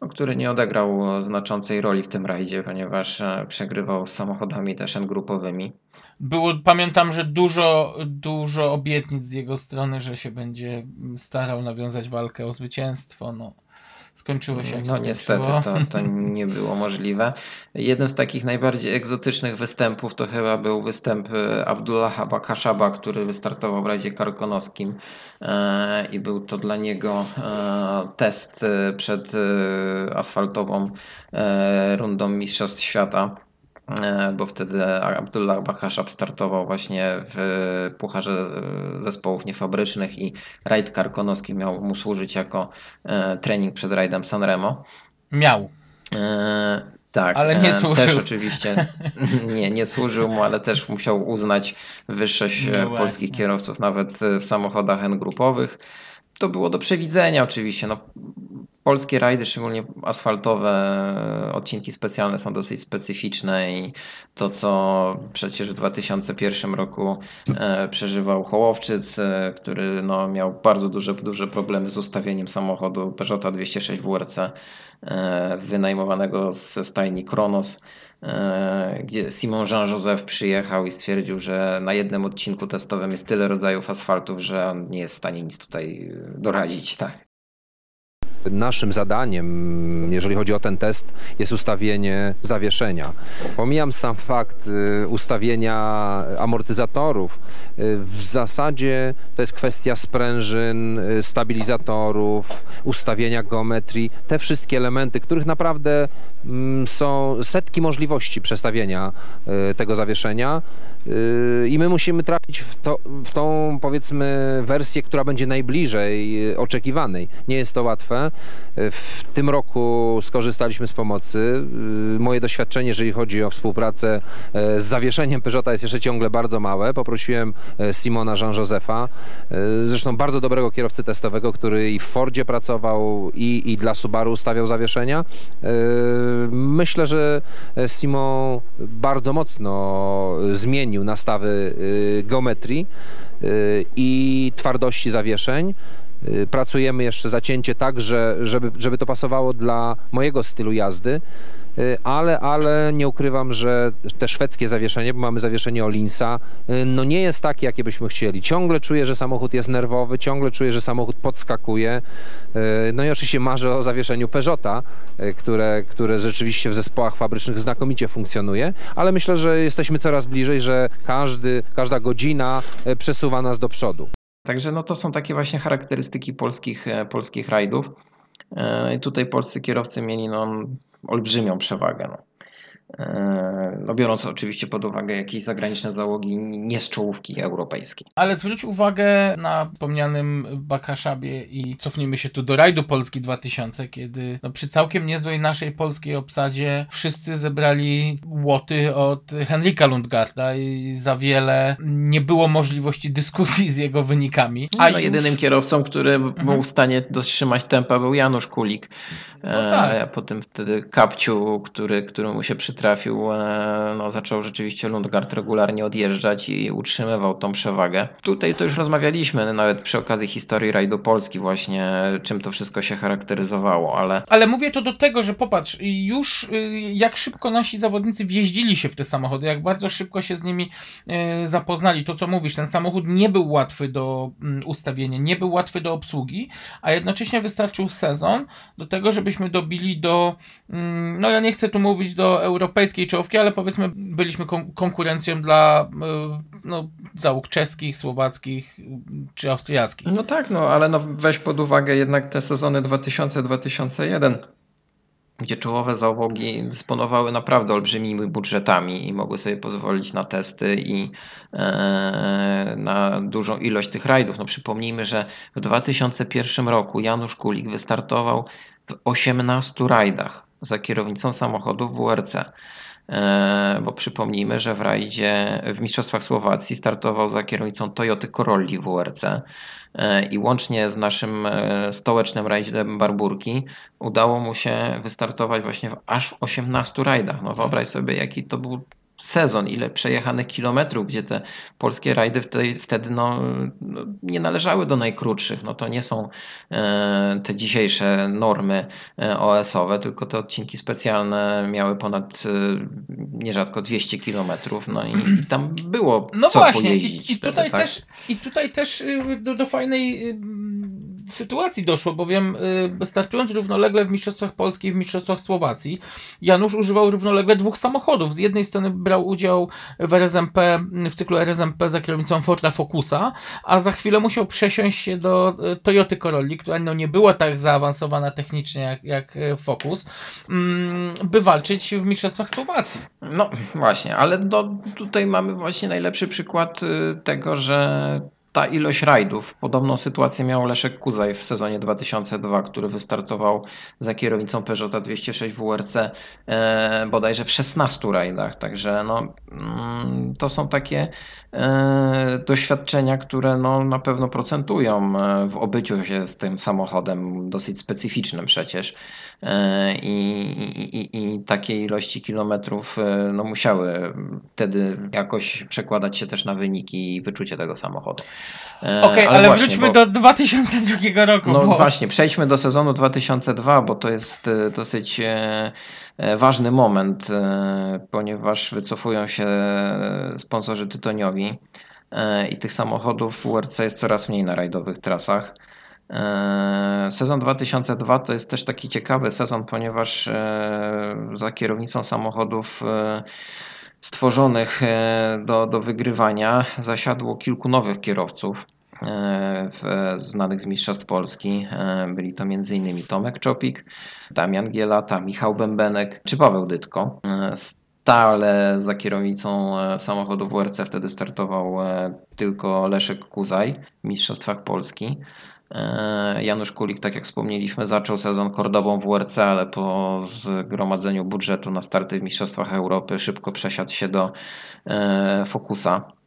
no, który nie odegrał znaczącej roli w tym rajdzie, ponieważ przegrywał samochodami też N-grupowymi. Było, pamiętam, że dużo, dużo obietnic z jego strony, że się będzie starał nawiązać walkę o zwycięstwo. No, skończyło się jak No się niestety skończyło. to, to nie było możliwe. Jednym z takich najbardziej egzotycznych występów to chyba był występ e, Abdullaha Bakashaba, który wystartował w rajdzie karkonoskim e, i był to dla niego e, test przed asfaltową rundą Mistrzostw Świata. E, Bo wtedy Abdullah Bakashab startował właśnie w Pucharze e, Zespołów Niefabrycznych i rajd karkonoski miał mu służyć jako e, trening przed rajdem Sanremo. Miał. E, tak, Ale nie służył. Też oczywiście nie, nie służył mu, ale też musiał uznać wyższość No polskich kierowców nawet w samochodach N-grupowych. To było do przewidzenia oczywiście. No, polskie rajdy, szczególnie asfaltowe, e, odcinki specjalne są dosyć specyficzne i to, co przecież w 2001 roku e, przeżywał Hołowczyc, e, który no, miał bardzo duże, duże problemy z ustawieniem samochodu Peugeota 206 WRC wynajmowanego ze stajni Kronos, gdzie Simon Jean-Joseph przyjechał i stwierdził, że na jednym odcinku testowym jest tyle rodzajów asfaltów, że on nie jest w stanie nic tutaj e, doradzić. Tak. Naszym zadaniem, jeżeli chodzi o ten test, jest ustawienie zawieszenia. Pomijam sam fakt y, ustawienia amortyzatorów. Y, W zasadzie to jest kwestia sprężyn, y, stabilizatorów, ustawienia geometrii. Te wszystkie elementy, których naprawdę mm, są setki możliwości przestawienia tego zawieszenia i my musimy trafić w, to, w tą powiedzmy wersję, która będzie najbliżej oczekiwanej. Nie jest to łatwe. Y, W tym roku skorzystaliśmy z pomocy. Y, Moje doświadczenie, jeżeli chodzi o współpracę e, z zawieszeniem Peugeota jest jeszcze ciągle bardzo małe. Poprosiłem e, Simona Jean-Josepha, zresztą bardzo dobrego kierowcy testowego, który i w Fordzie pracował i, i dla Subaru ustawiał zawieszenia. Myślę, że Simon bardzo mocno zmienił nastawy y, geometrii y, i twardości zawieszeń. Y, Pracujemy jeszcze zacięcie tak, że, żeby, żeby to pasowało dla mojego stylu jazdy, y, ale, ale nie ukrywam, że te szwedzkie zawieszenie, bo mamy zawieszenie Olinsa, y, no nie jest takie, jakie byśmy chcieli. Ciągle czuję, że samochód jest nerwowy, ciągle czuję, że samochód podskakuje. No i oczywiście marzę o zawieszeniu Peugeota, które, które rzeczywiście w zespołach fabrycznych znakomicie funkcjonuje, ale myślę, że jesteśmy coraz bliżej, że każdy, każda godzina przesuwa nas do przodu. Także no to są takie właśnie charakterystyki polskich, e, polskich rajdów. E, tutaj polscy kierowcy mieli no, olbrzymią przewagę. No. E, No biorąc oczywiście pod uwagę jakieś zagraniczne załogi nie z czołówki europejskiej. Ale zwróć uwagę na wspomnianym Bakaszabie i cofnijmy się tu do rajdu Polski 2000, kiedy no, przy całkiem niezłej naszej polskiej obsadzie wszyscy zebrali łoty od Henrika Lundgarda i za wiele nie było możliwości dyskusji z jego wynikami. A już- no, jedynym kierowcą, który był w stanie dotrzymać tempa był Janusz Kulik. No tak. E, po tym wtedy kapciu, który, który mu się przytrafił, e, no, zaczął rzeczywiście Lundgard regularnie odjeżdżać i utrzymywał tą przewagę. Tutaj to już rozmawialiśmy nawet przy okazji historii rajdu Polski właśnie, czym to wszystko się charakteryzowało, ale Ale mówię to do tego, że popatrz, już y, jak szybko nasi zawodnicy wjeździli się w te samochody, jak bardzo szybko się z nimi y, zapoznali. To, co mówisz, ten samochód nie był łatwy do mm, ustawienia, nie był łatwy do obsługi, a jednocześnie wystarczył sezon do tego, żebyśmy dobili do, mm, no ja nie chcę tu mówić do europejskiej czołówki, ale powiedzmy byliśmy kon- konkurencją dla y, no, załóg czeskich, słowackich y, czy austriackich. no tak, no ale no weź pod uwagę jednak te sezony 2000-2001 gdzie czołowe załogi dysponowały naprawdę olbrzymimi budżetami i mogły sobie pozwolić na testy i e, na dużą ilość tych rajdów. No przypomnijmy, że w 2001 roku Janusz Kulik wystartował w 18 rajdach za kierownicą samochodu WRC. E, Bo przypomnijmy, że w rajdzie w Mistrzostwach Słowacji startował za kierownicą Toyoty Corolli WRC e, i łącznie z naszym e, stołecznym rajdem Barburki udało mu się wystartować właśnie w aż w 18 rajdach. No wyobraź sobie, jaki to był sezon, ile przejechanych kilometrów, gdzie te polskie rajdy wtedy, wtedy no, no, nie należały do najkrótszych. No to nie są e, te dzisiejsze normy e, OS-owe, tylko te odcinki specjalne miały ponad e, nierzadko 200 kilometrów. No i, i tam było No co właśnie, pojeździć i, i, wtedy, tutaj tak? też, i tutaj też y, do, do fajnej y, sytuacji doszło, bowiem y, startując równolegle w Mistrzostwach Polski i w Mistrzostwach Słowacji, Janusz używał równolegle dwóch samochodów. Z jednej strony brał udział w RSMP, w cyklu RSMP za kierownicą Forda Focusa, a za chwilę musiał przesiąść się do y, Toyoty Corolli, która no, nie była tak zaawansowana technicznie jak, jak y, Focus, mm, by walczyć w Mistrzostwach Słowacji. No właśnie, ale do, tutaj mamy właśnie najlepszy przykład tego, że ta ilość rajdów, podobną sytuację miał Leszek Kuzaj w sezonie 2002, który wystartował za kierownicą Peugeota 206 WRC e, bodajże w 16 rajdach, także no, mm, to są takie doświadczenia, które no, na pewno procentują e, w obyciu się z tym samochodem, dosyć specyficznym przecież e, i, i, i, i takie ilości kilometrów e, no, musiały wtedy jakoś przekładać się też na wyniki i wyczucie tego samochodu. E, Okej, ale, właśnie, wróćmy bo- do 2002 roku. no bo... właśnie, przejdźmy do sezonu 2002, bo to jest e, dosyć e, e, ważny moment, e, ponieważ wycofują się e, sponsorzy tytoniowi e, i tych samochodów WRC jest coraz mniej na rajdowych trasach. E, Sezon 2002 to jest też taki ciekawy sezon, ponieważ e, za kierownicą samochodów e, stworzonych e, do, do wygrywania zasiadło kilku nowych kierowców e, w, znanych z Mistrzostw Polski. E, Byli to m.in. Tomek Czopik, Damian Gielata, Michał Bębenek czy Paweł Dytko. E, Stale za kierownicą e, samochodu WRC wtedy startował e, tylko Leszek Kuzaj w Mistrzostwach Polski. E, Janusz Kulik, tak jak wspomnieliśmy, zaczął sezon Kordową WRC, ale po zgromadzeniu budżetu na starty w Mistrzostwach Europy szybko przesiadł się do e, Focusa mm,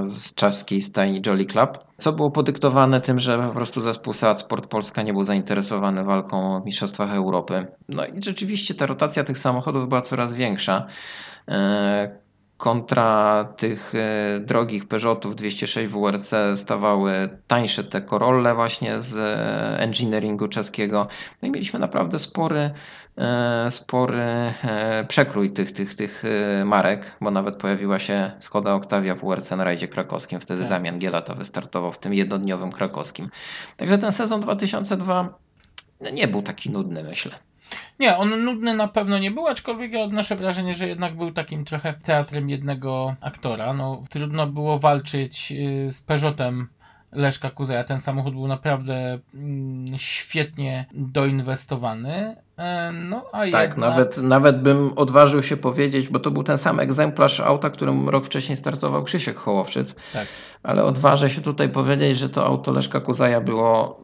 z czeskiej stajni Jolly Club, co było podyktowane tym, że po prostu zespół Seat Sport Polska nie był zainteresowany walką w Mistrzostwach Europy. No i rzeczywiście ta rotacja tych samochodów była coraz większa. Kontra tych e, drogich Peugeotów 206 WRC stawały tańsze te Corolle właśnie z e, engineeringu czeskiego. No i mieliśmy naprawdę spory, e, spory przekrój tych, tych, tych marek, bo nawet pojawiła się Skoda Octavia WRC na rajdzie krakowskim. Wtedy Tak. Damian Gielata wystartował w tym jednodniowym krakowskim. Także ten sezon 2002 nie był taki nudny, myślę. Nie, on nudny na pewno nie był, aczkolwiek ja odnoszę wrażenie, że jednak był takim trochę teatrem jednego aktora. No, trudno było walczyć y, z Peugeotem Leszka Kuzeja. Ten samochód był naprawdę mm, świetnie doinwestowany. E, No, a Tak, jednak... nawet, nawet bym odważył się powiedzieć, bo to był ten sam egzemplarz auta, którym rok wcześniej startował Krzysiek Hołowczyc, Tak. ale odważę się tutaj powiedzieć, że to auto Leszka Kuzaja było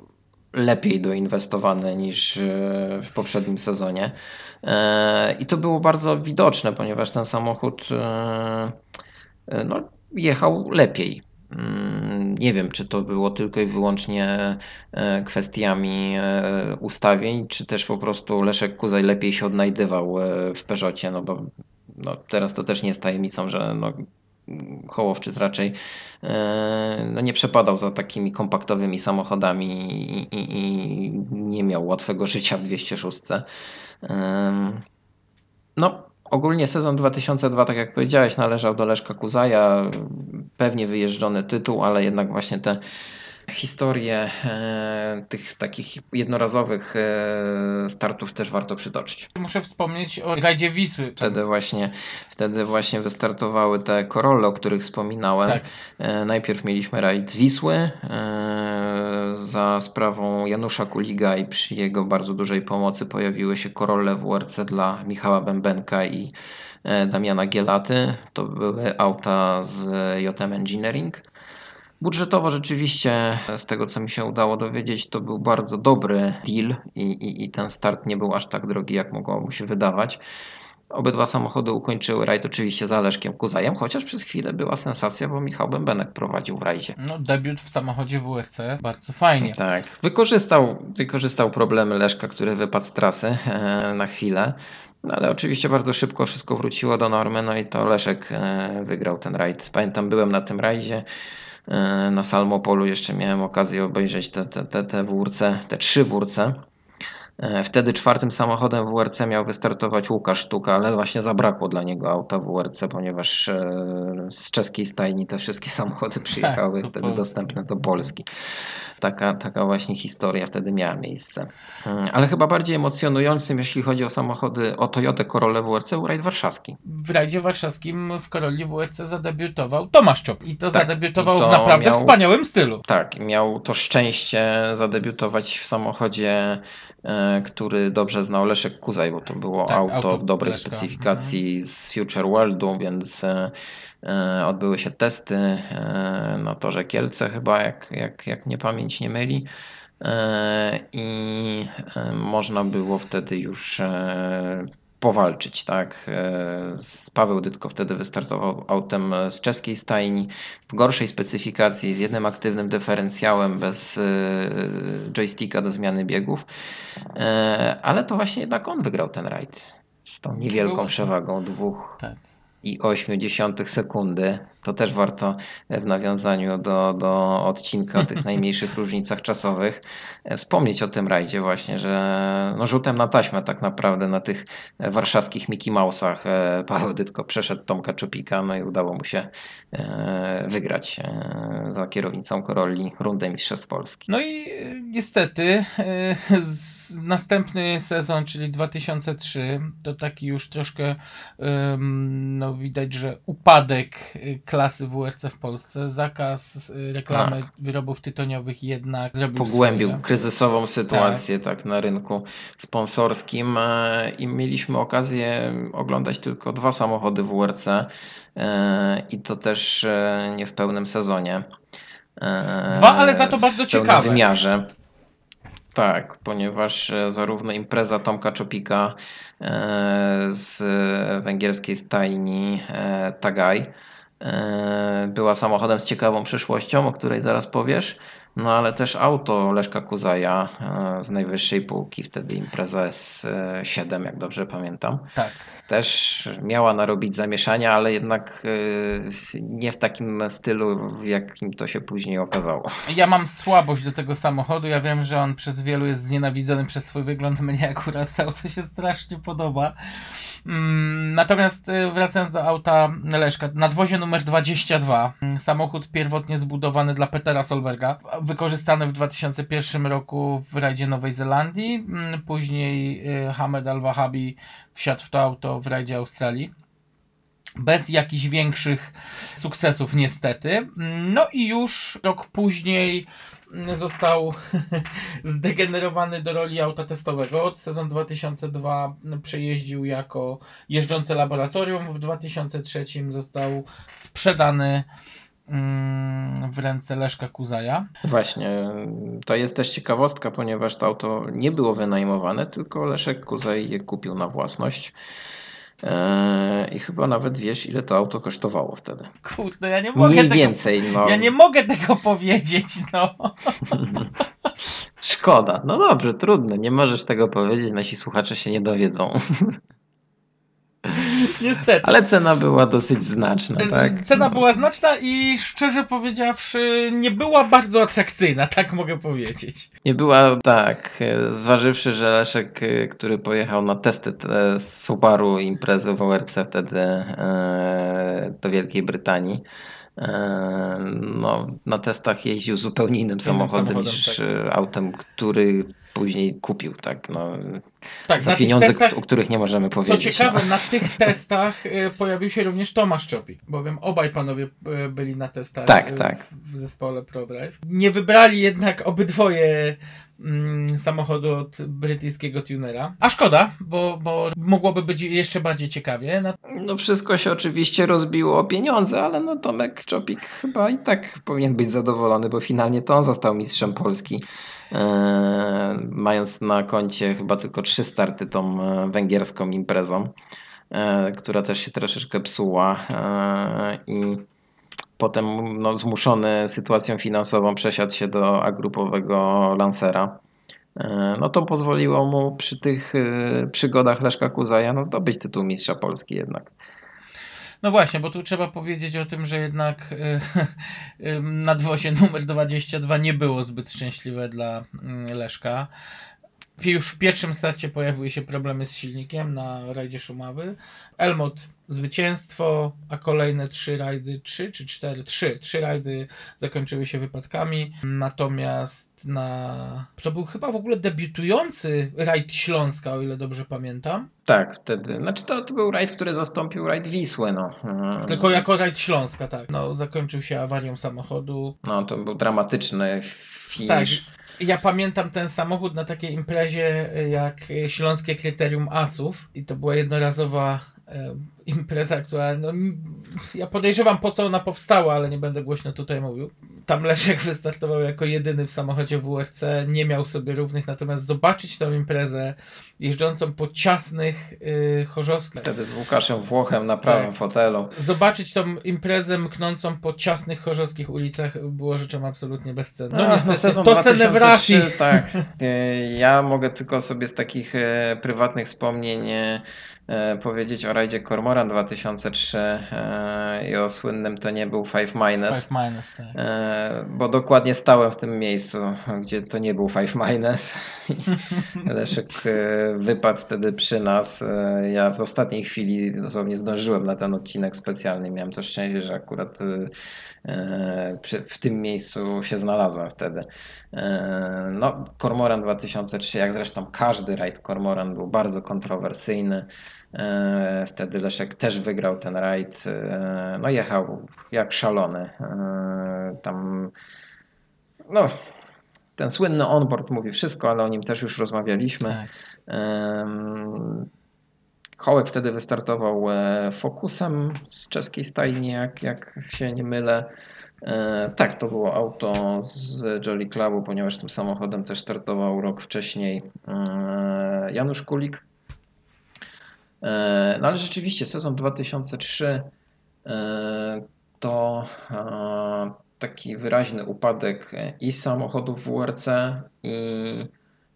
lepiej doinwestowane niż e, w poprzednim sezonie. E, I to było bardzo widoczne, ponieważ ten samochód e, no, jechał lepiej. Mm, Nie wiem, czy to było tylko i wyłącznie kwestiami ustawień, czy też po prostu Leszek Kuzaj lepiej się odnajdywał w Peugeocie, no bo no, teraz to też nie jest tajemnicą, że no, Hołowczyc raczej e, no, nie przepadał za takimi kompaktowymi samochodami i, i, i nie miał łatwego życia w 206. Em, No, ogólnie sezon 2002, tak jak powiedziałeś, należał do Leszka Kuzaja. Pewnie wyjeżdżony tytuł, ale jednak właśnie te historie e, tych takich jednorazowych e, startów też warto przytoczyć. Muszę wspomnieć o rajdzie Wisły. Wtedy właśnie, wtedy właśnie wystartowały te Corolle, o których wspominałem. Tak. E, Najpierw mieliśmy rajd Wisły za sprawą Janusza Kuliga i przy jego bardzo dużej pomocy pojawiły się Corolle WRC dla Michała Bębenka i Damiana Gielaty. To były auta z JM Engineering. Budżetowo rzeczywiście, z tego co mi się udało dowiedzieć, to był bardzo dobry deal i, i, i ten start nie był aż tak drogi, jak mogło mu się wydawać. Obydwa samochody ukończyły rajd oczywiście Leszkiem Kuzajem, chociaż przez chwilę była sensacja, bo Michał Bębenek prowadził w rajdzie. No, debiut w samochodzie WRC. Bardzo fajnie. Tak. Wykorzystał, wykorzystał problemy Leszka, który wypadł z trasy e, na chwilę. No ale oczywiście bardzo szybko wszystko wróciło do normy, no i to Leszek e, wygrał ten rajd. Pamiętam, byłem na tym rajdzie e, na Salmopolu, jeszcze miałem okazję obejrzeć te, te, te, te WRC, te trzy WRC. E, Wtedy czwartym samochodem WRC miał wystartować Łukasz Sztuka, ale właśnie zabrakło dla niego auta WRC, ponieważ e, z czeskiej stajni te wszystkie samochody przyjechały do wtedy Polski. dostępne do Polski. Taka, taka właśnie historia wtedy miała miejsce. Mm, Ale chyba bardziej emocjonującym, jeśli chodzi o samochody, o Toyotę Corolla WRC, był rajd warszawski. W rajdzie warszawskim w Koroli WRC zadebiutował Tomasz Czop. I to Tak, zadebiutował i to w naprawdę miał- wspaniałym stylu. Tak, miał to szczęście zadebiutować w samochodzie, e, który dobrze znał Leszek Kuzaj, bo to było Tak, auto, auto dobrej Leszka. specyfikacji z Future Worldu, więc e, e, odbyły się testy e, na torze Kielce chyba, jak, jak, jak mnie pamięć nie myli. I można było wtedy już powalczyć, tak. E, z- Paweł Dytko wtedy wystartował autem z czeskiej stajni w gorszej specyfikacji, z jednym aktywnym dyferencjałem, bez e, joysticka do zmiany biegów, E, ale to właśnie jednak on wygrał ten rajd z tą niewielką Było- przewagą dwóch Tak. i 8 sekundy. To też warto w nawiązaniu do, do odcinka o tych najmniejszych różnicach czasowych e, wspomnieć o tym rajdzie właśnie, że no rzutem na taśmę tak naprawdę na tych warszawskich Mickey Mouse'ach e, Paweł Dytko przeszedł Tomka Czupika, no i udało mu się e, wygrać e, za kierownicą Corolli rundę Mistrzostw Polski. No i e, niestety e, następny sezon, czyli 2003, to taki już troszkę no widać, że upadek klasy WRC w Polsce, zakaz e, reklamy wyrobów tytoniowych jednak zrobił pogłębił swoje. kryzysową sytuację tak. na rynku sponsorskim e, i mieliśmy okazję oglądać tylko dwa samochody WRC e, i to też e, nie w pełnym sezonie. Dwa, ale za to bardzo w ciekawe. wymiarze. Tak, ponieważ zarówno impreza Tomka Czopika z węgierskiej stajni Tagaj była samochodem z ciekawą przyszłością, o której zaraz powiesz, no ale też auto Leszka Kuzaja e, z najwyższej półki, wtedy impreza S7, jak dobrze pamiętam Tak. też miała narobić zamieszania, ale jednak e, nie w takim stylu, w jakim to się później okazało. Ja mam słabość do tego samochodu. Ja wiem, że on przez wielu jest znienawidzony przez swój wygląd. Mnie akurat to auto się strasznie podoba. Mm, Natomiast y, wracając do auta Leszka, nadwozie numer 22, mm, samochód pierwotnie zbudowany dla Petera Solberga, wykorzystany w 2001 roku w rajdzie Nowej Zelandii, mm, później y, Hamed Al-Wahabi wsiadł w to auto w rajdzie Australii. Bez jakichś większych sukcesów, niestety. No i już rok później mm, został zdegenerowany do roli auta testowego. Od sezon 2002 przejeździł jako jeżdżące laboratorium. W 2003 został sprzedany mm, w ręce Leszka Kuzaja. Właśnie, to jest też ciekawostka, ponieważ to auto nie było wynajmowane, tylko Leszek Kuzaj je kupił na własność. Eee, I chyba nawet wiesz, ile to auto kosztowało wtedy. Kurde, ja nie mogę Mniej tego... więcej, no. Ja nie mogę tego powiedzieć, no. Szkoda. No dobrze, trudno. Nie możesz tego powiedzieć, nasi słuchacze się nie dowiedzą. Niestety. Ale cena była dosyć znaczna, tak? Cena była znaczna i szczerze powiedziawszy nie była bardzo atrakcyjna, tak mogę powiedzieć. Nie była tak, e, zważywszy, że Leszek, e, który pojechał na testy te Subaru imprezy w ORC wtedy e, do Wielkiej Brytanii, e, no, na testach jeździł zupełnie innym samochodem, samochodem, niż tak. autem, który później kupił, tak, no, Tak, za pieniądze, testach, o których nie możemy co powiedzieć. ciekawe, no. na tych testach y, pojawił się również Tomasz Czopik, bowiem obaj panowie y, byli na testach Tak, y, tak. w zespole ProDrive. Nie wybrali jednak obydwoje mm, samochodu od brytyjskiego tunera. A szkoda, bo, bo mogłoby być jeszcze bardziej ciekawie. Na- No wszystko się oczywiście rozbiło o pieniądze, ale no Tomek Czopik chyba i tak powinien być zadowolony, bo finalnie to on został mistrzem Polski. E, mając na koncie chyba tylko trzy starty tą e, węgierską imprezą, e, która też się troszeczkę psuła i potem no, zmuszony sytuacją finansową przesiadł się do agrupowego Lancera No to pozwoliło mu przy tych przygodach Leszka Kuzaja no, zdobyć tytuł mistrza Polski jednak. No właśnie, bo tu trzeba powiedzieć o tym, że jednak e, nadwozie numer 22 nie było zbyt szczęśliwe dla mm, Leszka. Już w pierwszym starcie pojawiły się problemy z silnikiem na rajdzie Szumawy. Elmot zwycięstwo, a kolejne trzy rajdy, trzy czy cztery, trzy, trzy rajdy zakończyły się wypadkami. Natomiast na. To był chyba w ogóle debiutujący rajd Śląska, o ile dobrze pamiętam. Tak, wtedy. Znaczy to, to był rajd, który zastąpił rajd Wisły. No. E, Tylko jako rajd Śląska, tak. No, zakończył się awarią samochodu. No to był dramatyczny finish. Tak. Ja pamiętam ten samochód na takiej imprezie jak Śląskie Kryterium Asów i to była jednorazowa impreza, która no, ja podejrzewam po co ona powstała, ale nie będę głośno tutaj mówił. Tam Leszek wystartował jako jedyny w samochodzie WRC, nie miał sobie równych, natomiast zobaczyć tą imprezę jeżdżącą po ciasnych y, chorzowskich, Wtedy z Łukaszem Włochem na prawym Tak. fotelu. zobaczyć tą imprezę mknącą po ciasnych chorzowskich ulicach było rzeczą absolutnie bezcenną. No, No niestety, sezon to se nie 2003, wraci. tak. E, Ja mogę tylko sobie z takich e, prywatnych wspomnień e, powiedzieć o rajdzie Cormoran 2003 e, i o słynnym to nie był Five Minus. Five minus, tak. E, Bo dokładnie stałem w tym miejscu, gdzie to nie był Five Minus. Leszek e, wypadł wtedy przy nas. E, Ja w ostatniej chwili dosłownie zdążyłem na ten odcinek specjalny. Miałem to szczęście, że akurat e, e, w tym miejscu się znalazłem wtedy. E, No, Cormoran 2003, jak zresztą każdy rajd Cormoran był bardzo kontrowersyjny. E, Wtedy Leszek też wygrał ten rajd. E, No jechał jak szalony. E, Tam no, ten słynny onboard mówi wszystko, ale o nim też już rozmawialiśmy. Tak. Em, Hołek wtedy wystartował e, Focusem z czeskiej stajni, jak, jak się nie mylę. E, Tak, to było auto z Jolly Clubu, ponieważ tym samochodem też startował rok wcześniej e, Janusz Kulik. No ale rzeczywiście sezon 2003 e, to taki wyraźny upadek i samochodów WRC i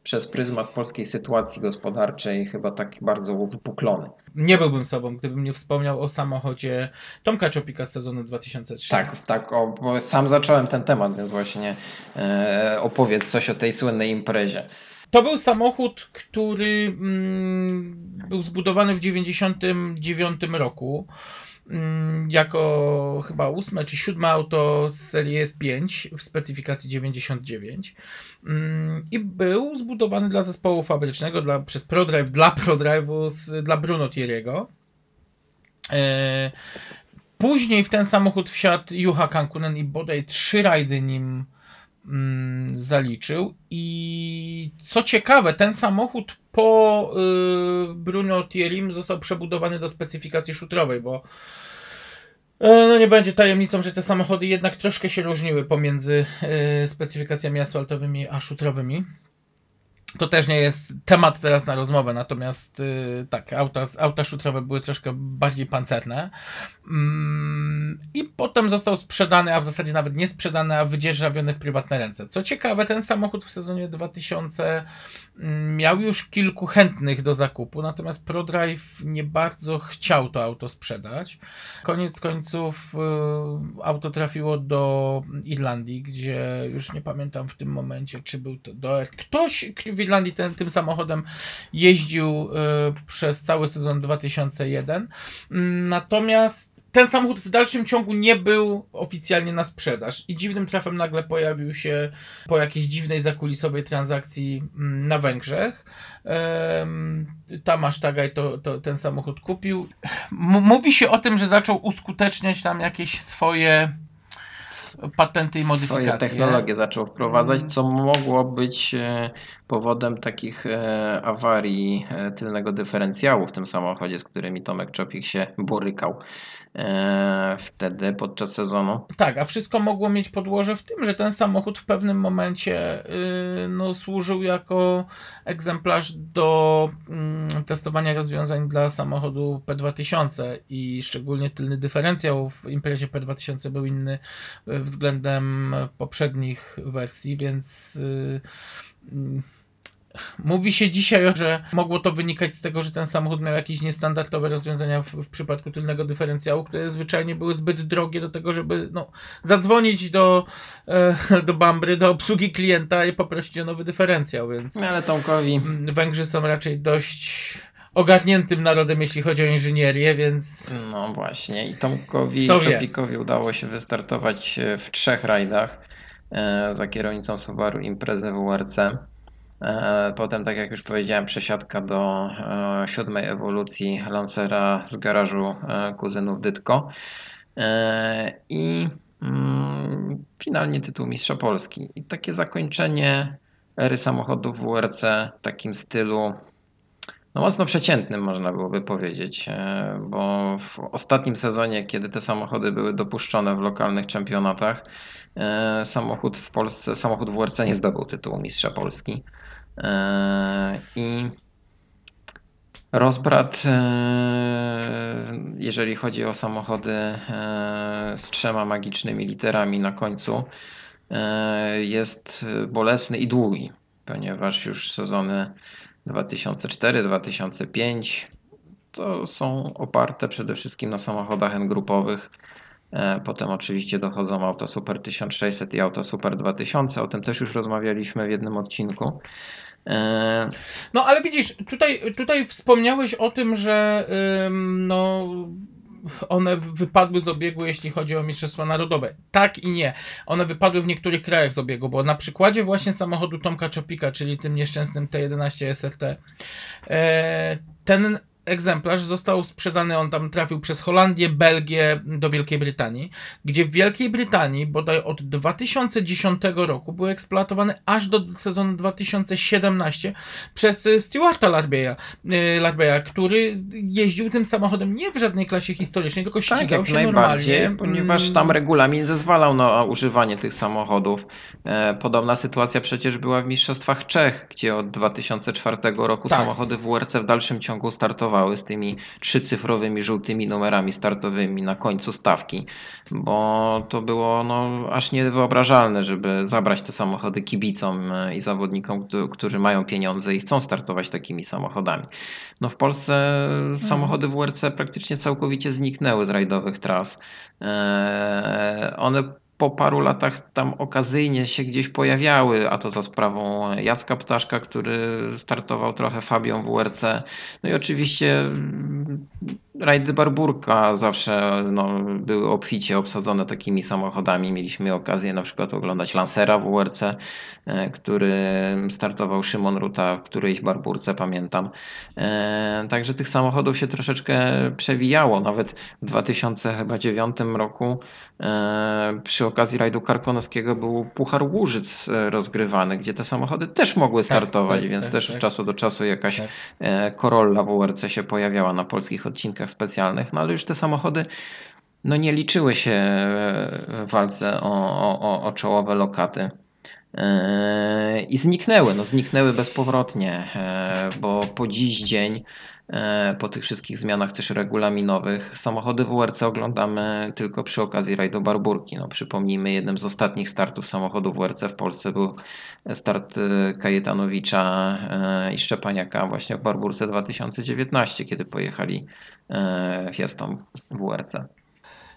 przez pryzmat polskiej sytuacji gospodarczej chyba taki bardzo wypuklony. Nie byłbym sobą, gdybym nie wspomniał o samochodzie Tomka Czopika z sezonu 2003. Tak, tak, o, bo sam zacząłem ten temat, więc właśnie e, opowiedz coś o tej słynnej imprezie. To był samochód, który mm, był zbudowany w 1999 roku. Mm, Jako chyba ósme czy siódme auto z serii S5 w specyfikacji 99 Mm, i był zbudowany dla zespołu fabrycznego dla, przez ProDrive dla ProDrive'u dla Bruno Thierry'ego. E, Później w ten samochód wsiadł Juha Kankunen i bodaj trzy rajdy nim zaliczył. I co ciekawe, ten samochód po y, Bruno Thierrym został przebudowany do specyfikacji szutrowej, bo e, no nie będzie tajemnicą, że te samochody jednak troszkę się różniły pomiędzy y, specyfikacjami asfaltowymi a szutrowymi. To też nie jest temat teraz na rozmowę, natomiast y, tak, auta, auta szutrowe były troszkę bardziej pancerne. Mm, I potem został sprzedany, a w zasadzie nawet nie sprzedany, a wydzierżawiony w prywatne ręce. Co ciekawe, ten samochód w sezonie 2000 mm, miał już kilku chętnych do zakupu, natomiast ProDrive nie bardzo chciał to auto sprzedać. Koniec końców y, auto trafiło do Irlandii, gdzie już nie pamiętam w tym momencie, czy był to do Ktoś w Irlandii ten, tym samochodem jeździł y, przez cały sezon 2001. Mm, Natomiast ten samochód w dalszym ciągu nie był oficjalnie na sprzedaż i dziwnym trafem nagle pojawił się po jakiejś dziwnej zakulisowej transakcji mm, na Węgrzech. Tamasz Tagaj to, to ten samochód kupił. M- mówi się o tym, że zaczął uskuteczniać tam jakieś swoje patenty i Swoje modyfikacje. technologie zaczął wprowadzać, Mm. co mogło być e, powodem takich e, awarii e, tylnego dyferencjału w tym samochodzie, z którymi Tomek Czopik się borykał e, wtedy podczas sezonu. Tak, a wszystko mogło mieć podłoże w tym, że ten samochód w pewnym momencie yy, no, służył jako egzemplarz do mm, testowania rozwiązań dla samochodu P2000 i szczególnie tylny dyferencjał w imprezie P2000 był inny y, względem poprzednich wersji, więc yy, mm, Mówi się dzisiaj, że mogło to wynikać z tego, że ten samochód miał jakieś niestandardowe rozwiązania w, w przypadku tylnego dyferencjału, które zwyczajnie były zbyt drogie do tego, żeby no, zadzwonić do, e, do Bambry, do obsługi klienta i poprosić o nowy dyferencjał, więc No, ale Tomkowi Węgrzy są raczej dość ogarniętym narodem, jeśli chodzi o inżynierię, więc No właśnie, i Tomkowi? Czopikowi udało się wystartować e, w trzech rajdach e, za kierownicą Subaru Imprezy WRC. E, Potem, tak jak już powiedziałem, przesiadka do e, siódmej ewolucji Lancera z garażu e, kuzynów Dytko. I mm, finalnie tytuł Mistrza Polski. I takie zakończenie ery samochodów WRC w takim stylu no mocno przeciętnym można byłoby powiedzieć, bo w ostatnim sezonie, kiedy te samochody były dopuszczone w lokalnych czempionatach, samochód w Polsce, samochód WRC nie zdobył tytułu Mistrza Polski. E, I rozbrat, e, jeżeli chodzi o samochody e, z trzema magicznymi literami na końcu, jest bolesny i długi, ponieważ już sezony 2004-2005 to są oparte przede wszystkim na samochodach N-grupowych. Potem oczywiście dochodzą auto Super 1600 i auto Super 2000. O tym też już rozmawialiśmy w jednym odcinku. E, No ale widzisz, tutaj, tutaj wspomniałeś o tym, że no, one wypadły z obiegu, jeśli chodzi o Mistrzostwa Narodowe. Tak i nie. One wypadły w niektórych krajach z obiegu, bo na przykładzie właśnie samochodu Tomka Czopika, czyli tym nieszczęsnym T11 SRT, e, ten egzemplarz został sprzedany, on tam trafił przez Holandię, Belgię do Wielkiej Brytanii, gdzie w Wielkiej Brytanii bodaj od 2010 roku były eksploatowane aż do sezonu 2017 przez Stewarta Larbeya, y, Larbeya, który jeździł tym samochodem nie w żadnej klasie historycznej, tylko tak, ścigał jak się normalnie. ponieważ mm, tam regulamin zezwalał na używanie tych samochodów. E, Podobna sytuacja przecież była w Mistrzostwach Czech, gdzie od 2004 roku Tak. samochody WRC w dalszym ciągu startowały z tymi trzycyfrowymi żółtymi numerami startowymi na końcu stawki, bo to było no, aż niewyobrażalne, żeby zabrać te samochody kibicom e, i zawodnikom, któ- którzy mają pieniądze i chcą startować takimi samochodami. No w Polsce samochody WRC praktycznie całkowicie zniknęły z rajdowych tras. E, One po paru latach tam okazyjnie się gdzieś pojawiały, a to za sprawą Jacka Ptaszka, który startował trochę Fabią WRC. No i oczywiście rajdy Barburka zawsze no, były obficie obsadzone takimi samochodami. Mieliśmy okazję na przykład oglądać Lancera WRC, e, który startował Szymon Ruta w którejś Barburce, pamiętam. E, Także tych samochodów się troszeczkę przewijało. Nawet w 2009 roku e, przy okazji rajdu karkonoskiego był Puchar Łużyc rozgrywany, gdzie te samochody też mogły startować, tak, więc tak, też tak. od czasu do czasu jakaś Tak. Corolla WRC się pojawiała na polskich odcinkach specjalnych, no ale już te samochody no nie liczyły się w walce o, o- o czołowe lokaty. E, I zniknęły, no zniknęły bezpowrotnie, e, bo po dziś dzień, e, po tych wszystkich zmianach też regulaminowych, samochody WRC oglądamy tylko przy okazji rajdu Barburki. No, przypomnijmy, jednym z ostatnich startów samochodów WRC w Polsce był start e, Kajetanowicza e, i Szczepaniaka właśnie w Barburce 2019, kiedy pojechali e, Fiestą WRC.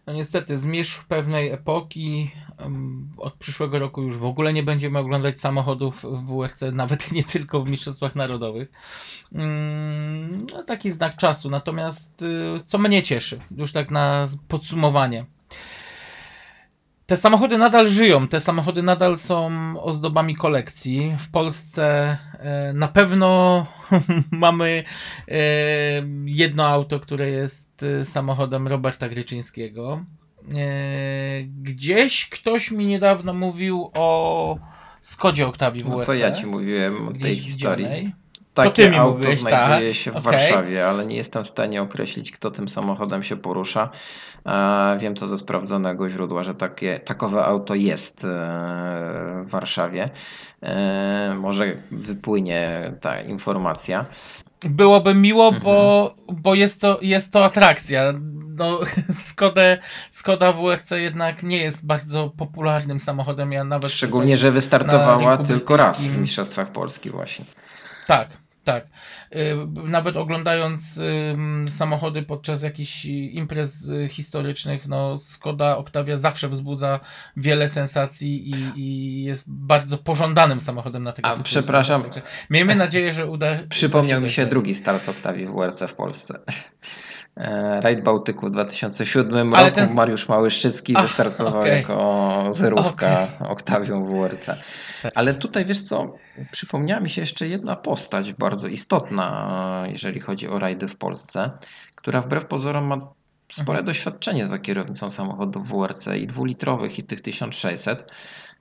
No niestety, zmierzch pewnej epoki. Od przyszłego roku już w ogóle nie będziemy oglądać samochodów w WRC, nawet nie tylko w Mistrzostwach Narodowych. Mm, No, taki znak czasu. Natomiast y, co mnie cieszy, już tak na podsumowanie. Te samochody nadal żyją, te samochody nadal są ozdobami kolekcji. W Polsce e, na pewno mamy e, jedno auto, które jest e, samochodem Roberta Gryczyńskiego. Gdzieś ktoś mi niedawno mówił o Skodzie Octavii No WRC. to ja ci mówiłem o tej historii. widzianej. Takie auto mówiłeś, znajduje tak, się w okej. Warszawie, ale nie jestem w stanie określić, kto tym samochodem się porusza. Wiem to ze sprawdzonego źródła, że takie, takowe auto jest e, w Warszawie. E, Może wypłynie ta informacja. Byłoby miło, Mhm. bo, bo jest, to, jest to atrakcja. No, Skoda, Skoda WRC jednak nie jest bardzo popularnym samochodem. Ja nawet Szczególnie, że wystartowała tylko raz w Mistrzostwach Polski właśnie. Tak, tak. Y, Nawet oglądając samochody podczas jakichś imprez historycznych, no Skoda Octavia zawsze wzbudza wiele sensacji i, i jest bardzo pożądanym samochodem na tego A, typu przepraszam. Także Miejmy nadzieję, że uda Przypomniał uda mi się drugi start Octavii w WRC w Polsce. E, Rajd Bałtyku w 2007 Ale roku ten Mariusz Małyszczycki Ach, wystartował okej. jako zerówka Octavią w WRC. Tak. Ale tutaj wiesz co, przypomniała mi się jeszcze jedna postać bardzo istotna, jeżeli chodzi o rajdy w Polsce, która wbrew pozorom ma spore Mhm. doświadczenie za kierownicą samochodów WRC i dwulitrowych i tych 1600.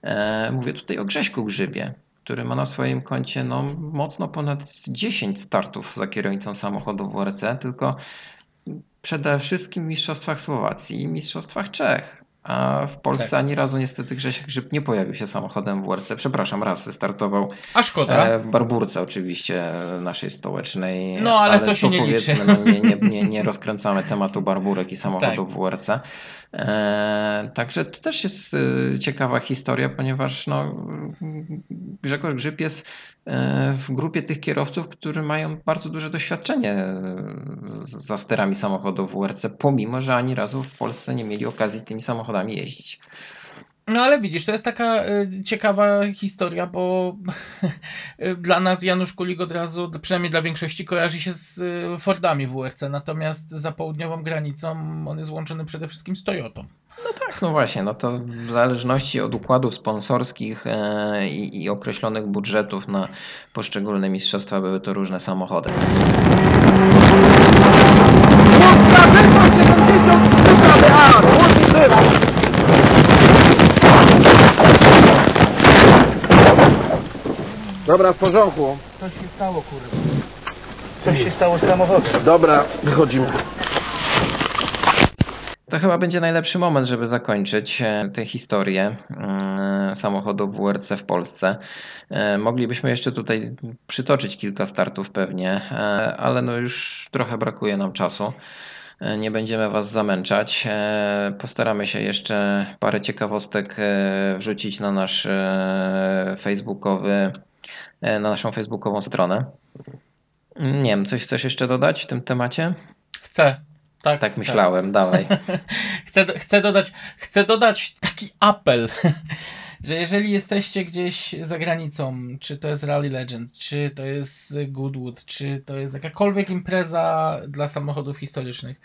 E, Mówię tutaj o Grześku Grzybie, który ma na swoim koncie no, mocno ponad 10 startów za kierownicą samochodu WRC, tylko przede wszystkim Mistrzostwach Słowacji i Mistrzostwach Czech. A w Polsce Tak. ani razu niestety Grzesiek Grzyb nie pojawił się samochodem w WRC. Przepraszam, raz wystartował A szkoda. e, w Barburce oczywiście naszej stołecznej. No, ale to się nie powiedzmy, liczy. No, nie, nie, nie, nie rozkręcamy tematu Barburek i samochodów Tak. WRC. E, także to też jest e, ciekawa historia, ponieważ no, Grzegorz Grzyb jest e, w grupie tych kierowców, którzy mają bardzo duże doświadczenie e, z- za sterami samochodów WRC, pomimo że ani razu w Polsce nie mieli okazji tymi samochodami jeździć. No ale widzisz, to jest taka y, ciekawa historia, bo y, dla nas Janusz Kulik od razu, przynajmniej dla większości, kojarzy się z y, Fordami WRC, natomiast za południową granicą on jest łączony przede wszystkim z Toyotą. No tak, no właśnie, no to w zależności od układów sponsorskich e, i, i określonych budżetów na poszczególne mistrzostwa były to różne samochody. Dobra, w porządku. Coś się stało, kurwa. Coś się stało z samochodem. Dobra, wychodzimy. To chyba będzie najlepszy moment, żeby zakończyć e, tę historię e, samochodu WRC w Polsce. E, Moglibyśmy jeszcze tutaj przytoczyć kilka startów pewnie, ale no już trochę brakuje nam czasu. Nie będziemy Was zamęczać. Postaramy się jeszcze parę ciekawostek wrzucić na nasz facebookowy, na naszą facebookową stronę. Nie wiem, coś chcesz jeszcze dodać w tym temacie? Chcę. Tak, Tak chcę. myślałem, dawaj. chcę, chcę, dodać, chcę dodać taki apel, że jeżeli jesteście gdzieś za granicą, czy to jest Rally Legend, czy to jest Goodwood, czy to jest jakakolwiek impreza dla samochodów historycznych,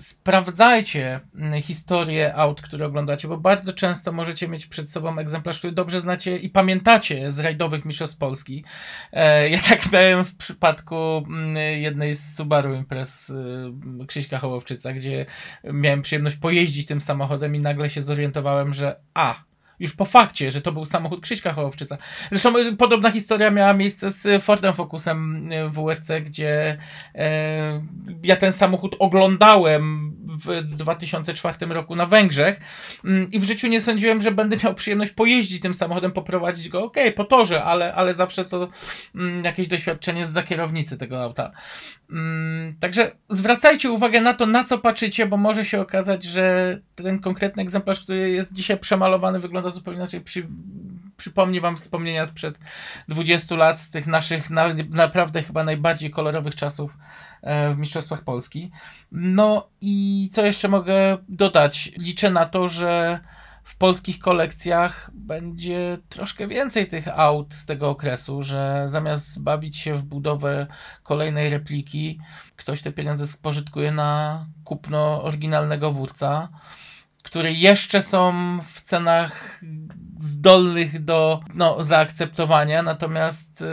sprawdzajcie mm, historię aut, które oglądacie, bo bardzo często możecie mieć przed sobą egzemplarz, który dobrze znacie i pamiętacie z rajdowych mistrzostw Polski. E, Ja tak miałem w przypadku mm, jednej z Subaru imprez y, Krzyśka Hołowczyca, gdzie miałem przyjemność pojeździć tym samochodem i nagle się zorientowałem, że a, już po fakcie, że to był samochód Krzyśka Hołowczyca. Zresztą y, podobna historia miała miejsce z Fordem Focusem y, w WRC, gdzie e, ja ten samochód oglądałem w 2004 roku na Węgrzech mm, i w życiu nie sądziłem, że będę miał przyjemność pojeździć tym samochodem, poprowadzić go, okej, po torze, ale, ale zawsze to mm, jakieś doświadczenie z za kierownicy tego auta. Mm, Także zwracajcie uwagę na to, na co patrzycie, bo może się okazać, że ten konkretny egzemplarz, który jest dzisiaj przemalowany, wygląda zupełnie inaczej. Przy, przypomni Wam wspomnienia sprzed 20 lat, z tych naszych na, naprawdę chyba najbardziej kolorowych czasów e, w Mistrzostwach Polski. No i co jeszcze mogę dodać? Liczę na to, że w polskich kolekcjach będzie troszkę więcej tych aut z tego okresu, że zamiast bawić się w budowę kolejnej repliki, ktoś te pieniądze spożytkuje na kupno oryginalnego wórca, które jeszcze są w cenach zdolnych do no, zaakceptowania, natomiast y,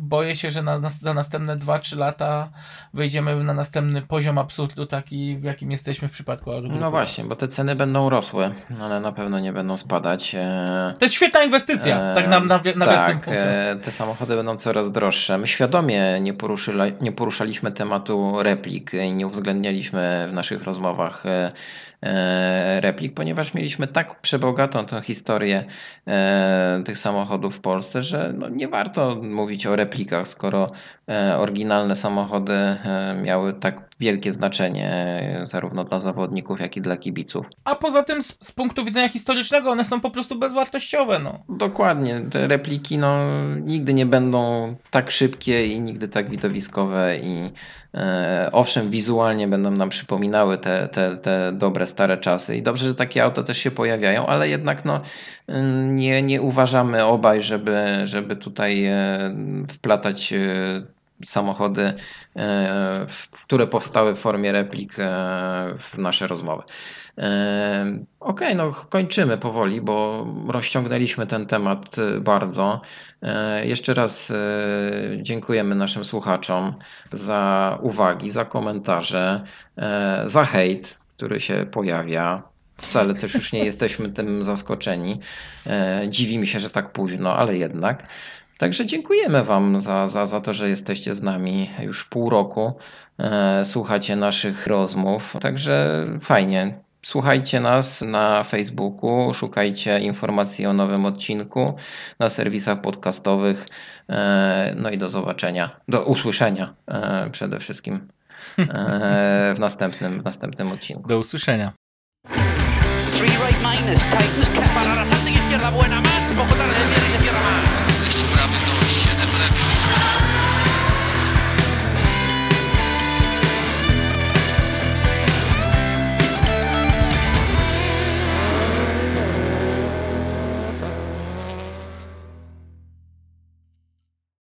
boję się, że na, na, za następne 2-3 lata wejdziemy na następny poziom absurdu, taki w jakim jesteśmy w przypadku Audi. No właśnie, bo te ceny będą rosły, ale na pewno nie będą spadać. E, To jest świetna inwestycja, e, tak na, na, nawiasem tak, e, te samochody będą coraz droższe. My świadomie nie, poruszyla, nie poruszaliśmy tematu replik i nie uwzględnialiśmy w naszych rozmowach e, replik, ponieważ mieliśmy tak przebogatą tę historię e, tych samochodów w Polsce, że no nie warto mówić o replikach, skoro e, oryginalne samochody e, miały tak wielkie znaczenie e, zarówno dla zawodników, jak i dla kibiców. A poza tym z, z punktu widzenia historycznego one są po prostu bezwartościowe. No. Dokładnie, te repliki no, nigdy nie będą tak szybkie i nigdy tak widowiskowe i e, owszem, wizualnie będą nam przypominały te, te, te dobre, stare czasy i dobrze, że takie auta też się pojawiają, ale jednak no, nie, nie uważamy obaj, żeby, żeby tutaj e, wplatać e, samochody, e, które powstały w formie replik e, w nasze rozmowy. Okej, no kończymy powoli, bo rozciągnęliśmy ten temat e, bardzo. E, Jeszcze raz e, dziękujemy naszym słuchaczom za uwagi, za komentarze, e, za hejt, który się pojawia. Wcale też już nie jesteśmy tym zaskoczeni. E, Dziwi mi się, że tak późno, ale jednak. Także dziękujemy Wam za, za, za to, że jesteście z nami już pół roku. Słuchacie naszych rozmów. Także fajnie. Słuchajcie nas na Facebooku, szukajcie informacji o nowym odcinku na serwisach podcastowych. E, No i do zobaczenia, do usłyszenia e, przede wszystkim e, w następnym, w następnym odcinku. Do usłyszenia. Three right minus. Para buena más. Tarde,